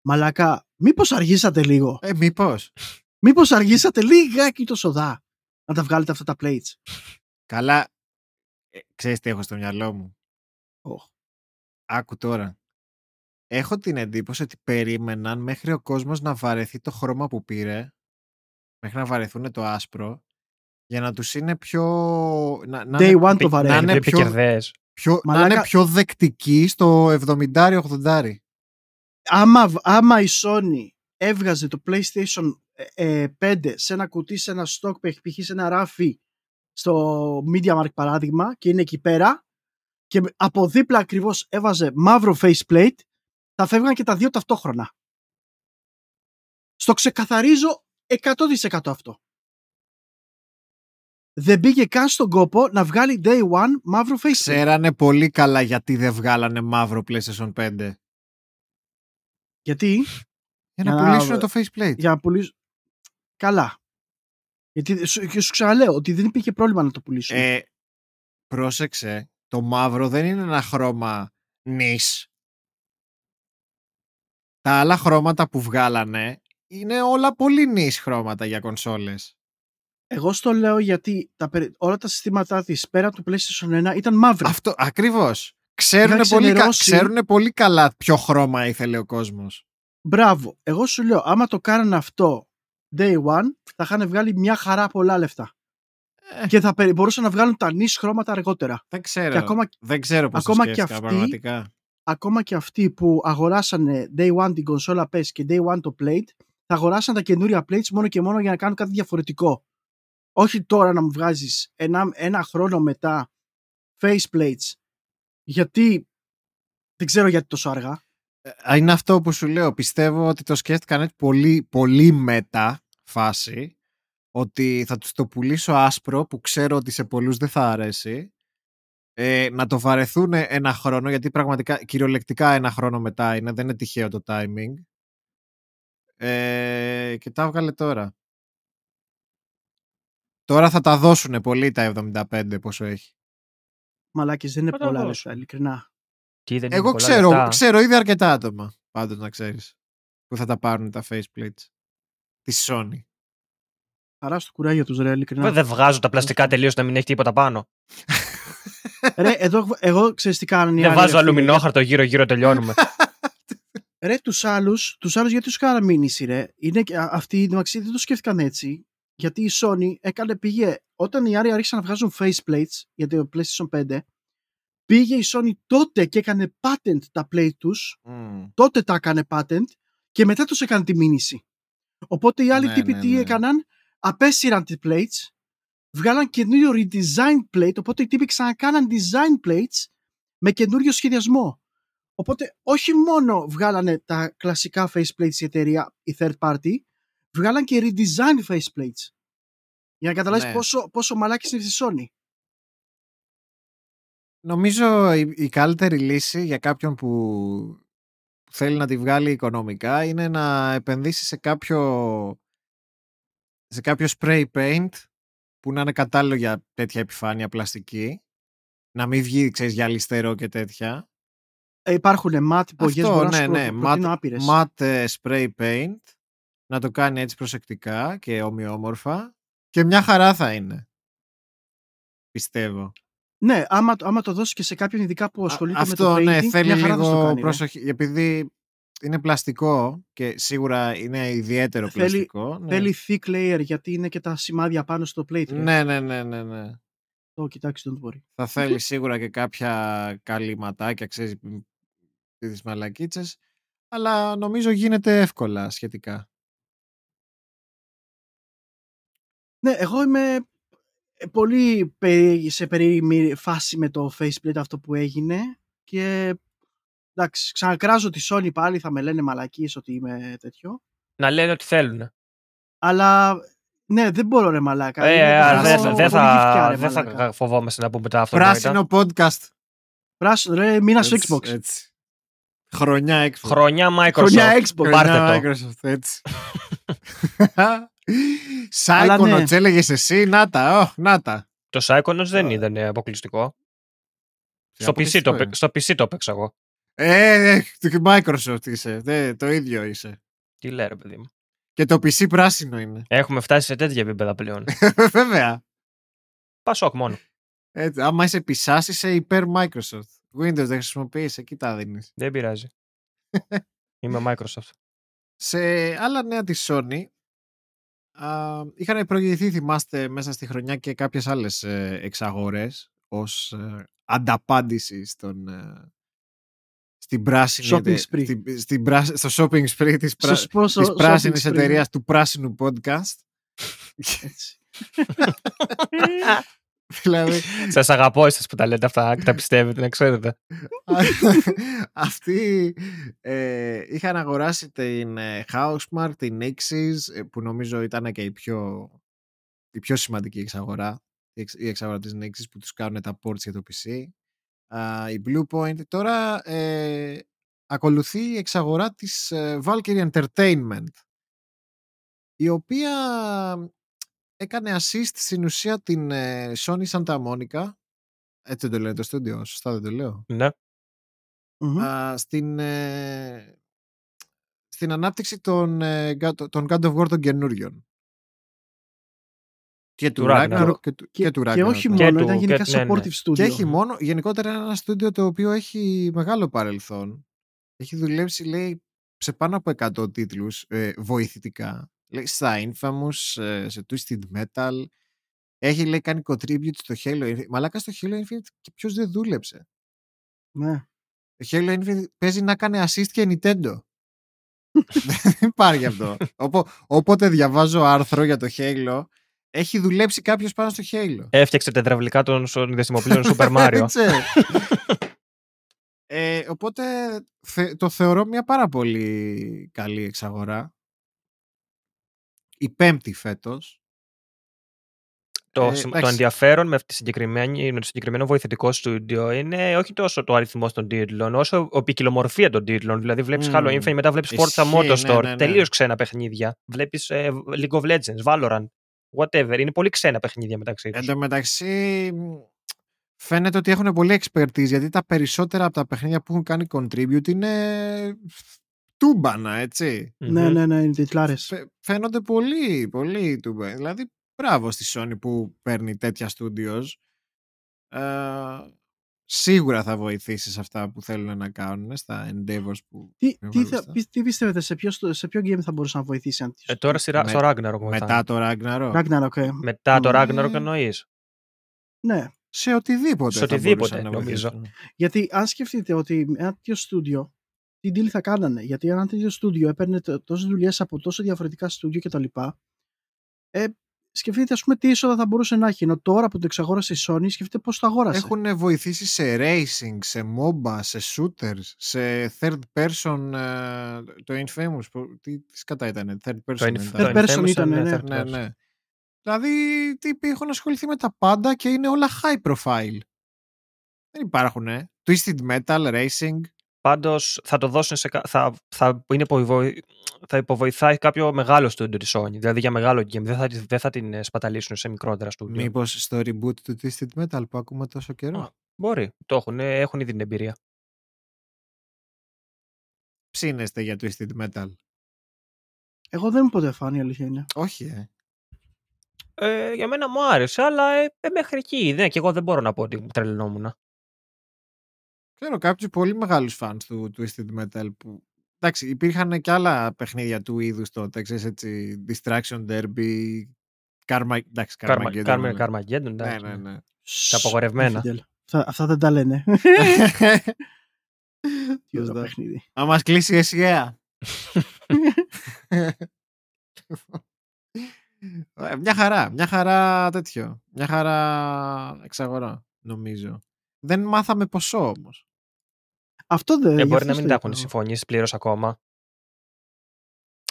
Μαλακά, μήπως αργήσατε λίγο; Ε, μήπως. Μήπως αργήσατε λιγάκι το σοδά να τα βγάλετε αυτά τα plates; Καλά. Ε, ξέρεις τι έχω στο μυαλό μου; Οχ. Άκου τώρα. Έχω την εντύπωση ότι περίμεναν μέχρι ο κόσμος να βαρεθεί το χρώμα που πήρε, μέχρι να βαρεθούν το άσπρο, για να τους είναι πιο... Να, να Day είναι, one το Να βαραίνει. είναι είναι πιο- επικερδές. πιο, να Μαλάκα- είναι πιο δεκτικοί στο 70-80. Άμα, άμα η Sony έβγαζε το PlayStation ε, ε, 5 σε ένα κουτί, σε ένα stock που έχει π.χ. σε ένα ράφι στο Media Mark παράδειγμα και είναι εκεί πέρα, και από δίπλα ακριβώς έβαζε μαύρο faceplate, θα φεύγαν και τα δύο ταυτόχρονα. Στο ξεκαθαρίζω 100% αυτό. Δεν πήγε καν στον κόπο να βγάλει day one μαύρο faceplate. Ξέρανε πολύ καλά γιατί δεν βγάλανε μαύρο PlayStation 5. Γιατί; Για να Για να- πουλήσουν το faceplate. Για να πουλήσουν. Καλά. Γιατί σου, και σου ξαναλέω ότι δεν υπήρχε πρόβλημα να το πουλήσουν. Ε, πρόσεξε, το μαύρο δεν είναι ένα χρώμα νης. Τα άλλα χρώματα που βγάλανε είναι όλα πολύ νης χρώματα για κονσόλες. Εγώ στο λέω γιατί τα, περι- όλα τα συστήματά της πέρα του PlayStation 1 ήταν μαύρα. Αυτό, ακριβώς. Ξέρουν Είχα πολύ, κα- ξενερώσει. ξέρουνε πολύ καλά ποιο χρώμα ήθελε ο κόσμος. Μπράβο. Εγώ σου λέω, άμα το κάνανε αυτό day one, θα είχαν βγάλει μια χαρά πολλά λεφτά. Ε. Και θα περι- μπορούσαν να βγάλουν τα νης χρώματα αργότερα. Δεν ξέρω. Και ακόμα, δεν ξέρω πώς ακόμα το και σκέφτηκα αυτοί- πραγματικά. ακόμα και αυτοί που αγοράσανε day one την κονσόλα PES και day one το plate, θα αγοράσαν τα καινούρια plates μόνο και μόνο για να κάνουν κάτι διαφορετικό. Όχι τώρα να μου βγάζεις ένα, ένα χρόνο μετά face plates. Γιατί δεν ξέρω γιατί τόσο αργά. Ε, Είναι αυτό που σου λέω. Πιστεύω ότι το σκέφτηκαν έτσι πολύ, πολύ μετά φάση. Ότι θα τους το πουλήσω άσπρο που ξέρω ότι σε πολλούς δεν θα αρέσει. Ε, να το βαρεθούν ένα χρόνο γιατί πραγματικά κυριολεκτικά ένα χρόνο μετά είναι. Δεν είναι τυχαίο το timing. Ε, και τα έβγαλε τώρα. Τώρα θα τα δώσουν πολύ τα 75 πόσο έχει. Μαλάκες δεν είναι Θα τα πολλά δώσω. λεφτά, ειλικρινά. Τι δεν είναι Εγώ πολλά ξέρω, λεφτά; ξέρω ήδη αρκετά άτομα πάντως να ξέρεις που θα τα πάρουν τα faceplates της Sony. Χαράς στο κουράγιο τους ρε, ειλικρινά. Βέβαια, Δεν βγάζω τα πλαστικά τελείως να μην έχει τίποτα πάνω. ρε, εδώ, εγώ ξέρεις τι κάνουν οι Δεν άλλοι, βάζω ρε, φίλε. αλουμινόχαρτο γύρω-γύρω, τελειώνουμε. Ρε, τους άλλους, τους άλλους γιατί τους κάνανε μήνυση, ρε. Είναι, και- α- αυτοί εντάξει, δεν το σκέφτηκαν έτσι. Γιατί η Sony έκανε, πήγε, όταν οι άλλοι άρχισαν να βγάζουν faceplates για το PlayStation 5, πήγε η Sony τότε και έκανε patent τα plate τους, Μμμ. τότε τα έκανε patent και μετά τους έκανε τη μήνυση. Οπότε οι άλλοι Ναι, τύποι ναι, τι ναι. έκαναν, απέσυραν τις plates, βγάλαν καινούριο redesign plate, οπότε οι τύποι ξανακάναν design plates με καινούριο σχεδιασμό. Οπότε όχι μόνο βγάλανε τα κλασικά faceplates η εταιρεία, η third party, βγάλαν και redesign faceplates. Για να καταλάβεις Ναι. πόσο, πόσο μαλάκης είναι στη Sony. Νομίζω η, η καλύτερη λύση για κάποιον που που θέλει να τη βγάλει οικονομικά είναι να επενδύσει σε κάποιο σε κάποιο spray paint που να είναι κατάλληλο για τέτοια επιφάνεια πλαστική να μην βγει ξέρεις, για λιστερό και τέτοια Ε, υπάρχουν matte μπογιές, Αυτό, μπορώ να ναι, σου ναι. προ- προτείνω Matte, άπειρες. matte ε, spray paint. Να το κάνει έτσι προσεκτικά και ομοιόμορφα. Και μια χαρά θα είναι. Πιστεύω. Ναι, άμα, άμα το δώσεις και σε κάποιον ειδικά που ασχολείται Α- με το Αυτό painting, ναι, θέλει μια χαρά θα στο λίγο κάνει. ρε. προσοχή. Επειδή είναι πλαστικό και σίγουρα είναι ιδιαίτερο Θέλει- πλαστικό. ναι. Θέλει thick layer γιατί είναι και τα σημάδια πάνω στο plate. ρε. ναι, ναι, ναι, ναι, ναι. Το κοιτάξει, don't worry. Θα θέλει σίγουρα και κάποια καλύματάκια, ξέρεις, μ, τις μαλακίτσες. Αλλά νομίζω γίνεται εύκολα σχετικά. Ναι, εγώ είμαι ε, πολύ περί- σε περίεργη φάση με το faceplate αυτό που έγινε και εντάξει, ξανακράζω τη Sony πάλι, θα με λένε μαλακίες ότι είμαι τέτοιο. να λένε ότι θέλουν. Αλλά ναι, δεν μπορώ ρε μαλάκα. Ε, Είναι ε, τόσο δεν θα- δεν γυφτιά, θα, ρε, δεν θα μαλάκα. φοβόμαστε να πούμε τα αυτονόητα. Πράσινο podcast. Πράσινο, ρε, μήνα στο Έτσι, Xbox. έτσι. Χρονιά Xbox. Χρονιά Microsoft. Χρονιά Xbox. Πάρτε Χρονιά το. Microsoft, έτσι. Σάικονοτς ναι. έλεγες εσύ, να τα, ω, να τα. Το Psychonauts δεν ήταν ε, αποκλειστικό. Στο PC, το, αποκλειστικό, παί- στο PC το παίξα εγώ. Ε, ε, το Microsoft είσαι, δε, το ίδιο είσαι. Τι λέει ρε παιδί μου. Και το PC πράσινο είναι. Έχουμε φτάσει σε τέτοια επίπεδα πλέον. Βέβαια. Πασόκ μόνο. Έτσι, άμα είσαι πισάς είσαι υπέρ Microsoft. Windows δεν χρησιμοποιείς, εκεί τα δίνεις. Δεν πειράζει. Είμαι Microsoft. Σε άλλα νέα της Sony α, είχαν προηγηθεί, θυμάστε, μέσα στη χρονιά και κάποιες άλλες ε, εξαγορές ως ε, ανταπάντηση στον, ε, στην πράσινη Shopping ετε- spree. στην- στην πράσι- στο shopping spree της, πρά, Στο σπόσο- της shopping πράσινης spree. εταιρείας του πράσινου podcast Έτσι. δηλαδή, Σας αγαπώ εσείς που τα λέτε αυτά και τα πιστεύετε, να ξέρετε. αυτοί ε, είχαν αγοράσει την ε, Housemark, την Nixis, ε, που νομίζω ήταν και η πιο, η πιο σημαντική εξαγορά. Η, εξ- η εξαγορά της Nixis που τους κάνουν τα ports για το PC. Α, η Bluepoint. Τώρα ε, ακολουθεί η εξαγορά της ε, Valkyrie Entertainment η οποία έκανε assist στην ουσία την ε, Sony Santa Monica έτσι δεν το λένε το στούντιο, σωστά δεν το λέω Ναι. Μμμ. α, στην, ε, στην ανάπτυξη των, ε, God- των God of War των καινούριων. Και του, Του Ragnarok, Ragnarok. και, του, Και, και του και Ragnarok. όχι ναι. Και μόνο, του- ήταν γενικά και- ναι, ναι. supportive studio. Και έχει μόνο, γενικότερα είναι ένα στούντιο το οποίο έχει μεγάλο παρελθόν. Έχει δουλέψει, λέει, σε πάνω από 100 τίτλους ε, βοηθητικά. Λέει, στα Infamous, ε, σε Twisted Metal. Έχει, λέει, κάνει contribute στο Halo Infinite. Μαλάκα στο Halo Infinite και ποιος δεν δούλεψε. Ναι. Το Halo Infinite παίζει να κάνει assist και Nintendo. Δεν υπάρχει αυτό. Οπό- όποτε διαβάζω άρθρο για το Halo, έχει δουλέψει κάποιος πάνω στο Halo. Έφτιαξε τα υδραυλικά των συνδεσιμοποιών Super Mario. Δεν ξέρω. ε, οπότε θε- το θεωρώ μια πάρα πολύ καλή εξαγορά. Η πέμπτη φέτος. το, Ε, σημα- το εντάξει. ενδιαφέρον με, τη συγκεκριμένη, με το συγκεκριμένο βοηθητικό στούντιο είναι όχι τόσο το αριθμό των τίτλων, όσο η ποικιλομορφία των τίτλων. Δηλαδή, βλέπεις Μμμ. Halo Infinite, μετά βλέπεις Forza Ισχύει, Motorsport, ναι, ναι, ναι. τελείως ξένα παιχνίδια. Βλέπεις League of Legends, Valorant, whatever. Είναι πολύ ξένα παιχνίδια μεταξύ τους. Εν τω μεταξύ μ, φαίνεται ότι έχουν πολύ expertise γιατί τα περισσότερα από τα παιχνίδια που έχουν κάνει contribute είναι τούμπανα, έτσι. ναι, ναι, ναι, είναι τιτλάρες. Φαι- Φαίνονται πολύ, πολύ τούμπανα. Δηλαδή, μπράβο στη Sony που παίρνει τέτοια studios. Ε, σίγουρα θα βοηθήσεις σε αυτά που θέλουν να κάνουν, στα endeavors που Τι, έχουν τι, θα, μπροστά. πι- τι πιστεύετε, σε ποιο, στο- σε ποιο game θα μπορούσε να βοηθήσει αν Ε, τώρα σειρά, Με- στο Ragnarok μετά. μετά το Ragnarok. Ragnarok, ε. Μετά το Ε, Ragnarok εννοείς. Ναι, Σε οτιδήποτε. Σε θα οτιδήποτε, μπορούσαν να νομίζω. βοηθήσουν. γιατί αν σκεφτείτε ότι ένα τέτοιο στούντιο, τι deal θα κάνανε. Γιατί ένα τέτοιο στούντιο έπαιρνε τόσες δουλειές από τόσο διαφορετικά στούντιο κτλ. Ε, σκεφτείτε, ας πούμε, τι είσοδα θα μπορούσε να έχει. Ενώ τώρα που το εξαγόρασε η Sony, σκεφτείτε πώς το αγόρασε. Έχουν βοηθήσει σε racing, σε MOBA, σε shooters, σε third person, ε, το Infamous, που- τι, τι σκατά ήταν, third person. Το δεν Inf- ήταν. Third person Infamous ήταν, είναι ναι. third ναι, person. ναι. Δηλαδή, τύποι έχουν ασχοληθεί με τα πάντα και είναι όλα high profile. Δεν υπάρχουν, ε. Twisted Metal, Racing. Πάντως θα το δώσουν σε. κα- Θα, θα, είναι υποβοη- θα υποβοηθάει κάποιο μεγάλο στούντιο της Sony. Δηλαδή για μεγάλο game. Δεν θα, τη- δεν θα την ε, σπαταλήσουν σε μικρότερα στούντιο. Μήπως στο reboot του Twisted Metal που ακούμε τόσο καιρό; Α. Μπορεί. Το έχουν. ε, Έχουν ήδη την εμπειρία. Ψήνεστε για Twisted Metal. Εγώ δεν μου ποτέ φάνη, η αλήθεια είναι. Όχι, ε. Ε, για μένα μου άρεσε, αλλά ε, ε, μέχρι εκεί. Ναι, και εγώ δεν μπορώ να πω ότι τρελνόμουν. Ξέρω κάποιους πολύ μεγάλους fans του Twisted Metal που... Εντάξει, υπήρχαν και άλλα παιχνίδια του είδους τότε, ξέρεις έτσι, Distraction Derby, Karma... Εντάξει, Κάρμα, Carmageddon, κάρμα, ναι. Καρμαγέντον, Ναι, εντάξει. ναι, ναι. Τα απαγορευμένα. Infidel. Αυτά, αυτά δεν τα λένε. Τι ωραίο Σωστά. παιχνίδι. Να μας κλείσει η SEA. Ε, μια χαρά, μια χαρά τέτοιο. Μια χαρά εξαγορά, νομίζω. Δεν μάθαμε ποσό όμως. Αυτό δεν Ε, γι' μπορεί αυτό να στο μην τα έχουν είπα. συμφωνήσει πλήρως ακόμα.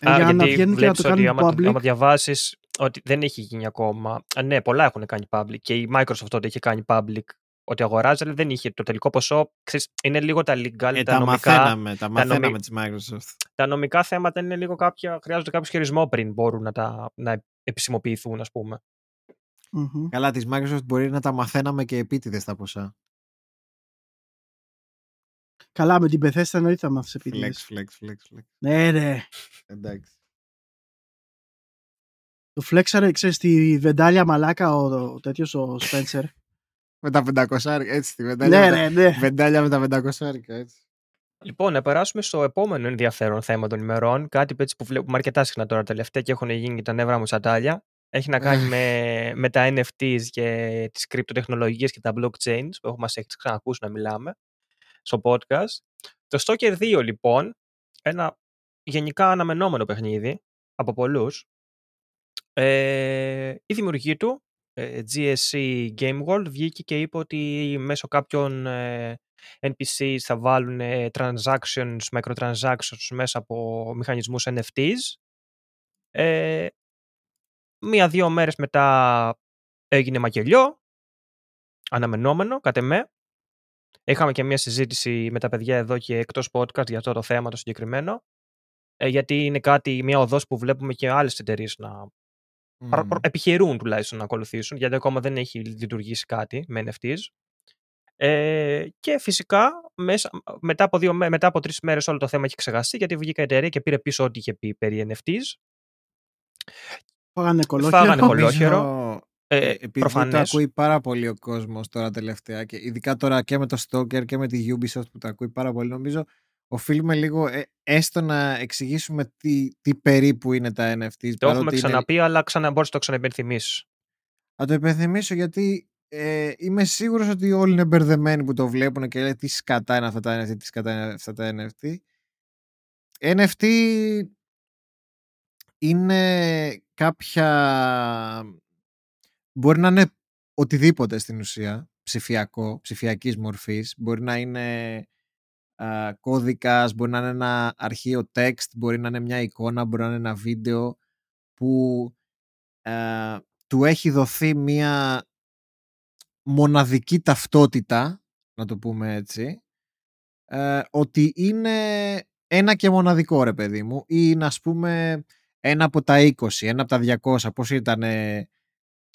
Ε, Α, για να γιατί βγαίνουν και να βλέπεις το ότι κάνουν άμα, public. άμα διαβάσεις ότι δεν έχει γίνει ακόμα. Α, ναι, πολλά έχουν κάνει public και η Microsoft τότε είχε κάνει public ότι αγοράζει, αλλά δεν είχε το τελικό ποσό. Ξέρεις, είναι λίγο τα legal, Ε, τα, τα νομικά, μαθαίναμε, τα μαθαίναμε νομι- της Microsoft. τα νομικά θέματα είναι λίγο κάποια, χρειάζονται κάποιο χειρισμό πριν μπορούν να, τα, να επισημοποιηθούν, ας πούμε. Μμμ. Καλά, της Microsoft μπορεί να τα μαθαίναμε και επίτηδες τα ποσά. Καλά, με την Bethesda εννοείται θα μάθεις Flex, επίτηδες. flex, flex, flex. Ναι, ναι. Εντάξει. Το flexare, ξέρεις, τη βεντάλια μαλάκα ο, ο τέτοιος ο Spencer. Με τα 500, έτσι, τη βεντάλια, ναι, με, τα, ναι, ναι. βεντάλια με τα 500, έτσι. Λοιπόν, να περάσουμε στο επόμενο ενδιαφέρον θέμα των ημερών. Κάτι που, έτσι που βλέπουμε αρκετά συχνά τώρα τελευταία και έχουν γίνει τα νεύρα μου σατάλια. Έχει να κάνει με, με τα NFTs και τις κρυπτοτεχνολογίες και τα blockchains που έχουμε μας έχει ξανακούσει να μιλάμε στο podcast. Το Stalker 2 λοιπόν, ένα γενικά αναμενόμενο παιχνίδι από πολλούς, ε, η δημιουργή του ε, GSC Game World βγήκε και είπε ότι μέσω κάποιων ε, NPCs θα βάλουν ε, transactions, microtransactions μέσα από μηχανισμούς NFTs. Ε, Μία-δύο μέρες μετά έγινε μακελιό, αναμενόμενο, κατ' εμέ. Είχαμε και μια συζήτηση με τα παιδιά εδώ και εκτός podcast για αυτό το θέμα το συγκεκριμένο. Ε, γιατί είναι κάτι, μια οδός που βλέπουμε και άλλες εταιρείες να επιχειρούν τουλάχιστον να ακολουθήσουν, γιατί ακόμα δεν έχει λειτουργήσει κάτι με NFTs. Ε, και φυσικά μέσα, μετά, από δύο, μετά από τρεις μέρες όλο το θέμα έχει ξεχαστεί γιατί βγήκε η εταιρεία και πήρε πίσω ό,τι είχε πει περί NFTs. Φάγανε κολόχερο. Φάγανε κολόχερο. Ε, Ε, επειδή προφανές. το ακούει πάρα πολύ ο κόσμος τώρα τελευταία και ειδικά τώρα και με το Stalker και με τη Ubisoft που το ακούει πάρα πολύ, νομίζω οφείλουμε λίγο ε, έστω να εξηγήσουμε τι, τι περίπου είναι τα NFTs. Το έχουμε παρότι είναι- ξαναπεί, αλλά ξανα, μπορείς να το ξαναυπενθυμίσεις. Θα το υπενθυμίσω γιατί ε, είμαι σίγουρος ότι όλοι είναι μπερδεμένοι που το βλέπουν και λένε τι σκατά είναι αυτά τα NFT, τι σκατά είναι αυτά τα NFT. NFT είναι κάποια... Μπορεί να είναι οτιδήποτε στην ουσία, ψηφιακό, ψηφιακής μορφής. Μπορεί να είναι α, κώδικας, μπορεί να είναι ένα αρχείο text, μπορεί να είναι μια εικόνα, μπορεί να είναι ένα βίντεο που α, του έχει δοθεί μια μοναδική ταυτότητα, να το πούμε έτσι, ε, ότι είναι ένα και μοναδικό ρε παιδί μου ή είναι ας πούμε ένα από τα 20, ένα από τα 200, πώς ήταν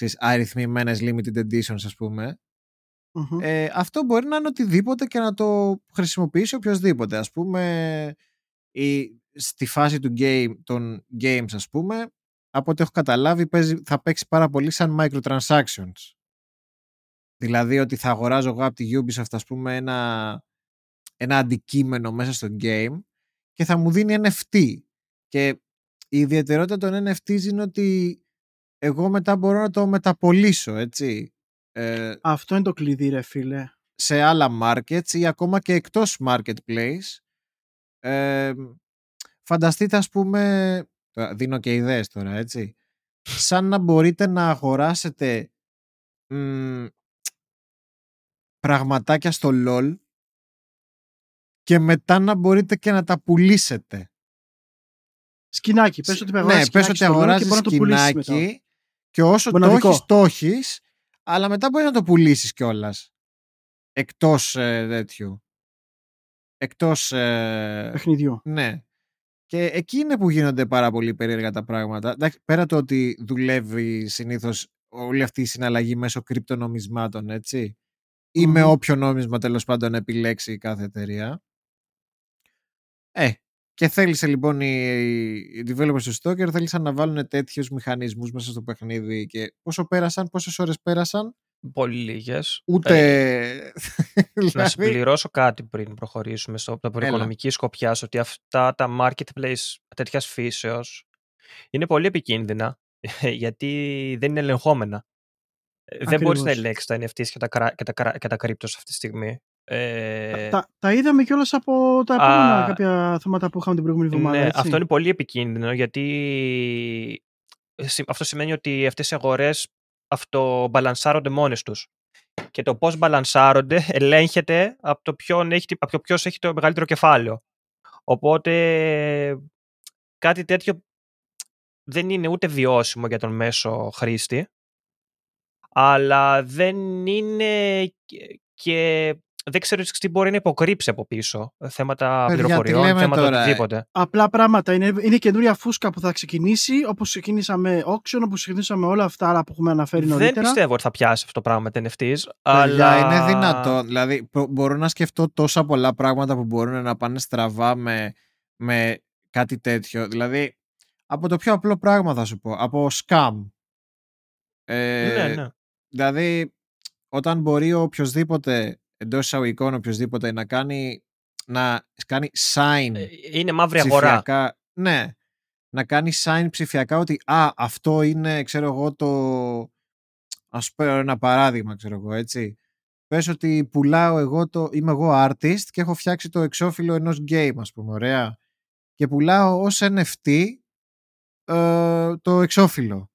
τις αριθμημένες limited editions ας πούμε. Μμμ. Ε, αυτό μπορεί να είναι οτιδήποτε και να το χρησιμοποιήσει οποιοδήποτε. Ας πούμε, η, στη φάση του game, των games, ας πούμε, από ό,τι έχω καταλάβει, παίζει, θα παίξει πάρα πολύ σαν microtransactions. Δηλαδή ότι θα αγοράζω εγώ από τη Ubisoft, ας πούμε, ένα, ένα αντικείμενο μέσα στο game και θα μου δίνει NFT. Και η ιδιαιτερότητα των NFTs είναι ότι εγώ μετά μπορώ να το μεταπολίσω, έτσι. Ε, Αυτό είναι το κλειδί, ρε φίλε. σε άλλα markets ή ακόμα και εκτός marketplace. Ε, φανταστείτε ας πούμε, τώρα δίνω και ιδέες τώρα έτσι, σαν να μπορείτε να αγοράσετε μ, πραγματάκια στο LOL και μετά να μπορείτε και να τα πουλήσετε. Σκινάκι. Πες ότι ναι, αγοράζεις πες σκινάκι ότι στο LOL και αγοράζεις μπορεί να το πουλήσεις μετά. σκηνάκι και όσο Μοναδικό. το έχεις, το έχεις, αλλά μετά μπορείς να το πουλήσεις κιόλας. Εκτός ε, τέτοιου. Εκτός... Ε, Παιχνιδιού. ναι. Και εκεί είναι που γίνονται πάρα πολύ περίεργα τα πράγματα. Εντάξει, πέρα το ότι δουλεύει συνήθως όλη αυτή η συναλλαγή μέσω κρυπτονομισμάτων, έτσι. Ή με Μμμ. όποιο νόμισμα τέλος πάντων επιλέξει κάθε εταιρεία. Ε, και θέλησε λοιπόν οι, οι developers του Stalker θέλησαν να βάλουν τέτοιους μηχανισμούς μέσα στο παιχνίδι και πόσο πέρασαν, πόσες ώρες πέρασαν, Πολύ λίγες. ούτε... Ε, να δηλαδή, συμπληρώσω κάτι πριν προχωρήσουμε στο, από την Έλα. οικονομική σκοπιά ότι αυτά τα marketplace τέτοιας φύσεως είναι πολύ επικίνδυνα γιατί δεν είναι ελεγχόμενα. Ε, Δεν μπορείς να Ακριβώς. ελέγξεις τα NFTs και τα, κρα- και τα, κρα- και τα cryptos αυτή τη στιγμή. Ε, Τα, τα είδαμε κιόλας από τα Α, επόμενα κάποια θέματα που είχαμε την προηγούμενη εβδομάδα. ναι, έτσι. αυτό είναι πολύ επικίνδυνο γιατί συ- αυτό σημαίνει ότι αυτές οι αγορές αυτομπαλανσάρονται μόνες τους. Και το πώς μπαλανσάρονται ελέγχεται από το, ποιον έχει, από το ποιος έχει το μεγαλύτερο κεφάλαιο. Οπότε κάτι τέτοιο δεν είναι ούτε βιώσιμο για τον μέσο χρήστη, αλλά δεν είναι και- και δεν ξέρω τι μπορεί να υποκρύψει από πίσω. Θέματα Παιδιά, τι πληροφοριών, λέμε θέματα τώρα, ε; οτιδήποτε. Απλά πράγματα. Είναι, είναι καινούρια φούσκα που θα ξεκινήσει, όπως ξεκίνησαμε auction, όπως ξεκινήσαμε όλα αυτά άλλα που έχουμε αναφέρει Δεν νωρίτερα. πιστεύω ότι θα πιάσει αυτό το πράγμα με τα NFTs. Παιδιά, αλλά... είναι δυνατό. Δηλαδή, προ- μπορώ να σκεφτώ τόσα πολλά πράγματα που μπορούν να πάνε στραβά με, με κάτι τέτοιο. Δηλαδή, από το πιο απλό πράγμα θα σου πω. Από scam. Ε, Ναι, ναι. Δηλαδή, όταν μπορεί ο οποιοδήποτε εντός εισαγωγικών οποιοδήποτε να κάνει, να κάνει sign Ε, Είναι μαύρη αγορά. ψηφιακά. Ναι. Να κάνει sign ψηφιακά ότι α, αυτό είναι, ξέρω εγώ, το... Ας πω ένα παράδειγμα, ξέρω εγώ, έτσι. Πες ότι πουλάω εγώ το... Είμαι εγώ artist και έχω φτιάξει το εξώφυλλο ενός game, ας πούμε, ωραία. Και πουλάω ως NFT ε, το εξώφυλλο.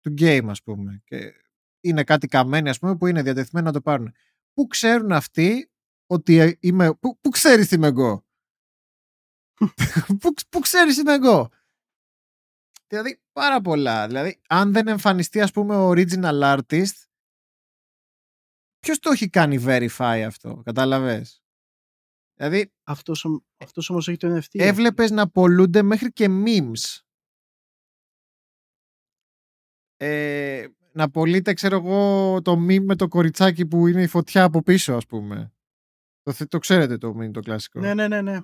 του game ας πούμε και είναι κάτι καμένοι ας πούμε που είναι διατεθειμένοι να το πάρουν. Πού ξέρουν αυτοί ότι ε, είμαι... Πού, πού ξέρεις τι είμαι εγώ; πού, πού ξέρεις τι είμαι εγώ; Δηλαδή πάρα πολλά. Δηλαδή αν δεν εμφανιστεί ας πούμε ο original artist ποιος το έχει κάνει verify αυτό. Κατάλαβες; Δηλαδή Αυτός, ο- αυτός όμως έχει το NFT. έβλεπες να πολλούνται μέχρι και memes. Ε, να πωλείται, ξέρω εγώ, το meme με το κοριτσάκι που είναι η φωτιά από πίσω, ας πούμε. Το, θε- το ξέρετε το meme το κλασικό; Ναι, ναι, ναι, ναι.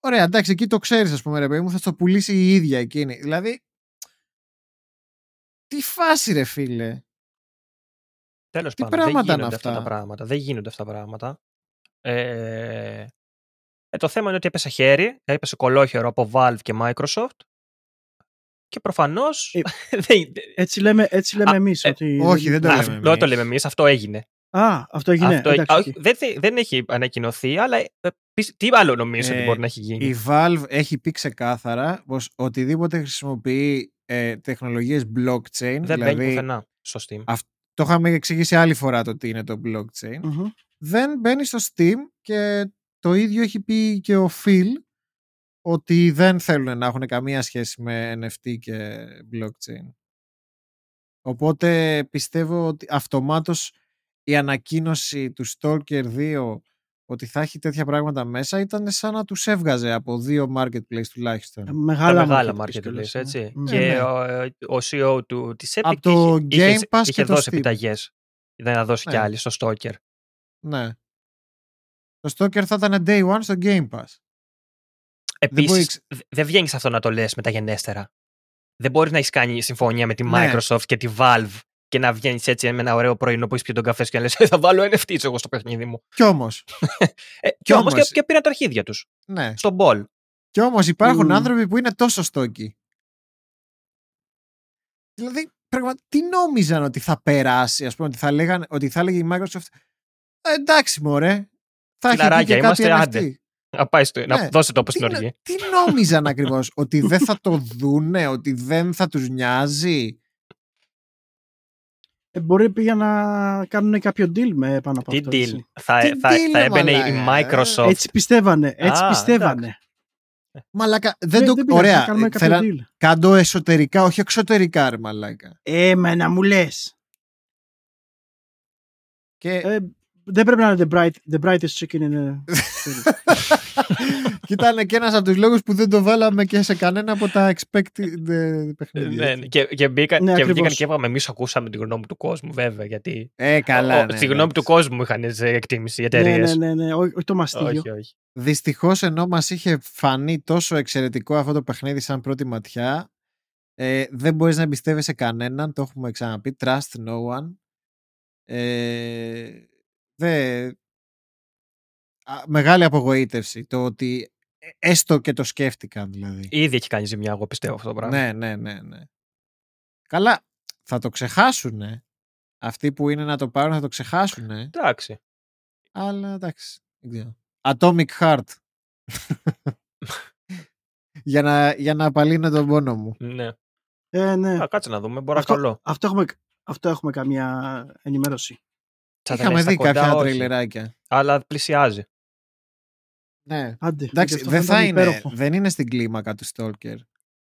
Ωραία, εντάξει, εκεί το ξέρεις, ας πούμε, ρε παιδί μου, θα το πουλήσει η ίδια εκείνη. Δηλαδή, τι φάση, ρε φίλε. Τέλος Τι πάντων, δεν πράγματα είναι γίνονται αυτά. αυτά; τα πράγματα. Δεν γίνονται αυτά τα πράγματα. Ε, ε, το θέμα είναι ότι έπεσε χέρι, έπεσε κωλόχερο από Valve και Microsoft και προφανώς Ε, δεν, Έτσι λέμε, έτσι λέμε Α, εμείς. ε, ότι όχι, δεν το Α, λέμε αυτό εμείς. το λέμε εμείς, αυτό έγινε. Α, αυτό έγινε. αυτό, Εντάξει, α, οκ. όχι, δεν, θε- δεν έχει ανακοινωθεί, αλλά ε, πεις- τι άλλο νομίζω Ε, ότι μπορεί να έχει γίνει; Η Valve έχει πει ξεκάθαρα πως οτιδήποτε χρησιμοποιεί ε, τεχνολογίες blockchain, δεν δηλαδή μπαίνει πουθενά στο Steam. αυ- το είχαμε εξηγήσει άλλη φορά το τι είναι το blockchain, Μμμ. δεν μπαίνει στο Steam και το ίδιο έχει πει και ο Phil ότι δεν θέλουν να έχουν καμία σχέση με NFT και blockchain. Οπότε πιστεύω ότι αυτομάτως η ανακοίνωση του Stalker 2 ότι θα έχει τέτοια πράγματα μέσα ήταν σαν να τους έβγαζε από δύο marketplace τουλάχιστον. Τα Μεγάλα μεγάλα marketplace marketplace, κιόλας, έτσι. ναι. Ναι, Και ναι. ο, ο CEO του, της Epic Απ' το είχε, είχε, Game Pass είχε και το δώσει Steam. επιταγές. Δεν θα δώσει κι Ναι. άλλη στο Stalker. Ναι. Το Stalker θα ήταν day one στο Game Pass. Μπορεί Επίσης, εξ- δεν βγαίνεις αυτό να το λες μεταγενέστερα. Δεν μπορείς να έχεις κάνει συμφωνία με τη Ναι. Microsoft και τη Valve και να βγαίνεις έτσι με ένα ωραίο πρωινό που έχεις πιει τον καφέ σου και να λες: Θα βάλω NFT εγώ στο παιχνίδι μου. Κι όμως, Ε, και Κι όμως και, όμως- και πήραν τα αρχίδια τους. ναι. Στον μπολ. Κι όμως υπάρχουν Μμμ. άνθρωποι που είναι τόσο στόκοι. Δηλαδή, πραγμα... τι νόμιζαν ότι θα περάσει, ας πούμε, ότι θα, λέγανε, ότι θα έλεγε η Microsoft «Ε, εντάξει μωρέ, θα έχει εκεί Φιλαράκια, και κάτι είμαστε, NFT». άντε. Να, πάει στο, Ναι. να δώσε το όπω Τι, στην νο- οργή. τι νόμιζαν ακριβώς, ότι δεν θα το δούνε, ότι δεν θα τους νοιάζει; Ε, μπορεί πήγα να κάνουν κάποιο deal με πάνω από Τι αυτό. deal; έτσι. Θα, Τι θα, deal, θα ρε έμπαινε η μαλάκα, Microsoft. Έτσι πιστεύανε. Έτσι Α, πιστεύανε. Μαλάκα, δεν Ε, το... πειράζει, Ωραία, θα κάνουμε ε, κάποιο θέλα- deal. κάντο εσωτερικά, όχι εξωτερικά ρε μαλάκα. Ε, μα να μου λες. Και Ε, δεν πρέπει να είναι the, bright, the brightest chicken in the... και ήταν και ένας από τους λόγους που δεν το βάλαμε και σε κανένα από τα expected ε, παιχνίδια. Ναι, έτσι. και, και, μπήκαν, Ναι, και ακριβώς. βγήκαν και είπαμε, εμείς ακούσαμε την γνώμη του κόσμου, βέβαια. Γιατί. Ε, καλά. ο, ναι, τη γνώμη του εντάξει. κόσμου είχαν σε εκτίμηση οι εταιρείες. ναι, ναι, ναι, ναι, όχι, όχι το μαστίγιο. όχι, όχι. Δυστυχώς ενώ μας είχε φανεί τόσο εξαιρετικό αυτό το παιχνίδι σαν πρώτη ματιά, ε, δεν μπορείς να εμπιστεύεσαι κανέναν, το έχουμε ξαναπεί, trust no one. Ε, δε, α, μεγάλη απογοήτευση το ότι ε, έστω και το σκέφτηκαν δηλαδή. Ήδη έχει κάνει ζημιά, εγώ πιστεύω αυτό το πράγμα. Ναι, ναι, ναι, ναι. Καλά, θα το ξεχάσουν. Αυτοί που είναι να το πάρουν θα το ξεχάσουν. Εντάξει. Αλλά εντάξει. δεν ξέρω. Atomic Heart. για, να, για να απαλύνω τον πόνο μου. Ναι. Ε, ναι. Α, κάτσε να δούμε. Μπορεί να Αυτό, καλό. αυτό, έχουμε, αυτό έχουμε καμία ενημέρωση. Θα Είχαμε ήταν στα δει κοντά, κάποια όχι. τρελεράκια. Αλλά πλησιάζει. Ναι. Άντε, Εντάξει, γιατί αυτό δεν, θα φαίνεται είναι, υπέροχο. δεν είναι στην κλίμακα του Stalker.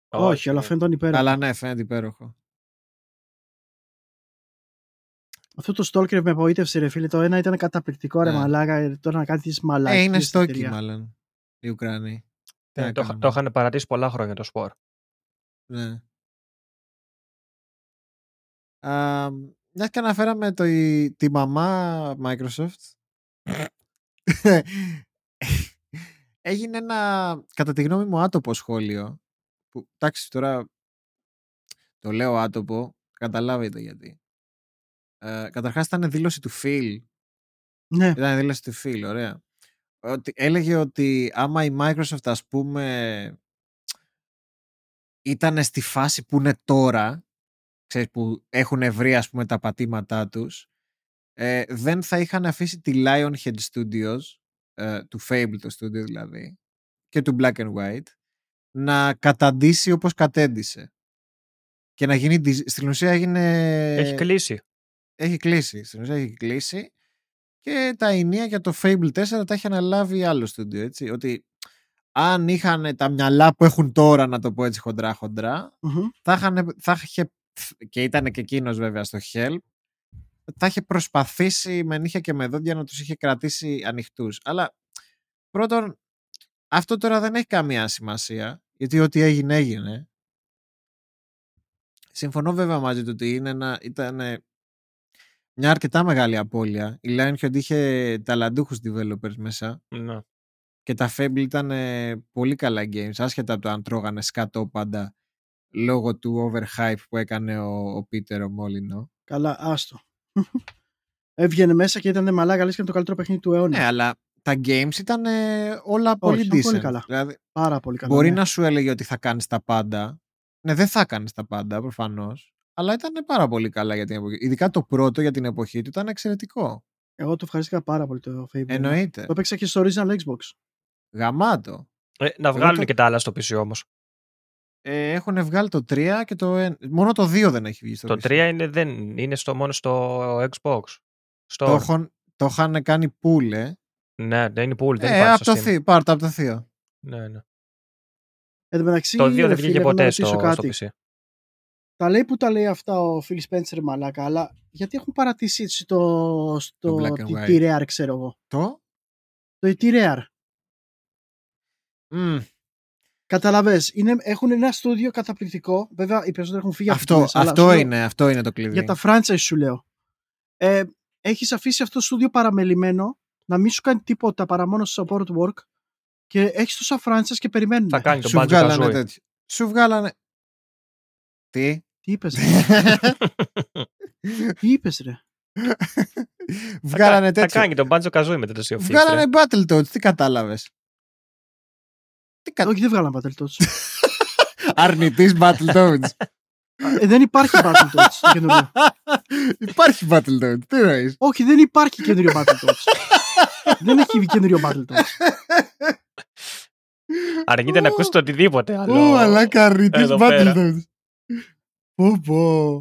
Όχι, αλλά ναι. φαίνεται υπέροχο. Αλλά ναι, φαίνεται υπέροχο. Αυτό το Stalker με απογοήτευσε, ρε φίλε. Το ένα ήταν καταπληκτικό, ρε Ναι. μαλάκα. ε, Τώρα να κάνεις τι μαλάκες. Ε, είναι στην στόκι εταιρεία. μάλλον. Οι Ουκρανοί. Τι Ναι, να το, είχα- κάνουμε. το είχαν παρατήσει πολλά χρόνια το σπορ. Ναι. Α, μιας και αναφέραμε το, η- τη μαμά Microsoft. Έγινε ένα κατά τη γνώμη μου άτοπο σχόλιο που εντάξει τώρα το λέω άτοπο καταλάβετε γιατί. Ε, καταρχάς ήταν δήλωση του Phil. Ναι, ήταν δήλωση του Phil ωραία. Ότι, έλεγε ότι άμα η Microsoft ας πούμε ήταν στη φάση που είναι τώρα ξέρεις, που έχουν βρει ας πούμε τα πατήματά τους ε, δεν θα είχαν αφήσει τη Lionhead Studios ε, του Fable το studio δηλαδή και του Black and White να καταντήσει όπως κατέντησε και να γίνει. desi- Στην ουσία έγινε. Έχει κλείσει. έχει κλείσει. Στην ουσία έχει κλείσει. Και τα ενία για το Fable 4 τα έχει αναλάβει άλλο στούντιο. Έτσι. Ότι αν είχαν τα μυαλά που έχουν τώρα, να το πω έτσι χοντρά-χοντρά, Μμμ. θα, είχαν, θα είχε, και ήταν και εκείνος βέβαια στο Help, θα είχε προσπαθήσει με νύχια και με δόντια να τους είχε κρατήσει ανοιχτούς. Αλλά πρώτον, αυτό τώρα δεν έχει καμία σημασία, γιατί ό,τι έγινε έγινε. Συμφωνώ βέβαια μαζί του ότι είναι ένα, ήταν μια αρκετά μεγάλη απώλεια. Η Lionhead είχε ταλαντούχους developers μέσα Ναι. και τα Fable ήταν ε, πολύ καλά games, άσχετα από το αν τρώγανε σκατό πάντα λόγω του overhype που έκανε ο, ο Peter ο Μόλινο. Καλά, άστο. Έβγαινε μέσα και ήταν μαλάκα, λες και είναι το καλύτερο παιχνίδι του αιώνα. Ναι, αλλά τα games ήταν ε, όλα πολύ ήταν decent. πολύ καλά. Δηλαδή, Πάρα πολύ καλά. μπορεί ναι. να σου έλεγε ότι θα κάνεις τα πάντα. Ναι, δεν θα κάνεις τα πάντα προφανώς. Αλλά ήταν πάρα πολύ καλά για την εποχή. Ειδικά το πρώτο για την εποχή του ήταν εξαιρετικό. Εγώ το ευχαριστήκα πάρα πολύ το Fable. Εννοείται. Το έπαιξα και στο original Xbox. Γαμάτο. Ε, να βγάλουν το- και τα άλλα στο PC όμως. Ε, έχουν βγάλει το 3 και το 1. Μόνο το 2 δεν έχει βγει στο Το PC. 3 είναι, δεν, είναι στο, μόνο στο Xbox. Στο... Το, έχουν, το είχαν κάνει pool, ε. Ναι, δεν είναι pool, δεν ε, υπάρχει από το στο Steam. θείο. Πάρ' το από το θείο. Ναι, ναι. Εν τω μεταξύ, Το 2 ρε δεν φίλε, βγήκε έχω να ποτέ στο, ρωτήσω στο κάτι. PC. Τα λέει που τα λέει αυτά ο Phil Spencer μαλάκα, αλλά γιατί έχουν παρατήσει έτσι το, στο black and τι- white. τι Rare, ξέρω εγώ. Το; Το τι Rare. Μμ, Καταλαβες, είναι, έχουν ένα στούντιο καταπληκτικό. Βέβαια, οι περισσότεροι έχουν φύγει από αυτό το μέσα, αλλά αυτό, σου λέω, είναι, αυτό είναι το κλειδί. Για τα franchise σου λέω. Ε, έχεις αφήσει αυτό το στούντιο παραμελημένο να μην σου κάνει τίποτα παρά μόνο support work και έχεις τόσα franchise και περιμένουν. Θα κάνει το Σου Banjo βγάλανε Kazooie. τέτοιο. Σου βγάλανε. Τι; Τι είπες, ρε; Τι είπες, ρε; βγάλανε Θα τέτοιο. κάνει τον Banjo Kazooie μετά το Sea of Thieves, Βγάλανε ρε. Battletoads. Τι κατάλαβες; Τι κα... Όχι, δεν βγάλαν Battletoads. Αρνητής Battletoads. ε, δεν υπάρχει Battletoads το καινούριο. Υπάρχει Battletoads. Τι νοείς. Όχι, δεν υπάρχει καινούριο Battletoads. δεν έχει βγει καινούριο Battletoads. Αρνείται να ακούσει το οτιδήποτε άλλο. Ω, αλλά καρνητής εδώ πέρα. Battletoads. Πω πω.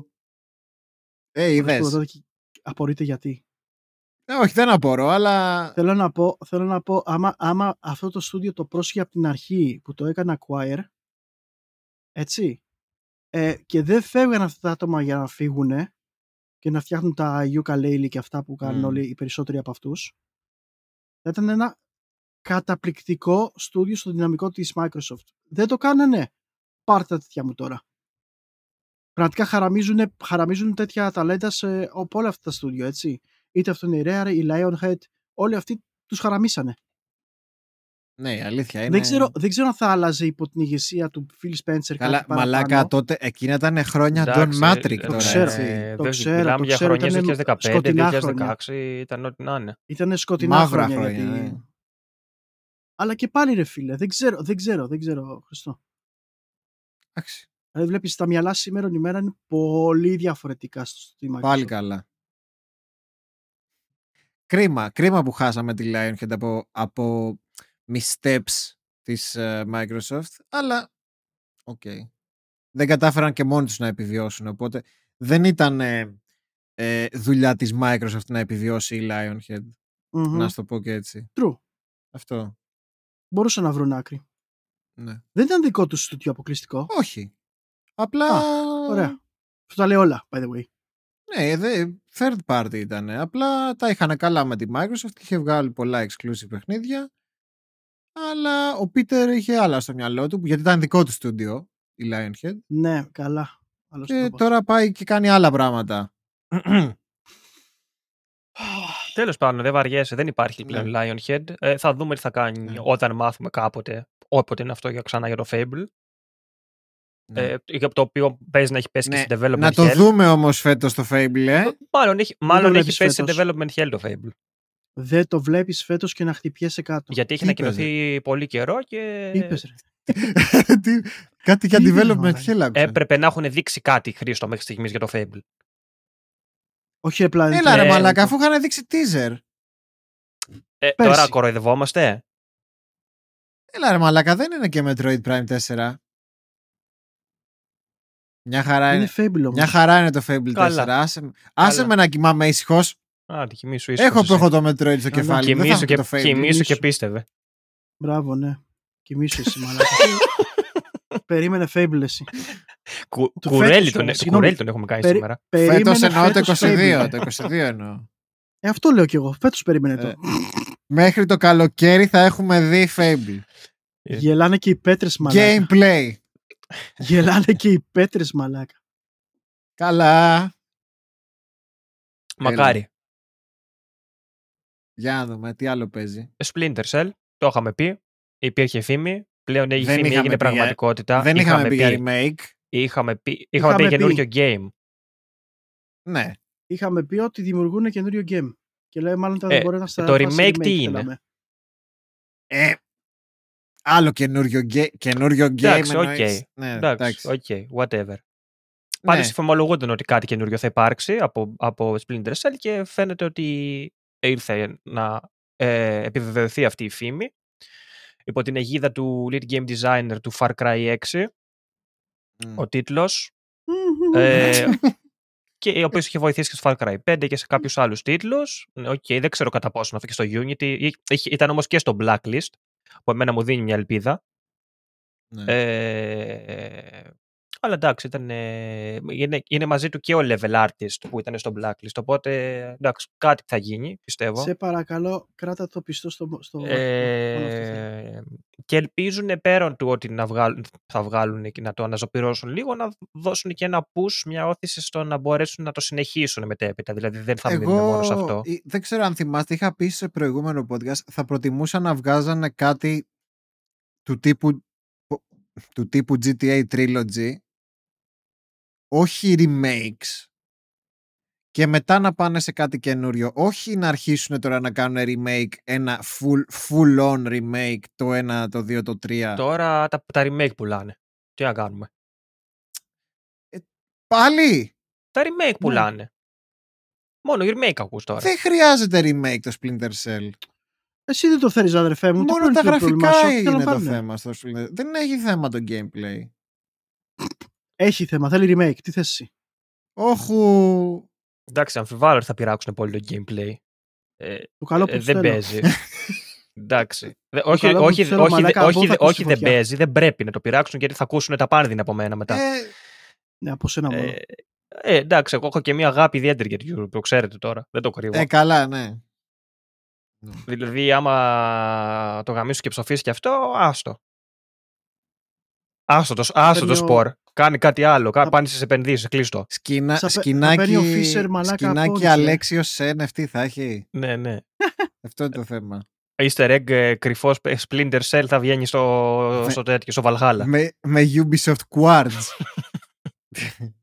Ε, Αυτό είδες. τότε και Απορείτε γιατί. Ε, όχι, δεν απορώ, αλλά... Θέλω να πω, θέλω να πω άμα, άμα αυτό το στούντιο το πρόσχε από την αρχή που το έκανε acquire, έτσι, ε, και δεν φεύγαν αυτά τα άτομα για να φύγουν και να φτιάχνουν τα ukulele και αυτά που κάνουν Μμ. όλοι οι περισσότεροι από αυτούς, θα ήταν ένα καταπληκτικό στούντιο στο δυναμικό της Microsoft. Δεν το κάνανε. Πάρτε τα τέτοια μου τώρα. Πραγματικά χαραμίζουν, χαραμίζουν τέτοια ταλέντα σε, από όλα αυτά τα στούντιο, έτσι. Είτε αυτό είναι η Rare, η Lionhead, όλοι αυτοί τους χαραμίσανε. Ναι, η αλήθεια είναι... Δεν, ξέρω, δεν ξέρω αν θα άλλαζε υπό την ηγεσία του Phil Spencer Καλά, κάτι παραπάνω. μαλάκα τότε, εκείνα ήταν χρόνια Don Εντάξει, Matrix ε, τώρα. ξέρω. έτσι. ε, Το δεν- ξέρω, Μιλάμε το για ξέρω, χρονιές ήτανε 2015, σκοτεινά 2016, ήταν ό,τι να είναι. Ήταν σκοτεινά Μαύρα χρόνια. χρόνια, γιατί... ναι. Αλλά και πάλι ρε φίλε, δεν ξέρω, δεν ξέρω, δεν ξέρω, Χριστό. Εντάξει, Δηλαδή βλέπεις τα μυαλά σήμερα ημέρα είναι πολύ διαφορετικά στο στη Microsoft. πάλι καλά. Κρίμα, κρίμα που χάσαμε τη Lionhead από, από missteps της ε, Microsoft, αλλά οκ. Δεν κατάφεραν και μόνοι τους να επιβιώσουν, οπότε δεν ήταν ε, ε, δουλειά της Microsoft να επιβιώσει η Lionhead, Μμμ. να σου το πω και έτσι. True. Αυτό, Μπορούσαν να βρουν άκρη. ναι. Δεν ήταν δικό τους στούτιο αποκλειστικό. Όχι. Απλά... Α, Ωραία. Αυτό τα λέει όλα, by the way. Ναι, δε, third party ήταν. Απλά τα είχαν καλά με τη Microsoft και είχε βγάλει πολλά exclusive παιχνίδια. Αλλά ο Peter είχε άλλα στο μυαλό του, γιατί ήταν δικό του στούντιο, η Lionhead. Ναι, καλά. Άλλος Και τρόπος. τώρα πάει και κάνει άλλα πράγματα. Τέλος πάντων, δεν βαριέσαι, δεν υπάρχει Ναι. πλέον Lionhead. Ε, θα δούμε τι θα κάνει Ναι. όταν μάθουμε κάποτε, όποτε είναι αυτό για ξανά για το Fable. Ναι. Ε, για το οποίο παίζει να έχει πέσει Ναι, και στην development Να το hell. δούμε όμως φέτος το Fable, ε. Μάλλον έχει, το μάλλον έχει βλέπεις πέσει σε φέτος. development hell το Fable. Δεν το βλέπεις φέτος και να χτυπιέσαι κάτω. Γιατί έχει Τι είπες, ανακοινωθεί πολύ καιρό και Τι είπες ρε. Τι- Κάτι για Τι είπες, development μαλάκα. hell άκουσα. έπρεπε να έχουν δείξει κάτι χρήστο μέχρι στιγμής για το Fable. Όχι απλά... δεν Έλα το- ρε Ε, μαλάκα, αφού είχαν δείξει teaser. Ε, Πέρσι. τώρα κοροϊδευόμαστε; Έλα ρε μαλάκα, δεν είναι και Metroid Prime 4. Μια χαρά Είναι είναι. Fable όμως. Μια χαρά είναι το Fable 4. Καλά. Άσε, με- άσε Καλά. με να κοιμάμαι ήσυχος. Α, τη κοιμήσου ίσως Έχω που εσύ. έχω το Metroid στο Καλά. κεφάλι. Δεν θα Κοιμήσου έχω και, το Fable. κοιμήσου και Κοιμήσου. πίστευε. Μπράβο, ναι. Κοιμήσου εσύ, μαλάκα. Περίμενε Fable εσύ. Κου, Του κουρέλι, φέτος τον, όμως, το συγγνώμη. κουρέλι τον έχουμε κάνει Περι- σήμερα. Περίμενε Φέτος εννοώ το φέτος 22. Fable. Το 22 εννοώ. Ε, αυτό λέω κι εγώ. Φέτος περίμενε το. Ε, Μέχρι το καλοκαίρι θα έχουμε δει Fable. Ε. Γελάνε και οι πέτρες μαλάκα. Gameplay. Γελάνε και οι πέτρες μαλάκα. Καλά. Μακάρι. Για να δούμε τι άλλο παίζει. Splinter Cell, το είχαμε πει. Υπήρχε φήμη. Πλέον η Δεν φήμη είχαμε έγινε πει για- πραγματικότητα. Δεν είχαμε πει για remake. Είχαμε πει, είχαμε πει Είχαμε καινούργιο game. Ναι. Είχαμε πει ότι δημιουργούν καινούριο game. Και λέει μάλλον θα Ε, μπορεί να στα το φάση remake τι είναι; θέλαμε. Ε, άλλο καινούριο, γκε- καινούριο game. Εντάξει, οκ. εννοείς. Ναι, Εντάξει, οκ, whatever. Ναι. Πάλι φημολογούνταν ότι κάτι καινούριο θα υπάρξει από, από Splinter Cell και φαίνεται ότι ήρθε να ε, επιβεβαιωθεί αυτή η φήμη υπό την αιγίδα του lead game designer του Far Cry 6 Μμ. ο τίτλος ε, και ο οποίος είχε βοηθήσει και στο Far Cry 5 και σε κάποιους άλλους τίτλους Ναι, οκ, δεν ξέρω κατά πόσο να φύγει στο Unity Εί- είχε- ήταν όμως και στο Blacklist που εμένα μου δίνει μια ελπίδα Ναι. Ε, αλλά εντάξει, ήταν, ε, είναι, είναι μαζί του και ο level artist που ήταν στο blacklist. Οπότε εντάξει, κάτι θα γίνει, πιστεύω. Σε παρακαλώ, κράτα το πιστό στο. στο μόνο αυτό θέλω. Ε, και ελπίζουν πέραν του ότι να βγάλουν, θα βγάλουν και να το αναζωπυρώσουν λίγο, να δώσουν και ένα push, μια όθηση στο να μπορέσουν να το συνεχίσουν μετέπειτα. Δηλαδή δεν θα μείνουν μόνος σε αυτό. ε, δεν ξέρω αν θυμάστε, είχα πει σε προηγούμενο podcast, θα προτιμούσα να βγάζανε κάτι του τύπου, του τύπου GTA Trilogy, όχι remakes, και μετά να πάνε σε κάτι καινούριο. Όχι να αρχίσουν τώρα να κάνουν remake, ένα full, full on remake, το 1, το 2, το 3. Τώρα τα, τα remake πουλάνε. Τι να κάνουμε; Πάλι! Τα remake πουλάνε. Μόνο remake ακούς τώρα. Δεν χρειάζεται remake το Splinter Cell. Εσύ δεν το θέλεις, αδερφέ μου. Μόνο το τα πρόβλημα γραφικά σου, τι θέλω είναι να το πάνε. θέμα στο Splinter Δεν έχει θέμα το gameplay. Έχει θέμα, θέλει remake. Τι θες εσύ; Όχου. Εντάξει, αμφιβάλλω ότι θα πειράξουν πολύ το gameplay. Ε, Το καλό που ε, τους δεν θέλω. παίζει. Εντάξει. Δε- όχι, καλό που όχι, τους θέλω, όχι, μαλάκα, δε- από όχι, θα δε- ακούσει όχι δεν φωτιά. παίζει, δεν πρέπει να το πειράξουν γιατί θα ακούσουν τα πάνδυνα από μένα μετά. Ε, Ναι, από σένα μόνο. Ε, ε, εντάξει, εγώ έχω και μια αγάπη ιδιαίτερη για την Europe, το ξέρετε τώρα. Δεν το κρύβω. ε, καλά, ναι. Δηλαδή, άμα το γαμίσω και ψοφήσει και αυτό, άστο. Άστο το, άστο το Παίρνει ο- σπορ. Κάνει κάτι άλλο. Κα, Θα- πάνε στις επενδύσεις, κλείστο. Σκινα, Θα πε- θα σκινάκι, παίρνει ο Fisher, μαλάκα, σκινάκι πόνισε. Αλέξιος σε NFT θα έχει. Ναι, ναι. Αυτό είναι το θέμα. Easter egg ε, κρυφός Splinter Cell θα βγαίνει στο, Με- στο τέτοιο, στο Valhalla. με, με Ubisoft Quartz.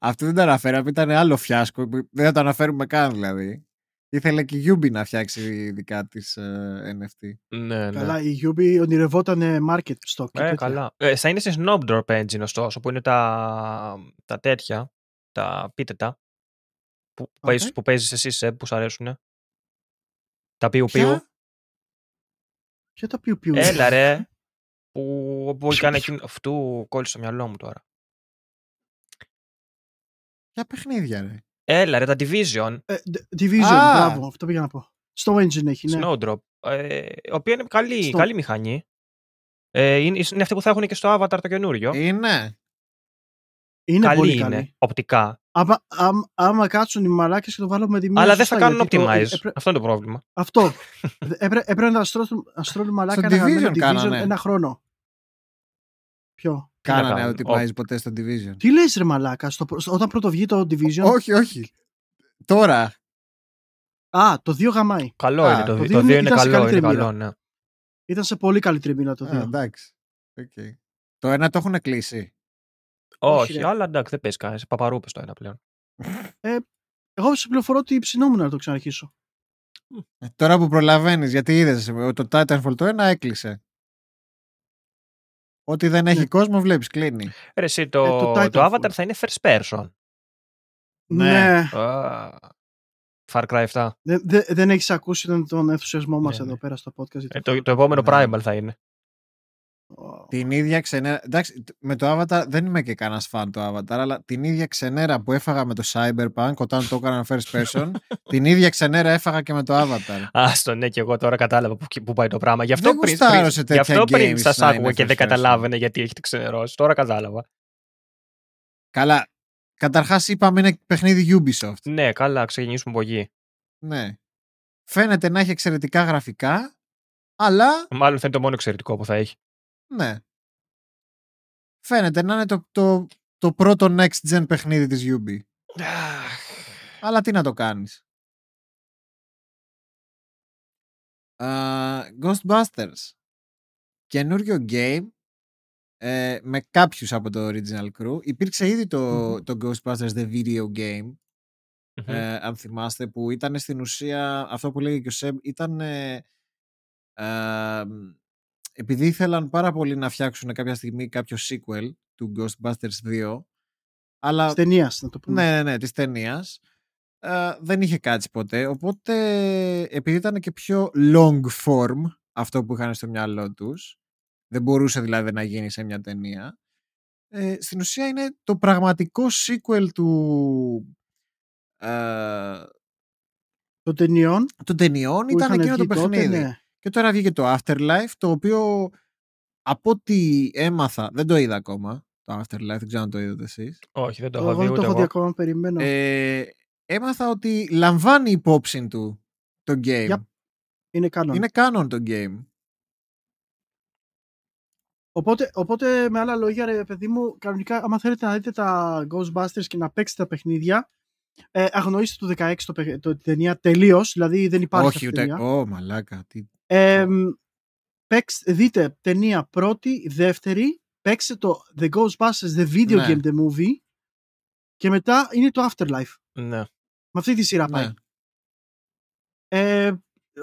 Αυτό δεν το αναφέραμε, ήταν άλλο φιάσκο. που Δεν θα το αναφέρουμε καν δηλαδή. Ήθελε και η Ubi να φτιάξει δικά της ε, NFT. Ναι, ναι. Καλά, η Ubi ονειρευόταν market stock. και Ε, τέτοια. καλά. Ε, θα είναι σε Snowdrop Engine ωστόσο, που είναι τα, τα τέτοια, τα πείτε τα, που, που, παίζεις, Οκ. που παίζεις εσύ, Σεμ, που σου αρέσουν. Τα πιου Ποια; πιου. Ποια τα πιου πιου. Έλα ρε. Που, που έκανε εκείνο. Αυτού κόλλησε στο μυαλό μου τώρα. Ποια παιχνίδια ρε. Έλα ρε, τα Division. Ε, D- Division, Α! μπράβο, αυτό πήγα να πω. Στο engine έχει, ναι. Snowdrop. Ε, η οποία είναι καλή, Στο- καλή μηχανή. Ε, είναι, είναι αυτή που θα έχουν και στο Avatar το καινούριο. Είναι. Είναι καλή πολύ είναι, καλή. οπτικά. Άμα, άμα, άμα κάτσουν οι μαλάκες και το βάλω με τη μία Αλλά δεν θα σωστά, κάνουν γιατί το- optimize. έπρε- Αυτό είναι το πρόβλημα. Αυτό. Έπρε- Έπρεπε να στρώσουν, να στρώνουν μαλάκα Στο ένα γαμμένο Division Division κάνανε. ένα χρόνο. Ποιο; Τι να Κάνανε κάνουν. ότι Ο- πάει ποτέ στο Division. Τι λες ρε μαλάκα, στο, προ- όταν πρώτο βγει το Division; Όχι, όχι. Τώρα. Α, το 2 γαμάει. Καλό Α, είναι το, το 2. δύο Το 2 είναι- είναι ήταν σε καλό, καλύτερη είναι μοίρα. καλό, ναι. Ήταν σε πολύ καλή τριμίνα το 2. Α, εντάξει. Οκ. Το ένα το έχουν κλείσει. Όχι, ρε. αλλά εντάξει, δεν παίζει κανένα. Παπαρούπες το ένα πλέον. Εγώ σε πληροφορώ ότι ψινόμουν να το ξαναρχίσω. Ε, Τώρα που προλαβαίνεις, γιατί είδες το Titanfall το ένα έκλεισε. Ό,τι δεν έχει Ναι. κόσμο, βλέπεις, κλείνει. Ρε, εσύ, το, Ε, το το, Titanfall. Avatar θα είναι first person. Ναι. Α, Far Cry 7. Δεν, δεν, δεν έχεις ακούσει τον, τον ενθουσιασμό μας Ναι, ναι. εδώ πέρα στο podcast. για Ε, το το, το επόμενο Ναι. Primal θα είναι. Την ίδια ξενέρα. Εντάξει, με το Avatar δεν είμαι και κανένας φαν το Avatar, αλλά την ίδια ξενέρα που έφαγα με το Cyberpunk όταν το έκανα first person, την ίδια ξενέρα έφαγα και με το Avatar. Άστο, ναι, και εγώ τώρα κατάλαβα που, που πάει το πράγμα. Γι' αυτό Δεν πριν, γουστάρω πριν, σε γι τέτοια αυτό πριν games σας να άκουγα είναι και δεν first person. καταλάβαινε γιατί έχετε ξενερώσει. Τώρα κατάλαβα. Καλά. Καταρχάς είπαμε είναι παιχνίδι Ubisoft. Ναι, καλά, ξεκινήσουμε από εκεί. Ναι. Φαίνεται να έχει εξαιρετικά γραφικά, αλλά Μάλλον θα είναι το μόνο εξαιρετικό που θα έχει. Ναι. Φαίνεται να είναι το, το, το πρώτο next gen παιχνίδι της Ubi. Αλλά τι να το κάνεις. Uh, Ghostbusters. Καινούριο game ε, με κάποιους από το original crew. Υπήρξε ήδη το, Μμμ. το Ghostbusters The Video Game, Μμμ. ε, αν θυμάστε, που ήταν στην ουσία, αυτό που λέγει και ο Σεμ, ήταν... ε, ε, επειδή ήθελαν πάρα πολύ να φτιάξουν κάποια στιγμή κάποιο sequel του Ghostbusters 2, αλλά Ταινίας, να το πούμε. ναι, ναι, ναι, της ταινίας. δεν είχε κάτσει ποτέ. Οπότε, επειδή ήταν και πιο long form αυτό που είχαν στο μυαλό τους, δεν μπορούσε δηλαδή να γίνει σε μια ταινία, ε, στην ουσία είναι το πραγματικό sequel του, ε, Των ταινιών των ταινιών που ήταν είχαν εκείνο το βγει τότε, παιχνίδι. ναι. Και τώρα βγήκε το Afterlife, το οποίο από ό,τι έμαθα, δεν το είδα ακόμα, το Afterlife, δεν ξέρω αν το είδατε εσείς. Όχι, δεν το Εγώ έχω δει δεν το ούτε έχω δει εγώ. ακόμα, περιμένω. Ε, έμαθα ότι λαμβάνει υπόψη του το game. Yep. είναι canon. Είναι canon το game. Οπότε, οπότε, με άλλα λόγια, ρε παιδί μου, κανονικά, άμα θέλετε να δείτε τα Ghostbusters και να παίξετε τα παιχνίδια, ε, αγνοήστε το 16 το, παιχ- το, την ταινία τελείως, δηλαδή δεν υπάρχει Όχι αυτή η ούτε. ταινία. Ω, μαλάκα. Τι... Ε, παίξτε, δείτε ταινία πρώτη, δεύτερη, παίξτε το The Ghostbusters The Video Ναι. Game The Movie και μετά είναι το Afterlife. Ναι. Με αυτή τη σειρά πάει. Ναι. Ε,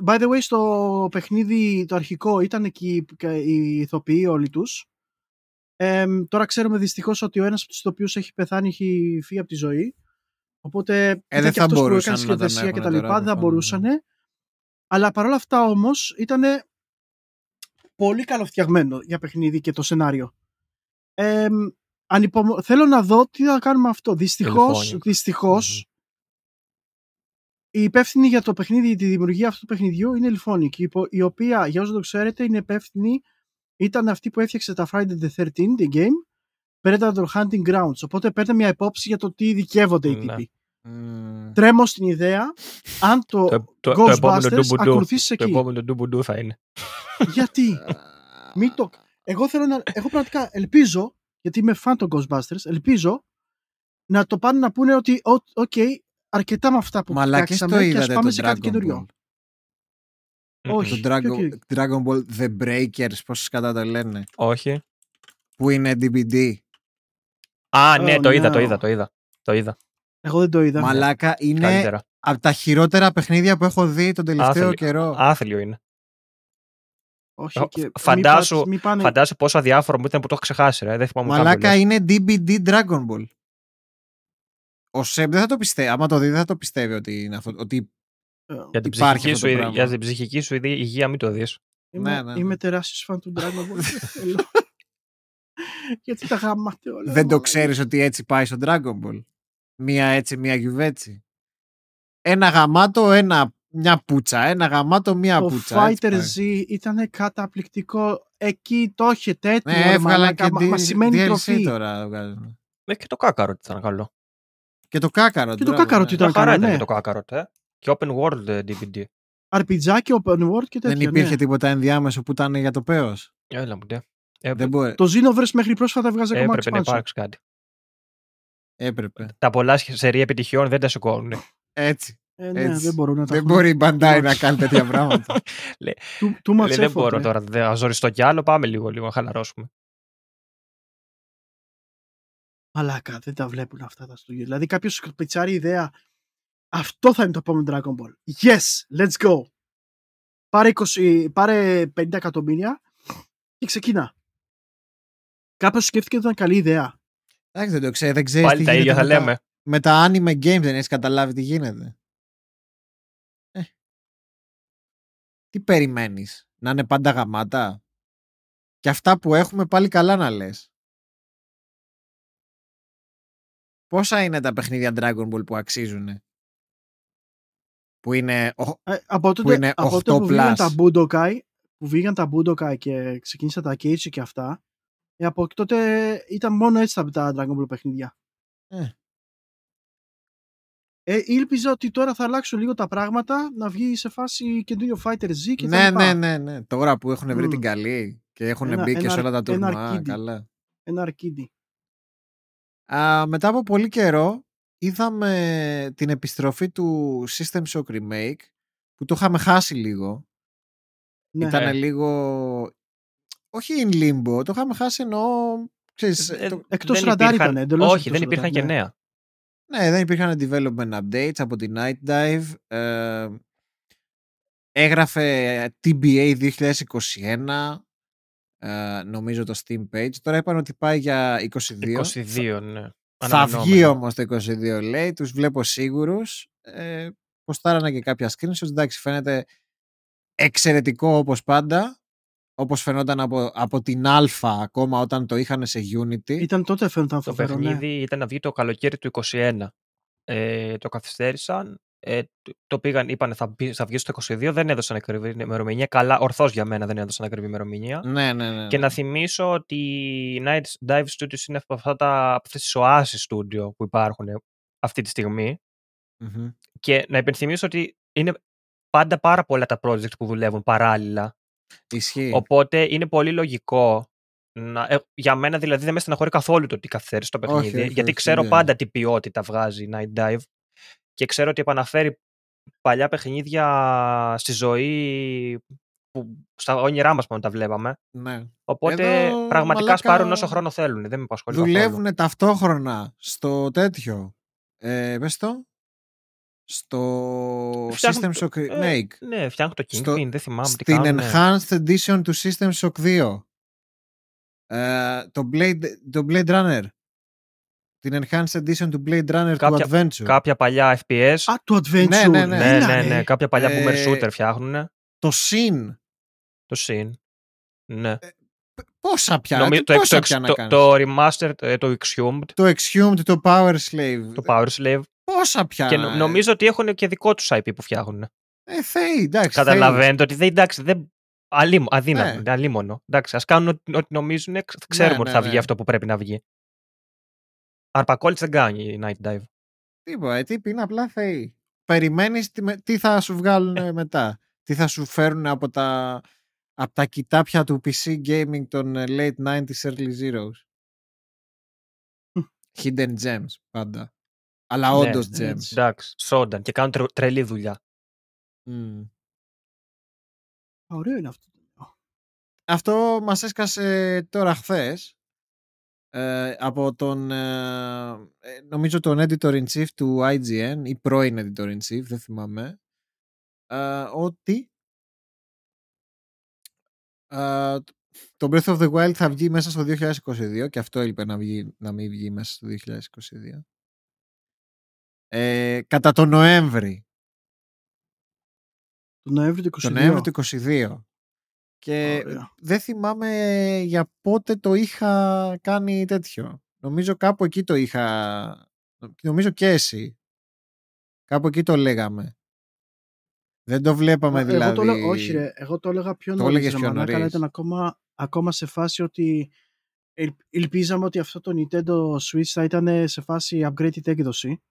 by the way, στο παιχνίδι το αρχικό ήταν εκεί οι ηθοποιοί όλοι τους. Ε, τώρα ξέρουμε δυστυχώς ότι ο ένας από τους ηθοποιούς έχει πεθάνει, έχει φύγει από τη ζωή. Οπότε ήταν Ε, δεν και θα αυτός που μπορούσαν έκανε να τον σχεδιασία και έχουν τα τώρα, λοιπά, δεν θα προφανώς, μπορούσαν. Αλλά παρόλα αυτά όμως ήταν πολύ καλοφτιαγμένο για παιχνίδι και το σενάριο. Ε, ανυπομο... Θέλω να δω τι θα κάνουμε αυτό. Δυστυχώς, Τελεφώνιο. δυστυχώς η υπεύθυνη για το παιχνίδι, τη δημιουργία αυτού του παιχνιδιού είναι η Elphonic, η υπο- η οποία, για όσο το ξέρετε, είναι υπεύθυνη, ήταν αυτή που έφτιαξε τα Friday the 13th, the game, Predator Hunting Grounds. Οπότε παίρνει μια υπόψη για το τι ειδικεύονται οι Ναι. τύποι. Μμμ. Τρέμω στην ιδέα, αν το, Το, το, το επόμενο Ghostbusters ντουμπουντού. ακολουθήσει Το εκεί. επόμενο ντουμπουντού θα είναι. Γιατί, μην το... Εγώ θέλω να... Εγώ πραγματικά ελπίζω, γιατί είμαι fan των Ghostbusters, ελπίζω να το πάνε να πούνε ότι οκ, οκέι, αρκετά με αυτά που Μαλάκες το φτιάξαμε και ας είδατε πάμε το σε κάτι Dragon καινούριο. Ball. Όχι. Το Dragon, όχι. Dragon Ball The Breakers, πώς κατά το λένε. Όχι. Που είναι DVD. Α, ναι, Oh, το είδα, no. το είδα, το είδα. Το είδα. Εγώ δεν το είδα. Μαλάκα είναι Καλύτερα. από τα χειρότερα παιχνίδια που έχω δει τον τελευταίο Άθλιο. καιρό. Άθλιο είναι. Όχι, Ω, και μη φαντάσου- πας- μη πάνε... Φαντάσου πόσο αδιάφορο μου ήταν που το έχω ξεχάσει, ρε. Δεν θυμάμαι καν που Μαλάκα λες. είναι DVD Dragon Ball. Ο Σεμ δεν θα το πιστεύει. Άμα το δει, δεν θα το πιστεύει ότι είναι αυτό. Ότι Ε, Για την, υπάρχει ψυχική αυτό σου, το ιδε- πράγμα. για την ψυχική σου ιδε- υγεία μην το δεις. Είμαι, ναι, ναι. είμαι τεράστιος φαν του Dragon Ball. Θέλω. Γιατί τα γάματε όλα. δεν το μαλάκα. ξέρεις ότι έτσι πάει στο Dragon Ball; Μία έτσι, μία γιουβέτσι. Ένα γαμάτο, ένα, μια πουτσα. Ένα γαμάτο, μία Το πουτσα. έτσι Fighter πάει. Z ήταν καταπληκτικό. Εκεί το έχετε έτοιμο. Ναι, ρε έβγαλαν μαλάκα. και Μα- D- Μα σημαίνει DLC τροφή. τώρα. βγάζουν. Ε, και το κάκαρο ήταν καλό. Και το κάκαρο. Και το Dragon, κάκαρο ναι. τι ήταν Μια χαρά καλό, ήταν ναι. και το κάκαρο, ε. Και open world ε, DVD. RPG και open world και τέτοια. Δεν υπήρχε ναι. τίποτα ενδιάμεσο που ήταν για το πέος. Έλα μου, ναι. Ε, Δεν μπορεί. Το Xenoverse μέχρι πρόσφατα βγάζει ακόμα έπρεπε να expansion. υπάρξει κάτι. Έπρεπε. Τα πολλά σερία επιτυχιών δεν τα σηκώνουν. Έτσι. Ε, ναι, Έτσι. δεν μπορούν να τα Δεν έχουν. μπορεί η Bandai να κάνει τέτοια πράγματα. Too, too much Λέει, δεν effort, μπορώ ε. τώρα, δεν θα ζοριστώ κι άλλο, πάμε λίγο, λίγο να χαλαρώσουμε. Μαλάκα, δεν τα βλέπουν αυτά τα στούγια. Δηλαδή κάποιος πιτσάρει ιδέα. Αυτό θα είναι το επόμενο Dragon Ball. Yes, let's go. Πάρε, 20, πάρε 50 εκατομμύρια και ξεκινά. Κάποιος σκέφτηκε ότι ήταν καλή ιδέα. Εντάξει, δεν το ξέρει. Δεν ξέρεις Πάλι τι τα γίνεται ίδια θα με τα- λέμε. Με τα anime games δεν έχεις καταλάβει τι γίνεται. Ε. Τι περιμένεις, να είναι πάντα γαμάτα; και αυτά που έχουμε πάλι καλά να λες. Πόσα είναι τα παιχνίδια Dragon Ball που αξίζουν που είναι, Ε, από τότε, που, είναι από 8 τότε που βγήκαν plus. τα Budokai, που βγήκαν τα Budokai και ξεκίνησαν τα Keiichi και αυτά, ε, από τότε ήταν μόνο έτσι τα, τα Dragon Ball παιχνίδια. Ε. Ε, ήλπιζα ότι τώρα θα αλλάξουν λίγο τα πράγματα, να βγει σε φάση καινούριο Fighter Z και τα ναι, λοιπά. ναι, ναι, ναι. Τώρα που έχουν βρει Μμ. την καλή και έχουν Ένα- μπει και ένα- σε όλα τα ένα τουρνουά. αρκίδι. Καλά. Ένα αρκίδι. Α, μετά από πολύ καιρό είδαμε την επιστροφή του System Shock Remake που το είχαμε χάσει λίγο. Ναι. Ήταν Ε. λίγο... Όχι in limbo, το είχαμε χάσει εννοώ... Ξέρεις, Ε, το- Εκτός δεν ραντάρ υπήρχαν- ήταν, εντελώς Όχι, εκτός δεν υπήρχαν και ραντάρ, ναι. νέα. Ναι, δεν υπήρχαν development updates από την Night Dive. Ε, έγραφε TBA 2021, ε, νομίζω το Steam page. Τώρα είπαν ότι πάει για 22. 22, ναι. Θα Αναμενόμενο. βγει όμως το 22 λέει, τους βλέπω σίγουρους. Ε, ποστάρανε και κάποια screenshots, εντάξει φαίνεται εξαιρετικό όπως πάντα. Όπως φαινόταν από, από την Α ακόμα όταν το είχαν σε Unity. Ήταν τότε φαίνονταν Το φοβερό, ναι. παιχνίδι ήταν να βγει το καλοκαίρι του 21. Ε, το καθυστέρησαν. Ε, το- το πήγαν, είπαν θα, μπει- θα βγει στο 22, δεν έδωσαν ακριβή ημερομηνία. Καλά, ορθώς για μένα δεν έδωσαν ακριβή ημερομηνία. Ναι, ναι, ναι. Και ναι. να θυμίσω ότι η Night Dive Studios είναι από αυτά τα, από αυτές τις Oasis Studio που υπάρχουν αυτή τη στιγμή. Μμμ. Και να υπενθυμίσω ότι είναι πάντα πάρα πολλά τα project που δουλεύουν παράλληλα. Ισχύει. Οπότε είναι πολύ λογικό. Να, ε, για μένα δηλαδή δεν με στεναχωρεί καθόλου το ότι καθυστέρησε το Όχι, παιχνίδι. όχι, γιατί όχι, ξέρω ναι. πάντα τι ποιότητα βγάζει η Night Dive και ξέρω ότι επαναφέρει παλιά παιχνίδια στη ζωή που στα όνειρά μας πάνω τα βλέπαμε. Ναι. Οπότε Εδώ, πραγματικά μαλάκα, σπάρουν όσο χρόνο θέλουν. Δεν με απασχολεί καθόλου. Δουλεύουν ταυτόχρονα στο τέτοιο. Ε, πες το. Στο Φτιάχνουν System το- Shock ε, Remake. Ναι, φτιάχνουν το Στο- Kingpin, δεν θυμάμαι τι Στην κάνουν. Enhanced Edition του System Shock 2. Ε, το, Blade, το Blade Runner. Την Enhanced Edition του Blade Runner Κάποια- του Adventure. Κάποια παλιά FPS. Α, το Adventure. Ναι, ναι, ναι. ναι, Έλα, ναι, ρε. ναι. Κάποια παλιά boomer Ε, shooter φτιάχνουν. Το Sin. Το Sin. Ναι. Πόσα πια, Νομίζω- το, πόσα το, πια να το, κάνεις; το Remastered, ε, το Exhumed, Το Exhumed, το Power Slave. το Power Slave. Πόσα πια. Και νο- νομίζω ότι έχουν και δικό τους IP που φτιάχνουν. Ε, θέει, εντάξει. θέει. Καταλαβαίνετε ότι δεν, εντάξει, δεν, αλίμ, αδύνατο, Ναι. είναι αλίμονο. Εντάξει, ας κάνουν ό,τι, ό,τι νομίζουν, ξ- ξέρουμε Ναι, ότι ναι, θα ναι. βγει αυτό που πρέπει να βγει. Αρπακόλιτς δεν κάνει η Night Dive. Τίποτα, ε, τύποι είναι απλά θεοί. Περιμένεις τι, με- τι θα σου βγάλουν Ε. μετά. Τι θα σου φέρουν από τα, από τα κοιτάπια του PC gaming των ε, late 90s, early zeros. Hidden gems πάντα. Αλλά Ναι, όντως ναι, gems. έτσι. Εντάξει, σόνταν και κάνουν τρε- τρελή δουλειά. Μμ. Ωραίο είναι αυτό. Αυτό μας έσκασε τώρα χθες ε, από τον ε, ε, νομίζω τον editor in chief του IGN ή πρώην editor in chief, δεν θυμάμαι ε, ότι ε, το Breath of the Wild θα βγει μέσα στο 2022 και αυτό έλειπε να, βγει, να μην βγει μέσα στο 2022 ε, κατά τον Νοέμβρη Το Νοέμβριο του 22. τον Νοέμβρη του 2022 και Ωραία. δεν θυμάμαι για πότε το είχα κάνει τέτοιο. Νομίζω κάπου εκεί το είχα... Νομίζω και εσύ. Κάπου εκεί το λέγαμε. Δεν το βλέπαμε Ε, δηλαδή. Εγώ το έλεγα, όχι ρε, εγώ το έλεγα πιο Το νωρίς, έλεγες ρε πιο μαλάκα, αλλά νωρίς. ήταν ακόμα, ακόμα σε φάση ότι ελ- ελπίζαμε ότι αυτό το Nintendo Switch θα ήταν σε φάση upgraded έκδοση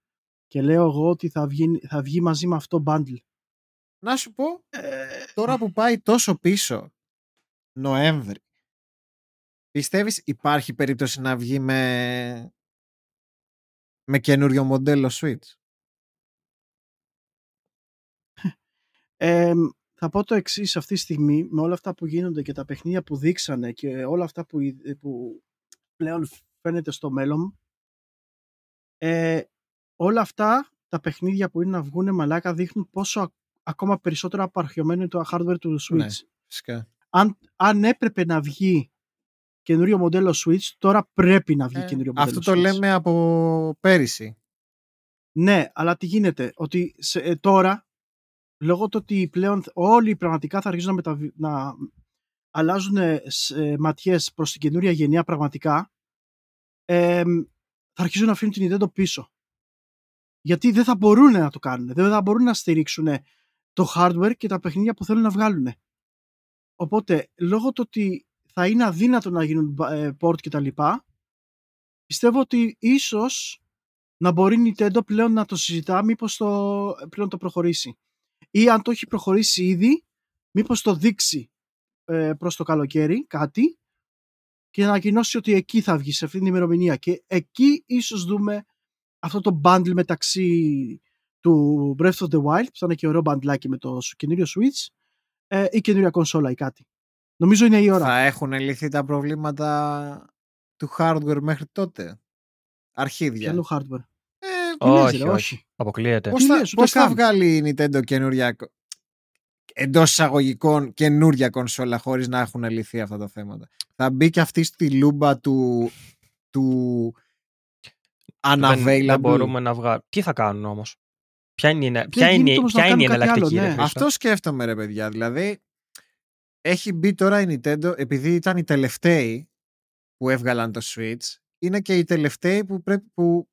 και λέω εγώ ότι θα βγει, θα βγει μαζί με αυτό bundle. Να σου πω, Ε, τώρα που πάει τόσο πίσω, Νοέμβρη, πιστεύεις υπάρχει περίπτωση να βγει με, με καινούριο μοντέλο Switch; Ε, θα πω το εξής αυτή τη στιγμή με όλα αυτά που γίνονται και τα παιχνίδια που δείξανε και όλα αυτά που, ει- που πλέον φαίνεται στο μέλλον ε, όλα αυτά τα παιχνίδια που είναι να βγουν μαλάκα δείχνουν πόσο α- ακόμα περισσότερο απαρχιωμένο είναι το hardware του Switch. Ναι. Φυσικά. Αν, αν έπρεπε να βγει καινούριο μοντέλο Switch, τώρα πρέπει να βγει Ε, καινούριο μοντέλο αυτό το Switch. λέμε από πέρυσι. Ναι, αλλά τι γίνεται, ότι σε, ε, τώρα, λόγω του ότι πλέον όλοι πραγματικά θα αρχίσουν να, μεταβι... να αλλάζουν ε, ματιές προς την καινούρια γενιά πραγματικά, ε, θα αρχίσουν να αφήνουν την Nintendo πίσω. Γιατί δεν θα μπορούν να το κάνουν. Δεν θα μπορούν να στηρίξουν το hardware και τα παιχνίδια που θέλουν να βγάλουν. Οπότε, λόγω του ότι θα είναι αδύνατο να γίνουν ε, port και τα λοιπά, πιστεύω ότι ίσως να μπορεί η Nintendo πλέον να το συζητά μήπως το, πλέον το προχωρήσει. Ή αν το έχει προχωρήσει ήδη, μήπως το δείξει ε, προς το καλοκαίρι κάτι και να ανακοινώσει ότι εκεί θα βγει σε αυτή την ημερομηνία και εκεί ίσως δούμε αυτό το bundle μεταξύ του Breath of the Wild που θα είναι και ωραίο μπαντλάκι με το καινούριο Switch ε, ή καινούρια κονσόλα ή κάτι. Νομίζω είναι η ώρα. Θα έχουν λυθεί τα προβλήματα του hardware μέχρι τότε. Αρχίδια. Ποιανού hardware; Ε, όχι, λες, ρε, όχι. Αποκλείεται. Πώς θα, λες, ούτε πώς θα καν. βγάλει η Nintendo καινούρια εντός εισαγωγικών καινούρια κονσόλα χωρίς να έχουν λυθεί αυτά τα θέματα; Θα μπει και αυτή στη λούμπα του, του Δεν, unavailable. δεν μπορούμε να βγάλουμε. Τι θα κάνουν όμως; Ποια είναι, η- Δεν ποια είναι, γίνεται όμως να ποια είναι η κάνουν κάτι εναλλακτική, άλλο, ρε ναι. Χρήστο; Αυτό σκέφτομαι ρε παιδιά. Δηλαδή έχει μπει τώρα η Nintendo επειδή ήταν οι τελευταίοι που έβγαλαν το Switch είναι και οι τελευταίοι που, πρέπει, που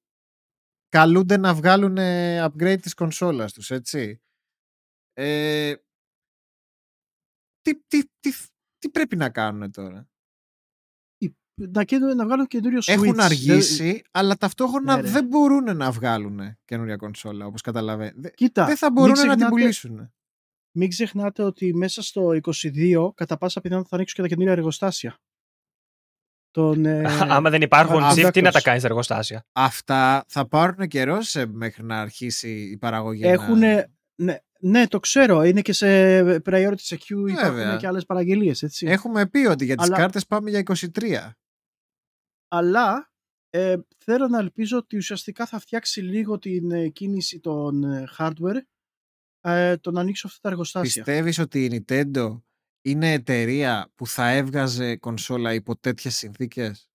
καλούνται να βγάλουν ε, upgrade της κονσόλας τους, έτσι. Ε, τι, τι, τι, τι πρέπει να κάνουν τώρα; Να, καίνε- να βγάλουν καινούριο Switch. Έχουν Δεν- αργήσει, αλλά ταυτόχρονα Ναι, ρε. δεν μπορούν να βγάλουν καινούρια κονσόλα, όπως καταλαβαίνετε. Κοίτα, Δεν θα μην μπορούν να την ξεχνάτε- πουλήσουν. Μην ξεχνάτε ότι μέσα στο 22 κατά πάσα πιθανότητα θα ανοίξουν και τα καινούργια εργοστάσια. Τον, ε, Άμα δεν υπάρχουν α, chip, τι να τα Vectors. κάνεις εργοστάσια; Αυτά θα πάρουν καιρό σε, μέχρι να αρχίσει η παραγωγή. να- Έχουν, ναι, ναι, το ξέρω. Είναι και σε priority secure Βέβαια. υπάρχουν και άλλες παραγγελίες, έτσι. Έχουμε πει ότι για τις Αλλά- κάρτες πάμε για 23. Αλλά ε, θέλω να ελπίζω ότι ουσιαστικά θα φτιάξει λίγο την ε, κίνηση των ε, hardware ε, το να ανοίξω αυτά τα εργοστάσια. Πιστεύεις ότι η Nintendo είναι εταιρεία που θα έβγαζε κονσόλα υπό τέτοιες συνθήκες;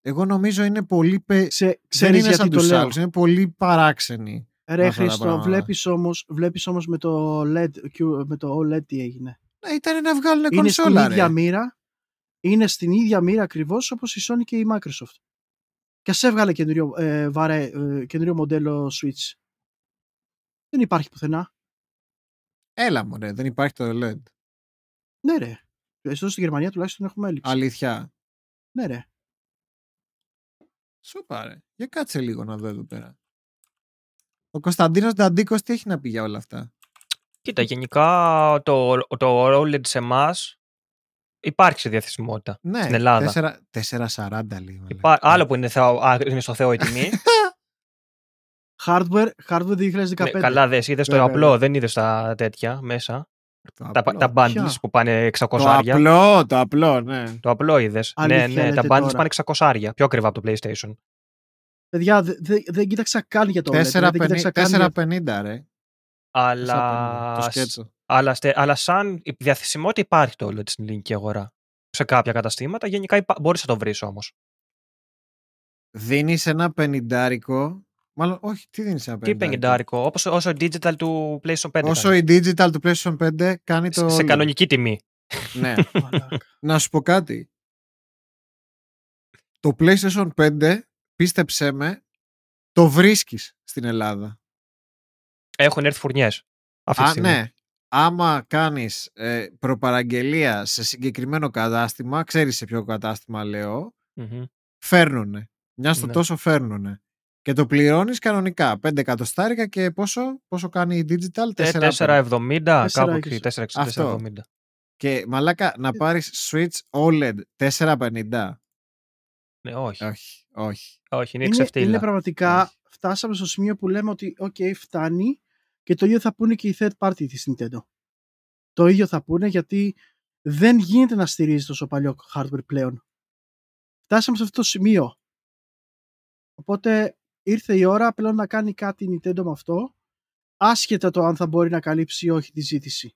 Εγώ νομίζω είναι πολύ... Πε... Ξε, Δεν ξέρεις είναι γιατί σαν το τους λέω. άλλους, είναι πολύ παράξενοι. Ρε αυτά τα Χριστό, πράγματα. βλέπεις όμως, βλέπεις όμως με το LED, Q- με το OLED τι έγινε; Ναι, ήταν να βγάλουν είναι στην κονσόλα, ίδια ρε. μοίρα, είναι στην ίδια μοίρα ακριβώς όπως η Sony και η Microsoft. Και ας έβγαλε καινούριο, ε, βαρέ, ε, καινούριο μοντέλο Switch. Δεν υπάρχει πουθενά. Έλα μου, ρε, δεν υπάρχει το LED. Ναι ρε. Εδώ στη Γερμανία τουλάχιστον έχουμε έλλειψη. Αλήθεια. Ναι ρε. Σου πάρε. Για κάτσε λίγο να δω εδώ πέρα. Ο Κωνσταντίνος Νταντίκος τι έχει να πει για όλα αυτά; Κοίτα, γενικά το, το OLED σε εμά υπάρχει σε διαθεσιμότητα. Ναι, Στην Ελλάδα. 4, 4,40 λίγο. Υπά- άλλο που είναι, θεό, α, είναι στο Θεό η τιμή. Hardware, hardware 2015. ναι, καλά, δες, είδες το Βέβαια, απλό, ναι. δεν είδες τα τέτοια μέσα. Το Τα, απλό. τα bundles Ποια; που πάνε 600 Το άρια. απλό, το απλό, ναι. Το απλό είδες. Ναι, Αλήθεια ναι, τα λέτε bundles τώρα. πάνε 600 άρια. Πιο ακριβά από το PlayStation. Παιδιά, δε- δε- δεν κοίταξα καν για το OLED. ρε, Δεν κοίταξα καν για... 4,50 ρε. Αλλά, 4,50, Το σκέτσο. Αλλά, στε- αλλά σαν η διαθεσιμότητα υπάρχει το OLED στην ελληνική αγορά. Σε κάποια καταστήματα. Γενικά υπά... μπορείς να το βρεις όμως. Δίνεις ένα πενιντάρικο. Μάλλον, όχι, τι δίνεις ένα Τι πενιντάρικο; πενιντάρικο, όπως, όσο digital του PlayStation 5. Όσο ήταν. η digital του PlayStation 5 κάνει το. σε OLED. κανονική τιμή. Ναι. Μαλάκα. να σου πω κάτι. Το PlayStation 5, πίστεψέ με, το βρίσκεις στην Ελλάδα. Έχουν έρθει φουρνιές. Αυτή τη Α, στιγμή. ναι. Άμα κάνεις ε, προπαραγγελία σε συγκεκριμένο κατάστημα, ξέρεις σε ποιο κατάστημα λέω, Μμμ. φέρνουνε. Μια στο Ναι. τόσο φέρνουνε. Και το πληρώνεις κανονικά. 5 εκατοστάρικα και πόσο, πόσο κάνει η digital, Ε, 4 4,70, κάπου Τέσσερα εκεί. 4,60, Αυτό. 4,70. Και μαλάκα να πάρεις Switch OLED 450. Ναι, όχι. Όχι, όχι. Όχι, είναι είναι, ξεφτύλα. είναι πραγματικά, Όχι. φτάσαμε στο σημείο που λέμε ότι ok, φτάνει και το ίδιο θα πούνε και οι third party της Nintendo. Το ίδιο θα πούνε γιατί δεν γίνεται να στηρίζεις τόσο παλιό hardware πλέον. Φτάσαμε σε αυτό το σημείο. Οπότε ήρθε η ώρα πλέον να κάνει κάτι η Nintendo με αυτό, άσχετα το αν θα μπορεί να καλύψει ή όχι τη ζήτηση.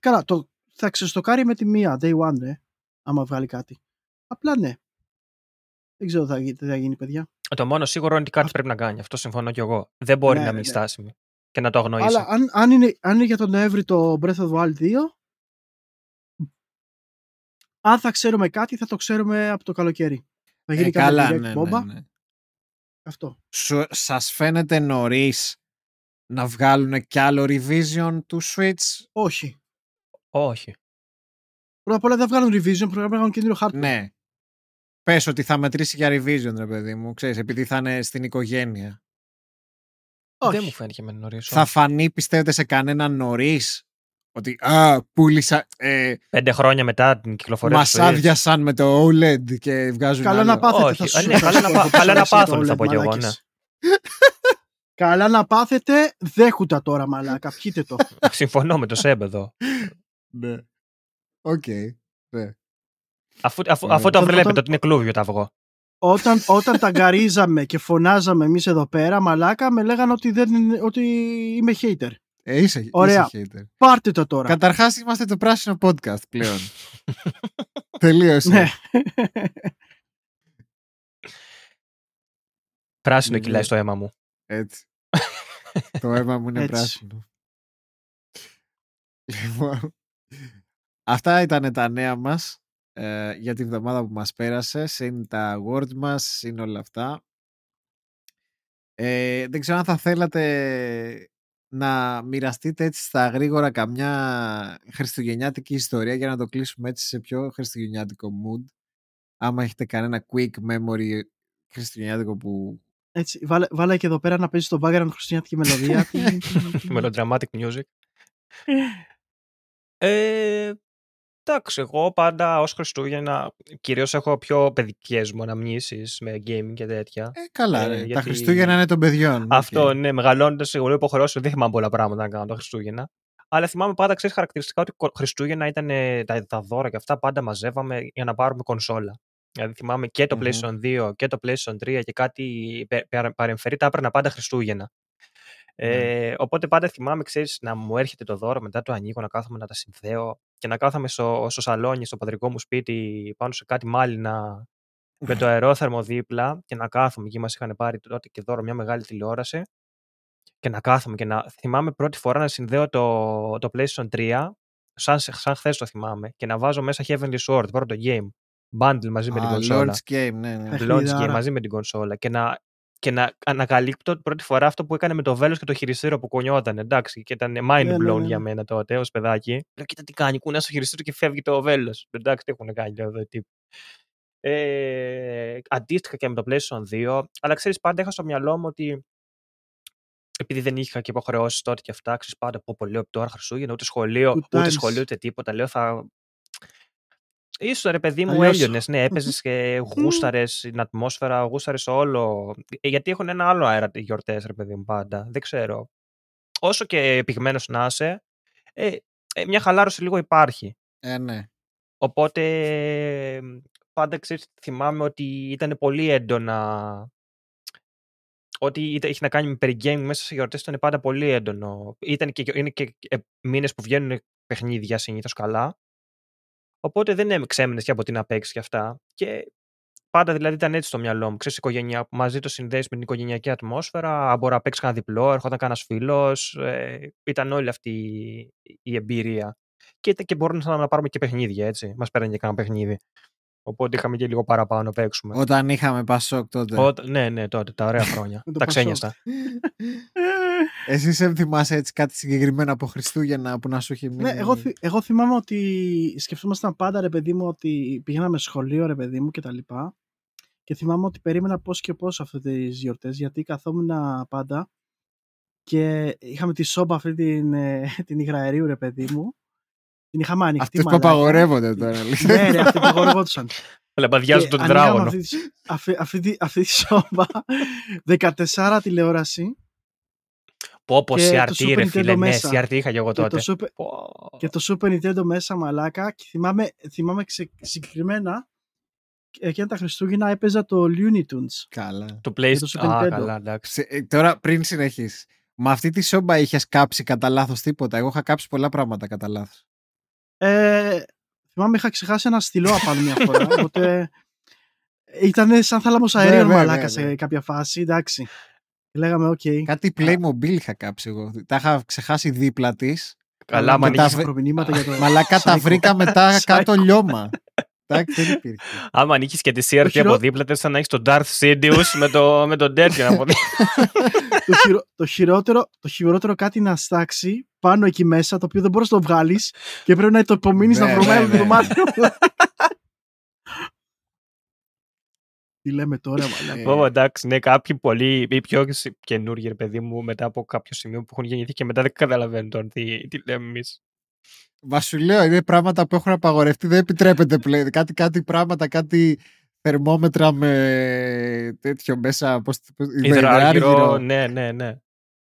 Καλά, το, θα ξεστοκάρει με τη μία, day one, ρε, άμα βγάλει κάτι. Απλά ναι. Δεν ξέρω τι θα, γι- τι θα γίνει, παιδιά. Το μόνο σίγουρο είναι ότι κάτι πρέπει να κάνει. Αυτό συμφωνώ κι εγώ. Δεν μπορεί Ναι, να ναι, μείνει ναι. στάσιμη και να το αγνοήσει. Αλλά αν, αν, είναι, αν είναι για τον Νοέμβρη το Breath of the Wild 2, αν θα ξέρουμε κάτι, θα το ξέρουμε από το καλοκαίρι. Θα γίνει Ε, κάποια καλά, direct ναι, μπόμπα. ναι, ναι. Αυτό. Σου, σας φαίνεται νωρίς να βγάλουν κι άλλο revision του Switch; Όχι. Όχι. Πρώτα απ' όλα δεν θα βγάλουν revision, πρέπει να βγάλουν καινούριο hardware. Ναι. Πες ότι θα μετρήσει για revision, ρε παιδί μου. Ξέρεις, επειδή θα είναι στην οικογένεια. Όχι. Δεν μου φαίνεται με νωρίς. Θα φανεί, πιστεύετε, σε κανέναν νωρίς ότι «Α, πούλησα, ε, Πέντε χρόνια μετά την κυκλοφορία μας του Switch. άδειασαν με το OLED και βγάζουν Καλά άλλο». να πάθετε. Όχι. θα Α, σου- ναι, θα καλά σου να πω πά- πώς καλά να αρέσει το πάθουν, θα OLED, πω κι εγώ, ναι. μαλάκες. Καλά να πάθετε, δεχθείτε το τώρα μαλάκα, πιείτε το. Συμφωνώ με το Σέμπ εδώ. Ναι. Οκ. Ναι. Αφού, αφού, Ωραία. αφού το Όταν- βλέπετε όταν- ότι είναι κλούβιο το αυγό. Όταν, όταν τα γκαρίζαμε και φωνάζαμε εμείς εδώ πέρα, μαλάκα, με λέγανε ότι, δεν, είναι- ότι είμαι hater. Ε, είσαι, Ωραία. είσαι hater. Πάρτε το τώρα. Καταρχάς είμαστε το πράσινο podcast πλέον. Τελείωσε. Ναι. Πράσινο Ναι. κυλάει στο αίμα μου. Έτσι. το αίμα μου είναι Έτσι. πράσινο. Λοιπόν, αυτά ήταν τα νέα μας ε, για τη βδομάδα που μας πέρασε. Συν τα awards μας, συν όλα αυτά. Ε, δεν ξέρω αν θα θέλατε να μοιραστείτε έτσι στα γρήγορα καμιά χριστουγεννιάτικη ιστορία για να το κλείσουμε έτσι σε πιο χριστουγεννιάτικο mood. Άμα έχετε κανένα quick memory χριστουγεννιάτικο που Έτσι, βάλε, βάλε και εδώ πέρα να παίζει στο background χριστουγεννιάτικη μελωδία. Τι- τι- τι- Melodramatic music. Ε, εντάξει, εγώ πάντα ως Χριστούγεννα κυρίως έχω πιο παιδικές μου αναμνήσεις με gaming και τέτοια. Ε, καλά, Ε, ρε. Τα γιατί- Χριστούγεννα είναι των παιδιών. Αυτό, Οκ. ναι, μεγαλώνοντας, εγώ υποχρεώσω δεν θυμάμαι πολλά πράγματα να κάνω τα Χριστούγεννα. Αλλά θυμάμαι πάντα, ξέρεις, χαρακτηριστικά ότι κο- Χριστούγεννα ήταν ε, τα, τα δώρα και αυτά πάντα μαζεύαμε για να πάρουμε κονσόλα. Δηλαδή θυμάμαι και το Μμμ. PlayStation 2 και το PlayStation 3 και κάτι πε- πε- παρεμφερή τα έπαιρνα πάντα Χριστούγεννα. Ε, οπότε πάντα θυμάμαι, ξέρεις, να μου έρχεται το δώρο, μετά το ανοίγω, να κάθομαι να τα συνδέω και να κάθομαι στο, στο σαλόνι, στο πατρικό μου σπίτι, πάνω σε κάτι μάλινα με το αερόθερμο δίπλα και να κάθομαι. Εκεί μας είχαν πάρει τότε και δώρο μια μεγάλη τηλεόραση και να κάθομαι και να θυμάμαι πρώτη φορά να συνδέω το, το PlayStation 3 σαν, σαν χθες το θυμάμαι και να βάζω μέσα Heavenly Sword, πρώτο game, bundle μαζί με την Α, κονσόλα. Lord's Game, ναι, ναι. Ε, Launch game Παιχνιδάρα. μαζί με την κονσόλα και να, και να ανακαλύπτω πρώτη φορά αυτό που έκανε με το βέλος και το χειριστήριο που κουνιόταν, εντάξει, και ήταν mind Ναι, blown ναι, ναι. για μένα τότε ως παιδάκι. Λέω, κοίτα τι κάνει, κουνάς στο χειριστήριο και φεύγει το βέλος. Εντάξει, τι έχουν κάνει εδώ οι τύποι. Ε, αντίστοιχα και με το PlayStation 2, αλλά ξέρεις πάντα είχα στο μυαλό μου ότι επειδή δεν είχα και υποχρεώσεις τότε και αυτά, ξέρεις πάντα πω πολύ τώρα Χριστούγεννα, ούτε σχολείο, Good ούτε times. σχολείο, ούτε τίποτα. Λέω θα. Ίσως ρε παιδί μου Αλλιώς- έλειωνες, ναι, έπαιζες και γούσταρες την ατμόσφαιρα, γούσταρες όλο. Ε, Γιατί έχουν ένα άλλο αέρα οι γιορτές ρε παιδί μου πάντα, δεν ξέρω. Όσο και πυγμένος να είσαι, ε, ε, μια χαλάρωση λίγο υπάρχει. Ε, ναι. Οπότε πάντα ξέρεις, θυμάμαι ότι ήταν πολύ έντονα. Ό,τι ήταν- είχε να κάνει με περιγάμing μέσα σε γιορτές ήταν πάντα πολύ έντονο. Ήταν και, είναι και ε, μήνες που βγαίνουν παιχνίδια συνήθως καλά. Οπότε δεν έμ- ξέμενες και από τι να παίξεις και αυτά. Και πάντα δηλαδή ήταν έτσι στο μυαλό μου. Ξέρεις, οικογένεια, μαζί το συνδέεις με την οικογενειακή ατμόσφαιρα. Αν μπορεί να παίξει κανένα διπλό, έρχονταν κανένας φίλος. Ε, ήταν όλη αυτή η- η εμπειρία. Και, ήταν και μπορούμε να πάρουμε και παιχνίδια, έτσι. Μας παίρνει και κανένα παιχνίδι. Οπότε είχαμε και λίγο παραπάνω να παίξουμε. Όταν είχαμε Πασόκ τότε. Όταν- ναι, ναι, τότε, τα ωραία χρόνια. Με το τα Πασόκ. ξένιαστα. Εσύ σε θυμάσαι έτσι κάτι συγκεκριμένο από Χριστούγεννα που να σου έχει μείνει; Ναι, εγώ, θυ- εγώ θυμάμαι ότι σκεφτόμασταν πάντα ρε παιδί μου ότι πηγαίναμε σχολείο ρε παιδί μου και τα λοιπά και θυμάμαι ότι περίμενα πώς και πώς αυτές τις γιορτές γιατί καθόμουν πάντα και είχαμε τη σόμπα αυτή την, ε, την υγραερίου ρε παιδί μου την είχαμε ανοιχτή Αυτές που μαλάκα. απαγορεύονται τώρα. αλήθεια. ναι ρε αυτοί που απαγορεύονταν Λαμπαδιάζουν Και τον ανοίγαμε τετράγωνο. αυτή, τη- αυτή, αυτή, τη- αυτή τη σόμπα 14 τηλεόραση Πω πω και το CRT Super ρε Nintendo φίλε, ναι, μέσα. CRT είχα και εγώ και τότε. το, Super, Πω. και το Super Nintendo μέσα μαλάκα και θυμάμαι, θυμάμαι ξε- συγκεκριμένα εκείνα τα Χριστούγεννα έπαιζα το Looney Tunes. Καλά. Το το PlayStation. Super Α, Nintendo. καλά, εντάξει. Σε- ε, τώρα πριν συνεχίσεις. Με αυτή τη σόμπα είχες κάψει κατά λάθος τίποτα; Εγώ είχα κάψει πολλά πράγματα κατά λάθος. Ε, θυμάμαι είχα ξεχάσει ένα στυλό απάνω μια φορά, οπότε ήταν σαν θάλαμος αερίων ναι, μαλάκα ναι, ναι. σε κάποια φάση, εντάξει. Και λέγαμε, οκ. Κάτι Playmobil είχα κάψει εγώ. Τα είχα ξεχάσει δίπλα της. Καλά, μα μα τα ανοίγεις- βρε- προμηνύματα για το... Μαλάκα τα Psycho. βρήκα μετά Psycho. κάτω λιώμα. Εντάξει, δεν υπήρχε. Άμα ανήκει και τη CRT χειρό- από δίπλα, ήταν σαν να έχεις τον Darth Sidious με, το, με τον τέτοιο από δίπλα. Το, χειρο- το, χειρότερο, το χειρότερο κάτι να στάξει πάνω εκεί μέσα, το οποίο δεν μπορείς να το βγάλεις και πρέπει να το υπομείνεις Ναι, να βρωμάει ναι, το ναι. δωμάτιο. Τι λέμε τώρα, μαλάκα. Ε, Πω, εντάξει, ναι, κάποιοι πολύ ή πιο καινούργιοι, ρε παιδί μου, μετά από κάποιο σημείο που έχουν γεννηθεί και μετά δεν καταλαβαίνουν τώρα τι, τι λέμε εμείς. Μα σου λέω, είναι πράγματα που έχουν απαγορευτεί, δεν επιτρέπεται πλέον. Κάτι, κάτι πράγματα, κάτι θερμόμετρα με τέτοιο μέσα. Πώς, πώς, με Υδράργυρο, υδράργυρο, ναι, ναι, ναι.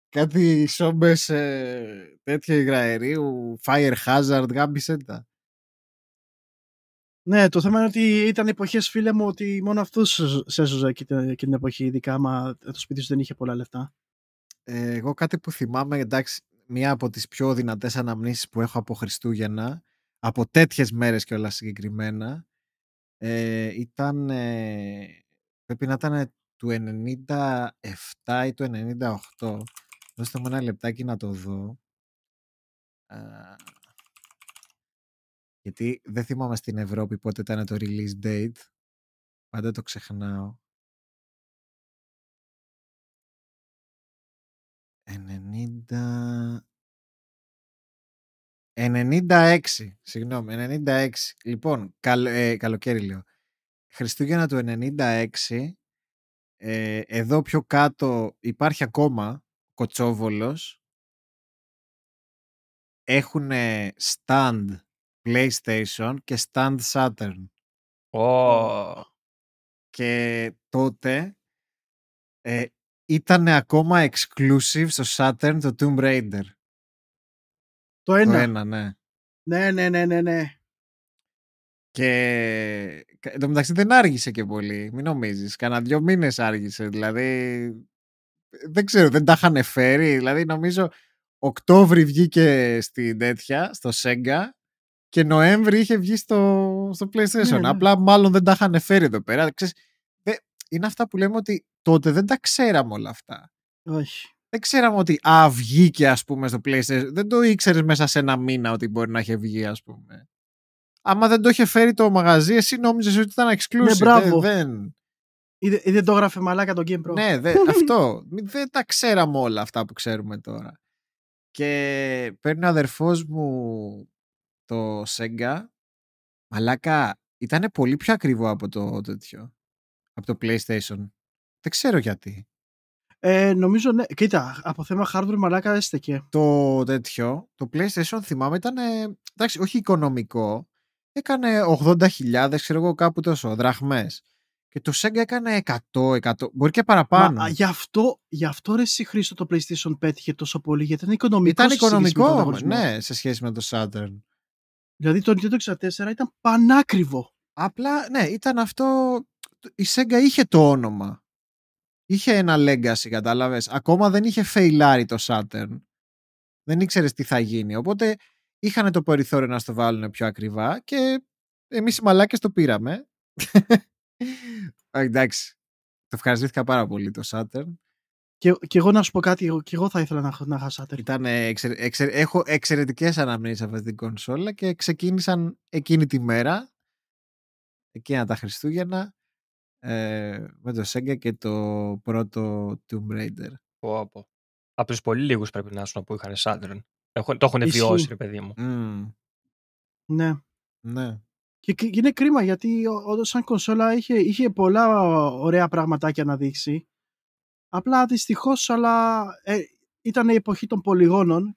Κάτι σόμπες ε, τέτοιο υγραερίου, fire hazard, γάμπησε τα. Ναι, το θέμα είναι ότι ήταν εποχές, φίλε μου, ότι μόνο αυτού σε έσωζε και την, και την εποχή, ειδικά άμα το σπίτι σου δεν είχε πολλά λεφτά. Ε, εγώ κάτι που θυμάμαι, εντάξει, μία από τις πιο δυνατές αναμνήσεις που έχω από Χριστούγεννα, από τέτοιες μέρες και όλα συγκεκριμένα, ε, ήταν, ε, πρέπει να ήταν του 97 ή του 98. Δώστε μου ένα λεπτάκι να το δω. Α, γιατί δεν θυμάμαι στην Ευρώπη πότε ήταν το release date. Πάντα το ξεχνάω. 90... 96, συγγνώμη, 96. Λοιπόν, καλ, ε, καλοκαίρι λέω. Χριστούγεννα του 96, ε, εδώ πιο κάτω υπάρχει ακόμα Κοτσόβολος. Έχουν stand PlayStation και stand Saturn. Ω, Και τότε ε, ήταν ακόμα exclusive στο Saturn το Tomb Raider. Το Το ένα. ένα, ναι. Ναι, ναι, ναι, ναι, ναι. Και κα- εν τω μεταξύ δεν άργησε και πολύ. Μην νομίζεις. Κάνα δυο μήνες άργησε. Δηλαδή δεν ξέρω, δεν τα είχαν φέρει. Δηλαδή νομίζω Οκτώβρη βγήκε στην τέτοια, στο Sega και Νοέμβρη είχε βγει στο, στο PlayStation. Ναι, ναι. Απλά μάλλον δεν τα είχαν φέρει εδώ πέρα. Ξέρεις, δε- είναι αυτά που λέμε ότι τότε δεν τα ξέραμε όλα αυτά. Όχι. Δεν ξέραμε ότι α, βγήκε ας πούμε στο PlayStation. Δεν το ήξερες μέσα σε ένα μήνα ότι μπορεί να είχε βγει ας πούμε. Άμα δεν το είχε φέρει το μαγαζί, εσύ νόμιζες ότι ήταν exclusive. Ναι, μπράβο. Δεν, δεν, Ή, ή δεν το έγραφε μαλάκα το Game Pro. ναι, δε, αυτό. Μη- Δεν τα ξέραμε όλα αυτά που ξέρουμε τώρα. Και παίρνει ο αδερφός μου το Sega. Μαλάκα, ήταν πολύ πιο ακριβό από το τέτοιο. Από το PlayStation. Δεν ξέρω γιατί. Ε, νομίζω ναι. Κοίτα, από θέμα hardware μαλάκα έστεκε. Το τέτοιο, το PlayStation θυμάμαι ήταν, ε, εντάξει, όχι οικονομικό. Έκανε 80.000, ξέρω εγώ κάπου τόσο, δραχμές. Και το Sega έκανε 100, 100, μπορεί και παραπάνω. Μα, α, γι' αυτό, γι' αυτό ρε εσύ Χρήστο το PlayStation πέτυχε τόσο πολύ, γιατί ήταν οικονομικός. Ήταν σε σχέση με τον οικονομικό, ανταγωνισμό. ναι, σε σχέση με το Saturn. Δηλαδή το Nintendo 64 ήταν πανάκριβο. Απλά, ναι, ήταν αυτό. Η Sega είχε το όνομα. Είχε ένα legacy, κατάλαβες. Ακόμα δεν είχε φεϊλάρει το Saturn. Δεν ήξερες τι θα γίνει. Οπότε είχαν το περιθώριο να στο βάλουν πιο ακριβά και εμείς οι μαλάκες το πήραμε. Α, Εντάξει. Το ευχαριστήθηκα πάρα πολύ το Saturn. Και, και εγώ να σου πω κάτι, εγώ, και εγώ θα ήθελα να, έχω- να είχα Saturn. Ήταν εξε, εξε- έχω εξαιρετικές αναμνήσεις από αυτή την κονσόλα και ξεκίνησαν εκείνη τη μέρα, εκείνα τα Χριστούγεννα, ε, με το Sega και το πρώτο Tomb Raider. πω, πω. Από τους πολύ λίγους πρέπει να ήσουν που είχαν Saturn. Έχω, το έχουν Ισχύει. βιώσει, ρε παιδί μου. Μμμ, Ναι. ναι. Και, και είναι κρίμα γιατί όντως σαν κονσόλα είχε, είχε πολλά ωραία πραγματάκια να δείξει. Απλά δυστυχώς, αλλά ε, ήταν η εποχή των πολυγόνων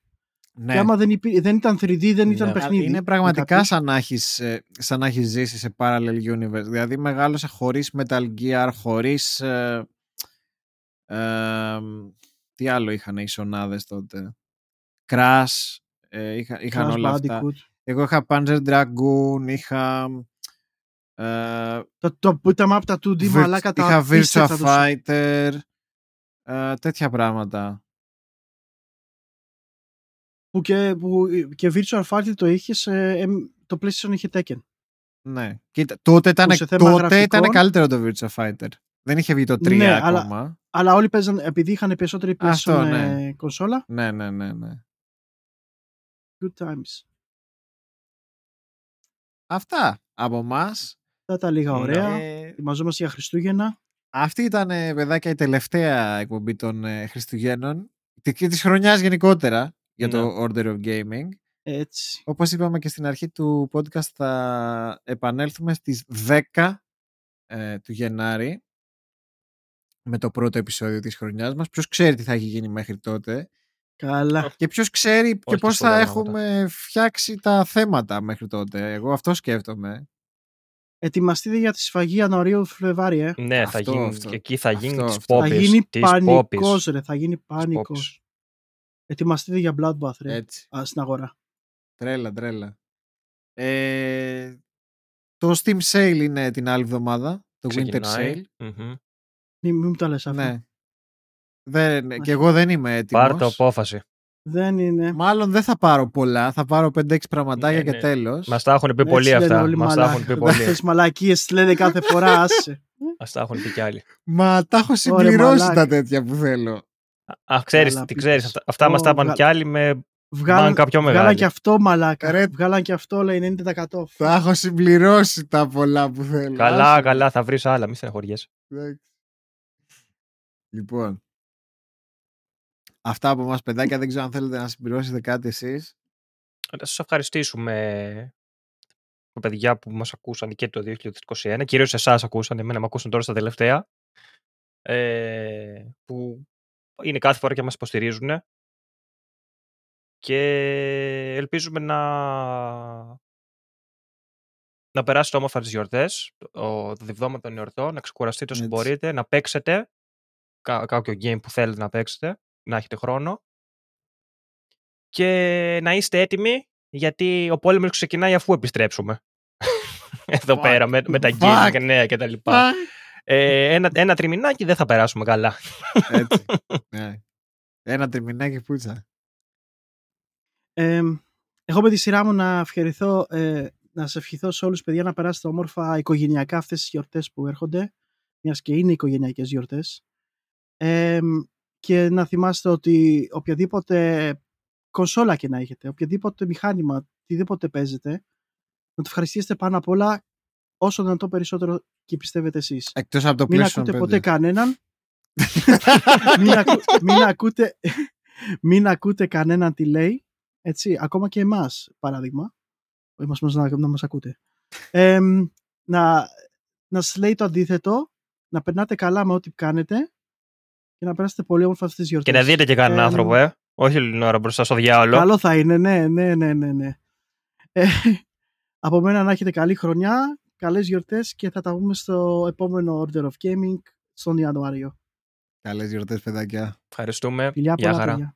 ναι. και άμα δεν, υπή- δεν ήταν 3D δεν ήταν Ναι. παιχνίδι. Είναι για πραγματικά κάποιους. σαν να, έχεις, ε, σαν να έχεις ζήσει σε parallel universe. Δηλαδή μεγάλωσα χωρίς Metal Gear, χωρίς... ε, ε, τι άλλο είχαν οι σονάδες τότε. Crash, ε, είχα, είχαν Crash όλα αυτά. Bandicoot. Εγώ είχα Panzer Dragoon, είχα... Ε, Το, το beat 'em up τα 2D Vir- μαλάκα τα είχα Virtua απίστευτα τους- Fighter, ε, τέτοια που και, που και Virtual Fighter το είχες το PlayStation είχε Tekken. Ναι. Κοίτα, τότε ήταν, Που σε θέμα τότε ήταν γραφικών- καλύτερο το Virtua Fighter. Δεν είχε βγει το 3 Ναι, αλλά- ακόμα. Αλλά όλοι παίζαν, επειδή είχαν περισσότερη PlayStation Αυτό, ε, ναι. κονσόλα, Ναι, ναι, ναι, ναι. good times. Αυτά. από εμά. Θα τα λίγα Ναι. ωραία. Ε, Ετοιμαζόμαστε για Χριστούγεννα. αυτή ήταν, ε, παιδάκια, η τελευταία εκπομπή των ε, Χριστουγέννων και της χρονιάς γενικότερα για το Ναι. Order of Gaming. Έτσι. Όπως είπαμε και στην αρχή του podcast θα επανέλθουμε στις 10 ε, του Γενάρη με το πρώτο επεισόδιο της χρονιάς μας. Ποιος ξέρει τι θα έχει γίνει μέχρι τότε Καλά. και ποιος ξέρει και Όχι πώς θα πολλά έχουμε φτιάξει τα θέματα μέχρι τότε. Εγώ αυτό σκέφτομαι. Ετοιμαστείτε για τη σφαγή Ιανουαρίου Φλεβάρι, ε. Ναι, θα Αυτό, γίνει, αυτό. και εκεί θα γίνει Αυτό, της αυτό. Θα πόπης. γίνει της πανικός, πόπης, ρε. Θα γίνει της πανικός. Πόπης. Ετοιμαστείτε για Bloodbath, ρε. Έτσι. Α, στην αγορά. Τρέλα, τρέλα. Ε, το Steam Sale είναι την άλλη εβδομάδα. Το Winter Ξεκινάει. Sale. Μμμ. Μην, μην μου τα λες αυτό. Ναι. Δεν, Όχι. και εγώ δεν είμαι έτοιμος. Πάρ' το απόφαση. Δεν είναι. Μάλλον δεν θα πάρω πολλά. Θα πάρω 5-6 πραγματάκια Ναι, και ναι. τέλος. Μας τα έχουν πει Έτσι πολύ λένε αυτά. όλοι Μας τα έχουν πει μαλάκες. πολύ. Αυτές μαλακίες τις λένε κάθε φορά, άσε. Μας τα έχουν πει κι άλλοι. Μα τα έχω συμπληρώσει μαλάκα. τα τέτοια που θέλω. Α, ξέρεις, Καλά, τι πείτε. ξέρεις. Αυτά, αυτά μας τα Ω, είπαν βγα- κι άλλοι με Βγάλαν, μπάνκα πιο βγάλαν μεγάλη. και αυτό μαλάκα. Ρε. Βγάλαν και αυτό, λέει 90%. Τα έχω συμπληρώσει τα πολλά που θέλω. Καλά, Άσε. καλά, θα βρεις άλλα, μη στεναχωριέσαι. Εντάξει. Λοιπόν. Αυτά από εμάς παιδάκια. Δεν ξέρω αν θέλετε να συμπληρώσετε κάτι εσείς. Να σας ευχαριστήσουμε τα παιδιά που μας ακούσαν και το 2021, κυρίως εσάς ακούσαν, εμένα με ακούσαν τώρα στα τελευταία, ε, που είναι κάθε φορά και μας υποστηρίζουν και ελπίζουμε να να περάσετε όμορφα τις γιορτές, το το διβδόμα των εορτών, να ξεκουραστείτε όσο Έτσι. μπορείτε, να παίξετε κα- κάποιο game που θέλετε να παίξετε, να έχετε χρόνο και να είστε έτοιμοι γιατί ο πόλεμος ξεκινάει αφού επιστρέψουμε. Εδώ Fuck. πέρα με, με τα Fuck. gaming και νέα και τα λοιπά. Ε, ένα, ένα τριμηνάκι δεν θα περάσουμε καλά. Έτσι. ναι. Ένα τριμινάκι πουτσα. Ε, εγώ με τη σειρά μου να ευχαριστώ, ε, να σε ευχηθώ σε όλους παιδιά να περάσετε όμορφα οικογενειακά αυτές τις γιορτές που έρχονται, μιας και είναι οικογενειακές γιορτές. Ε, και να θυμάστε ότι οποιαδήποτε κονσόλα και να έχετε, οποιαδήποτε μηχάνημα, οτιδήποτε παίζετε, να το ευχαριστήσετε πάνω απ' όλα όσο δυνατό περισσότερο και πιστεύετε εσείς. Εκτός από το Μην PlayStation ακούτε 5. ποτέ κανέναν. μην, ακού, μην, ακούτε, μην ακούτε κανέναν τι λέει. Έτσι, ακόμα και εμάς, παράδειγμα. Είμαστε μας να, να μας ακούτε. Ε, να, να σας λέει το αντίθετο, να περνάτε καλά με ό,τι κάνετε και να περάσετε πολύ όμορφα αυτές τις γιορτές. Και να δείτε και κανέναν Ε, άνθρωπο, ε. Όχι όλη την ώρα μπροστά στο διάολο. Καλό θα είναι, ναι, ναι, ναι, ναι. ναι. Ε, από μένα να έχετε καλή χρονιά, καλές γιορτές και θα τα πούμε στο επόμενο Order of Gaming στον Ιανουάριο. Καλές γιορτές παιδάκια. Ευχαριστούμε. Φιλιά Γεια πολλά χαρά. παιδιά.